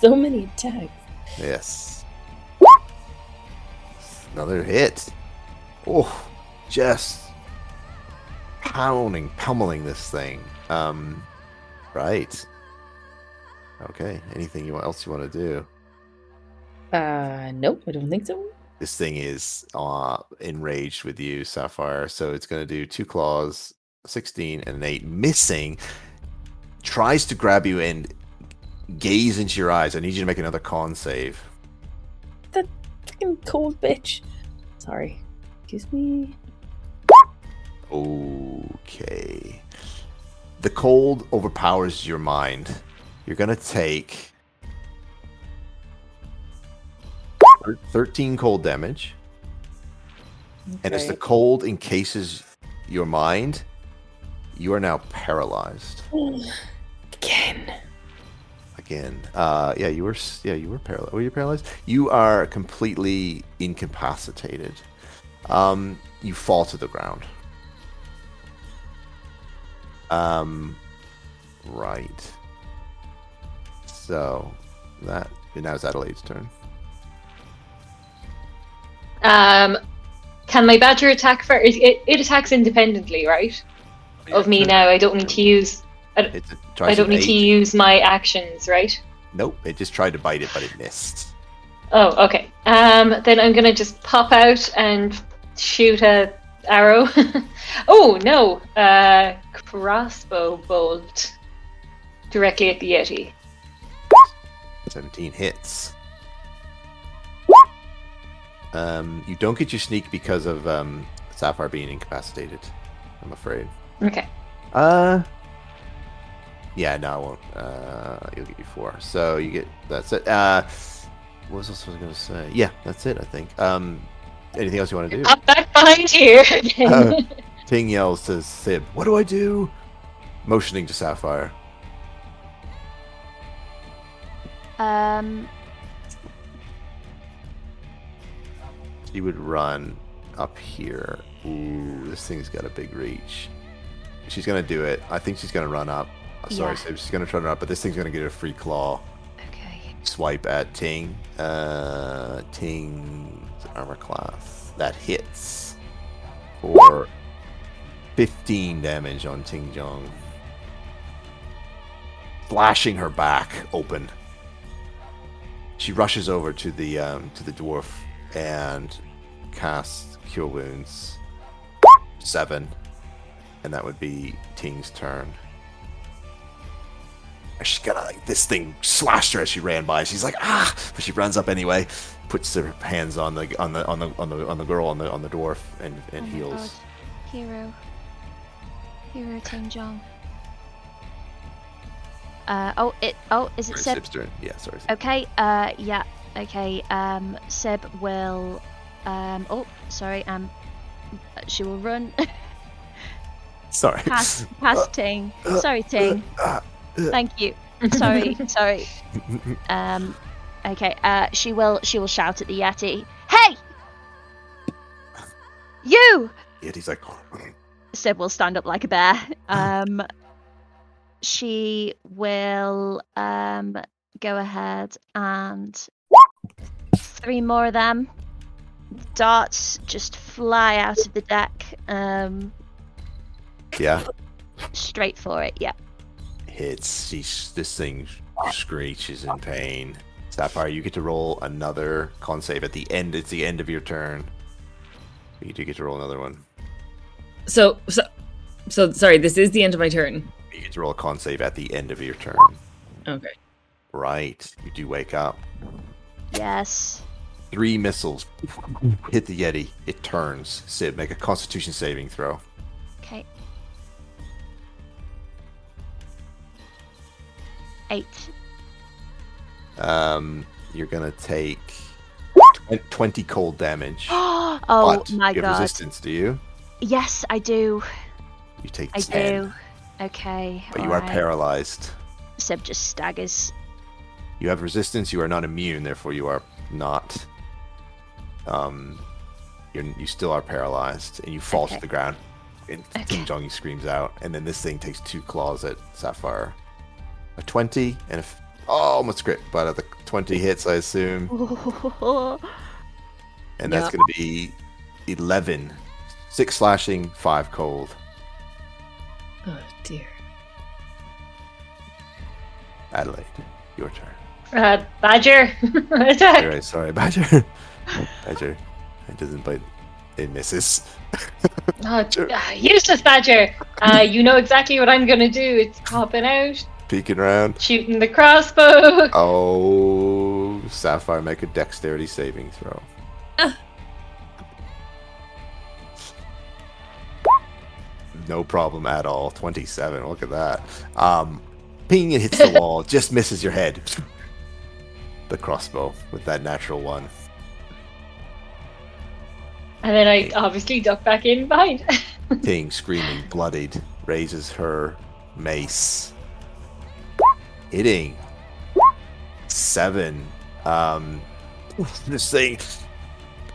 E: So many attacks.
A: Yes. Another hit. Oh, just pounding, pummeling this thing. Um, right. Okay. Anything you else you want to do?
E: Uh nope, I don't think so.
A: This thing is uh, enraged with you, Sapphire. So it's going to do two claws, 16 and an 8, missing. Tries to grab you and gaze into your eyes. I need you to make another con save.
E: Fucking cold bitch. Sorry. Excuse me.
A: Okay. The cold overpowers your mind. You're going to take 13 cold damage. And as the cold encases your mind, you are now paralyzed. <sighs> <sighs>
E: Again.
A: Again, uh, yeah, you were, yeah, you were paralyzed. Were you paralyzed? You are completely incapacitated. Um, you fall to the ground. Um, right. So that now it's Adelaide's turn.
B: Um, can my badger attack first? It, it attacks independently, right? Of me now. I don't need to use.
A: It tries
B: I don't need to use my actions, right?
A: Nope, it just tried to bite it, but it missed.
B: Oh, okay. Um, then I'm gonna just pop out and shoot a arrow. <laughs> oh no, uh, crossbow bolt directly at the yeti.
A: 17 hits. Um, you don't get your sneak because of um, Sapphire being incapacitated. I'm afraid.
B: Okay.
A: Uh, yeah, no, I won't. Uh, you'll get you four. So you get that's it. Uh, what was else I was gonna say? Yeah, that's it. I think. Um, anything else you want to do?
B: Up back behind here <laughs> again.
A: Uh, <laughs> Ting yells to Sib, "What do I do?" Motioning to Sapphire.
C: Um,
A: She would run up here. Ooh, this thing's got a big reach. She's gonna do it. I think she's gonna run up. Oh, sorry,
C: Yeah.
A: Sib. She's gonna try to run but this thing's gonna get a free claw.
C: okay.
A: Swipe at Ting. Uh, Ting's armor class that hits for 15 damage on Ting Jong, flashing her back open. She rushes over to the um, to the dwarf and casts Cure Wounds seven, and that would be Ting's turn. She's gonna like this thing slashed her as she ran by. She's like ah, but she runs up anyway, puts her hands on the on the on the on the on the girl on the on the dwarf and and
C: Oh
A: heals.
C: Hero. Hero Ting Jong. Uh, oh, it. Oh, is it Seb?
A: Sib's turn. Yeah, sorry.
C: Okay. Uh, yeah. Okay. Um, Seb will. Um. Oh, sorry. Um, she will run <laughs>
A: Sorry.
C: past past Ting. Sorry, Ting.
A: uh, <laughs>
C: Thank you. Sorry. <laughs> sorry. Um. Okay. Uh, she will. She will shout at the yeti. Hey! You!
A: Yet he's like,
C: Sib will stand up like a bear. Um, she will um, go ahead and three more of them. Darts just fly out of the deck um,
A: yeah,
C: straight for it. Yeah.
A: Hits. She's, this thing screeches in pain. Sapphire, you get to roll another con save at the end. It's the end of your turn. You do get to roll another one.
D: So, so, so sorry. This is the end of my turn.
A: You get to roll a con save at the end of your turn.
D: Okay.
A: Right. You do wake up.
C: Yes.
A: Three missiles <laughs> hit the Yeti. It turns. Sid, make a Constitution saving throw.
C: Eight.
A: Um, you're gonna take twenty cold damage. <gasps>
C: oh
A: but
C: my
A: you have
C: god.
A: resistance, do you?
C: Yes, I do.
A: You take
C: I
A: ten,
C: do. Okay.
A: but you are
C: alright.
A: paralyzed.
C: Seb just staggers.
A: You have resistance. You are not immune. Therefore, you are not. Um, you're, you still are paralyzed, and you fall
C: Okay.
A: to the ground. And
C: Okay.
A: King Jongi screams out, and then this thing takes two claws at Sapphire. A twenty and a f- oh, almost crit, but at the twenty hits, I assume, <laughs> and that's
D: Yeah.
A: going to be eleven. Six slashing, five cold.
D: Oh dear.
A: Adelaide, your turn.
B: Uh, Badger, <laughs> attack.
A: Right, sorry, Badger. <laughs> Badger, it doesn't bite. It misses.
B: Oh, ah, useless Badger. Uh, you know exactly what I'm gonna do. It's popping out,
A: Peeking around.
B: shooting the crossbow. <laughs>
A: Oh, Sapphire, make a dexterity saving throw. no problem at all. 27. Look at that. Um, ping, it hits the <laughs> wall, just misses your head. The crossbow with that natural one.
B: And then I obviously duck back in behind. <laughs>
A: Ting, screaming, bloodied, raises her mace. Hitting. Seven. Um, this thing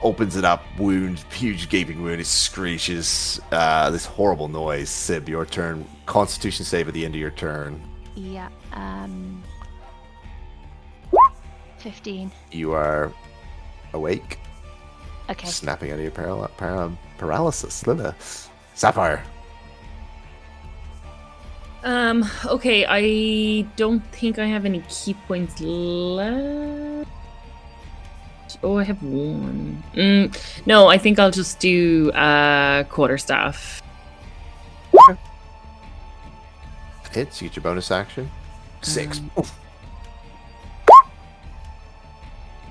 A: opens it up, wound, huge gaping wound. It screeches. Uh, this horrible noise. Sib, your turn. Constitution save at the end of your turn.
C: Yeah. Um. Fifteen.
A: You are awake,
C: Okay.
A: snapping out of your paral- paral- paralysis. Lila. Sapphire.
D: Um. Okay. I don't think I have any ki points left. Oh, I have one. Mm, no, I think I'll just do uh, quarterstaff.
A: Hits, you get your bonus action. Six.
D: Um,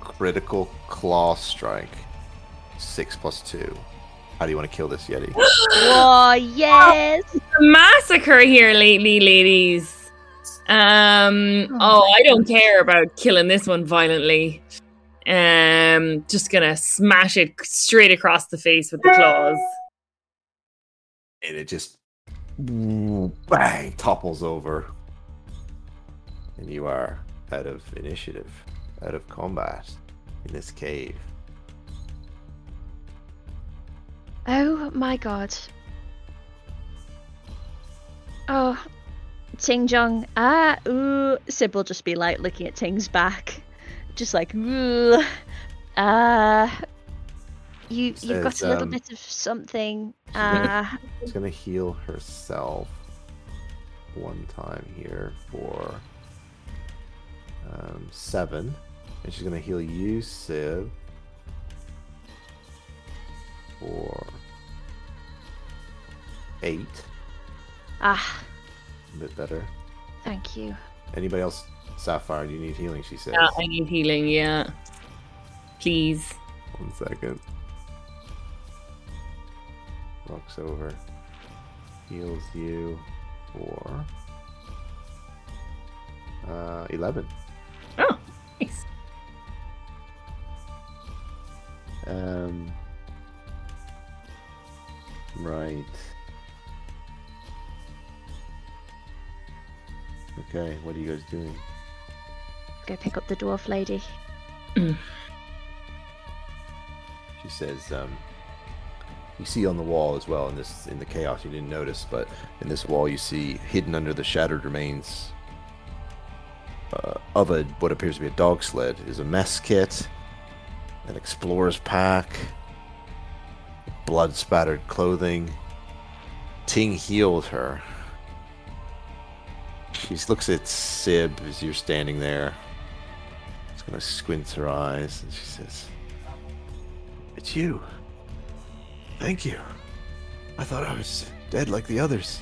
A: Critical claw strike. Six plus two. How do you want to kill this Yeti? <gasps>
C: oh, yes!
D: massacre here lately, ladies. Um. Oh, I don't care about killing this one violently. Um, just gonna smash it straight across the face with the claws.
A: and it just bang topples over. And you are out of initiative, out of combat in this cave.
C: Oh my god. Oh, Ting Jong. Ah, ooh. Sib will just be like looking at Ting's back. Just like, ooh. Ah. you, you've got a little
A: um,
C: bit of something. Ah.
A: She's gonna heal herself one time here for um, seven, and she's gonna heal you, Siv, for eight.
C: ah,
A: A bit better.
C: thank you.
A: Anybody else? Sapphire, do you need healing? She says.
D: Yeah, I need healing. Yeah, please.
A: One second. Rocks over. Heals you for uh, 11. Okay, what are you guys doing?
C: Go pick up the dwarf lady. <clears throat>
A: She says, um, you see on the wall as well in this in the chaos you didn't notice, but in this wall you see hidden under the shattered remains uh, of a what appears to be a dog sled is a mess kit, an explorer's pack, blood spattered clothing. Ting healed her. She looks at Sib as you're standing there. She's gonna squint her eyes and she says, it's you. Thank you. I thought I was dead like the others.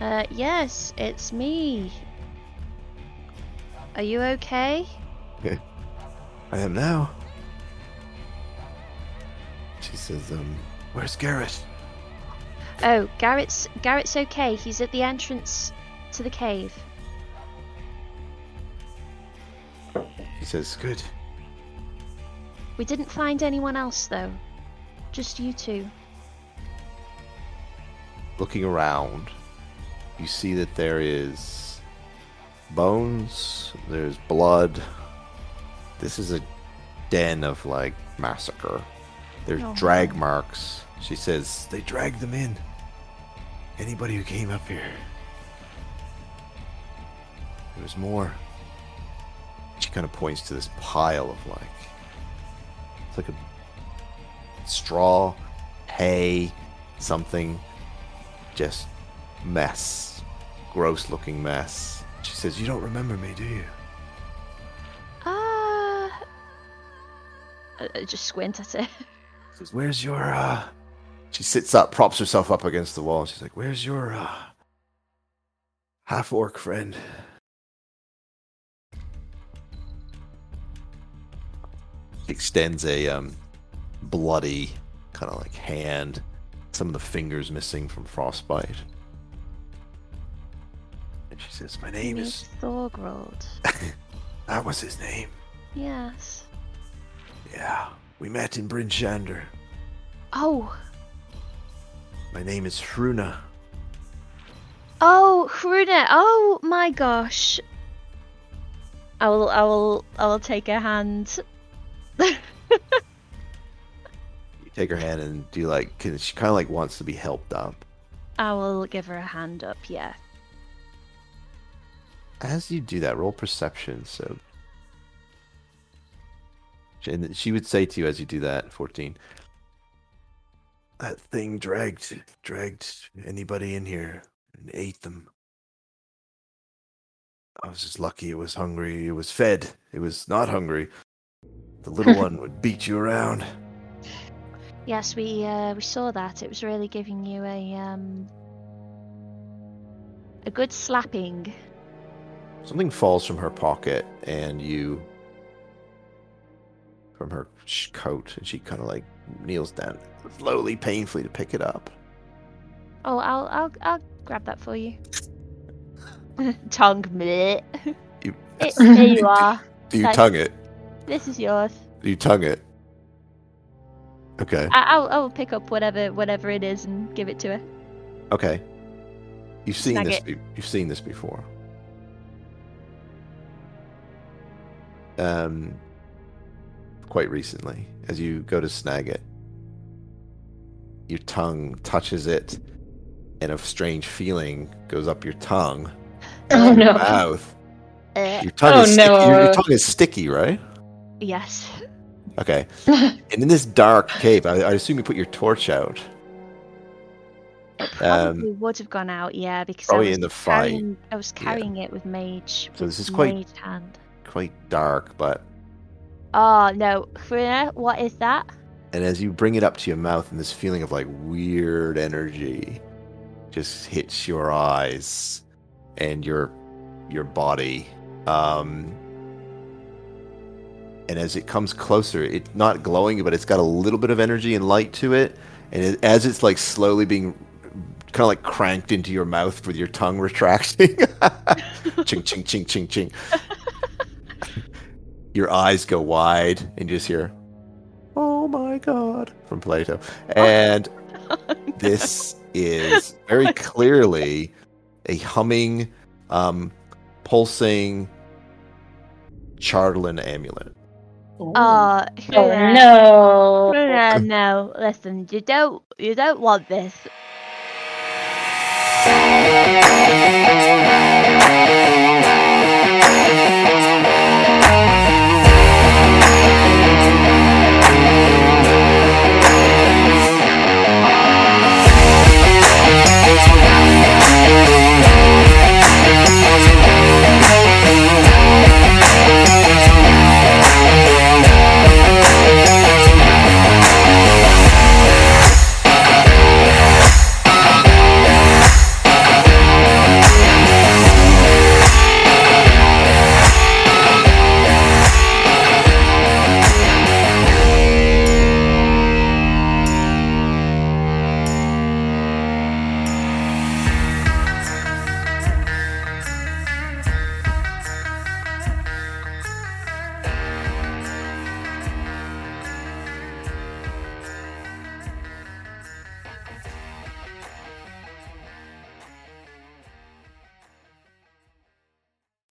C: Uh, yes, it's me. Are you okay? Okay. <laughs>
A: I am now. She says, um, where's Garrett?
C: Oh, Garrett's Garrett's okay. He's at the entrance to the cave.
A: He says, good.
C: We didn't find anyone else though. Just you two.
A: Looking around, you see that there is bones, there's blood. This is a den of like massacre. There's
C: Oh,
A: drag marks. She says, they dragged them in. Anybody who came up here. There was more. She kind of points to this pile of like, it's like a straw, hay, something, just mess, gross looking mess. She says, "You don't remember me, do you?"
C: Ah. I, I just squint at it.
A: She says, "Where's your?" uh She sits up, props herself up against the wall. and She's like, "Where's your uh half orc friend?" She extends a um, bloody kind of like hand, some of the fingers missing from frostbite. And she says, "My name is."
C: Thorgrold. <laughs>
A: that was his name.
C: Yes.
A: Yeah, we met in Bryn Shander.
C: Oh.
A: My name is Hruna.
C: Oh, Hruna. Oh my gosh. I will. I will. I will take her hand. <laughs>
A: You take her hand and do like, cause she kind of like wants to be helped up.
C: I will give her a hand up. Yeah.
A: As you do that, roll perception. So, and she would say to you as you do that, fourteen. That thing dragged, dragged anybody in here and ate them. I was just lucky it was hungry. It was fed. It was not hungry. The little <laughs> one would beat you around.
C: Yes, we uh, we saw that. It was really giving you a um a good slapping.
A: Something falls from her pocket, and you from her coat, and she kind of like kneels down slowly, painfully to pick it up.
C: Oh, I'll I'll I'll grab that for you. <laughs> Tongue bleh.
A: You,
C: It, <laughs> there you are.
A: do you
C: Thank-
A: tongue it?
C: This is yours.
A: Do you tongue it? Okay.
C: I, I'll I'll pick up whatever whatever it is and give it to her.
A: Okay. You've seen
C: Snag
A: this. Be- you've seen this before. Um, quite recently, as you go to snag it, your tongue touches it, and a strange feeling goes up your tongue, <laughs>
B: Oh
A: your
B: no.
A: mouth.
C: Uh,
A: Your tongue
B: Oh,
A: is sticky. Your, your tongue is sticky, right?
C: yes.
A: Okay. <laughs> and in this dark cave, I, I assume you put your torch out.
C: Probably would have gone out, yeah, because
A: Um, probably
C: I was
A: in the fight,
C: carrying, I was
A: yeah.
C: carrying it with mage.
A: So
C: with
A: this is quite-
C: hand.
A: Quite dark, but
C: Oh no, Frina, what is that?
A: And as you bring it up to your mouth and this feeling of like weird energy just hits your eyes and your your body um and as it comes closer it's not glowing but it's got a little bit of energy and light to it. And it, as it's like slowly being kind of like cranked into your mouth with your tongue <laughs> retracting ching ching ching ching ching <laughs> your eyes go wide and you just hear oh my god. From plato. And <laughs> this is very clearly a humming um pulsing Chardalyn amulet.
C: Oh,
B: Oh
C: Frina,
B: no.
C: No, listen, you don't, you don't want this. <laughs>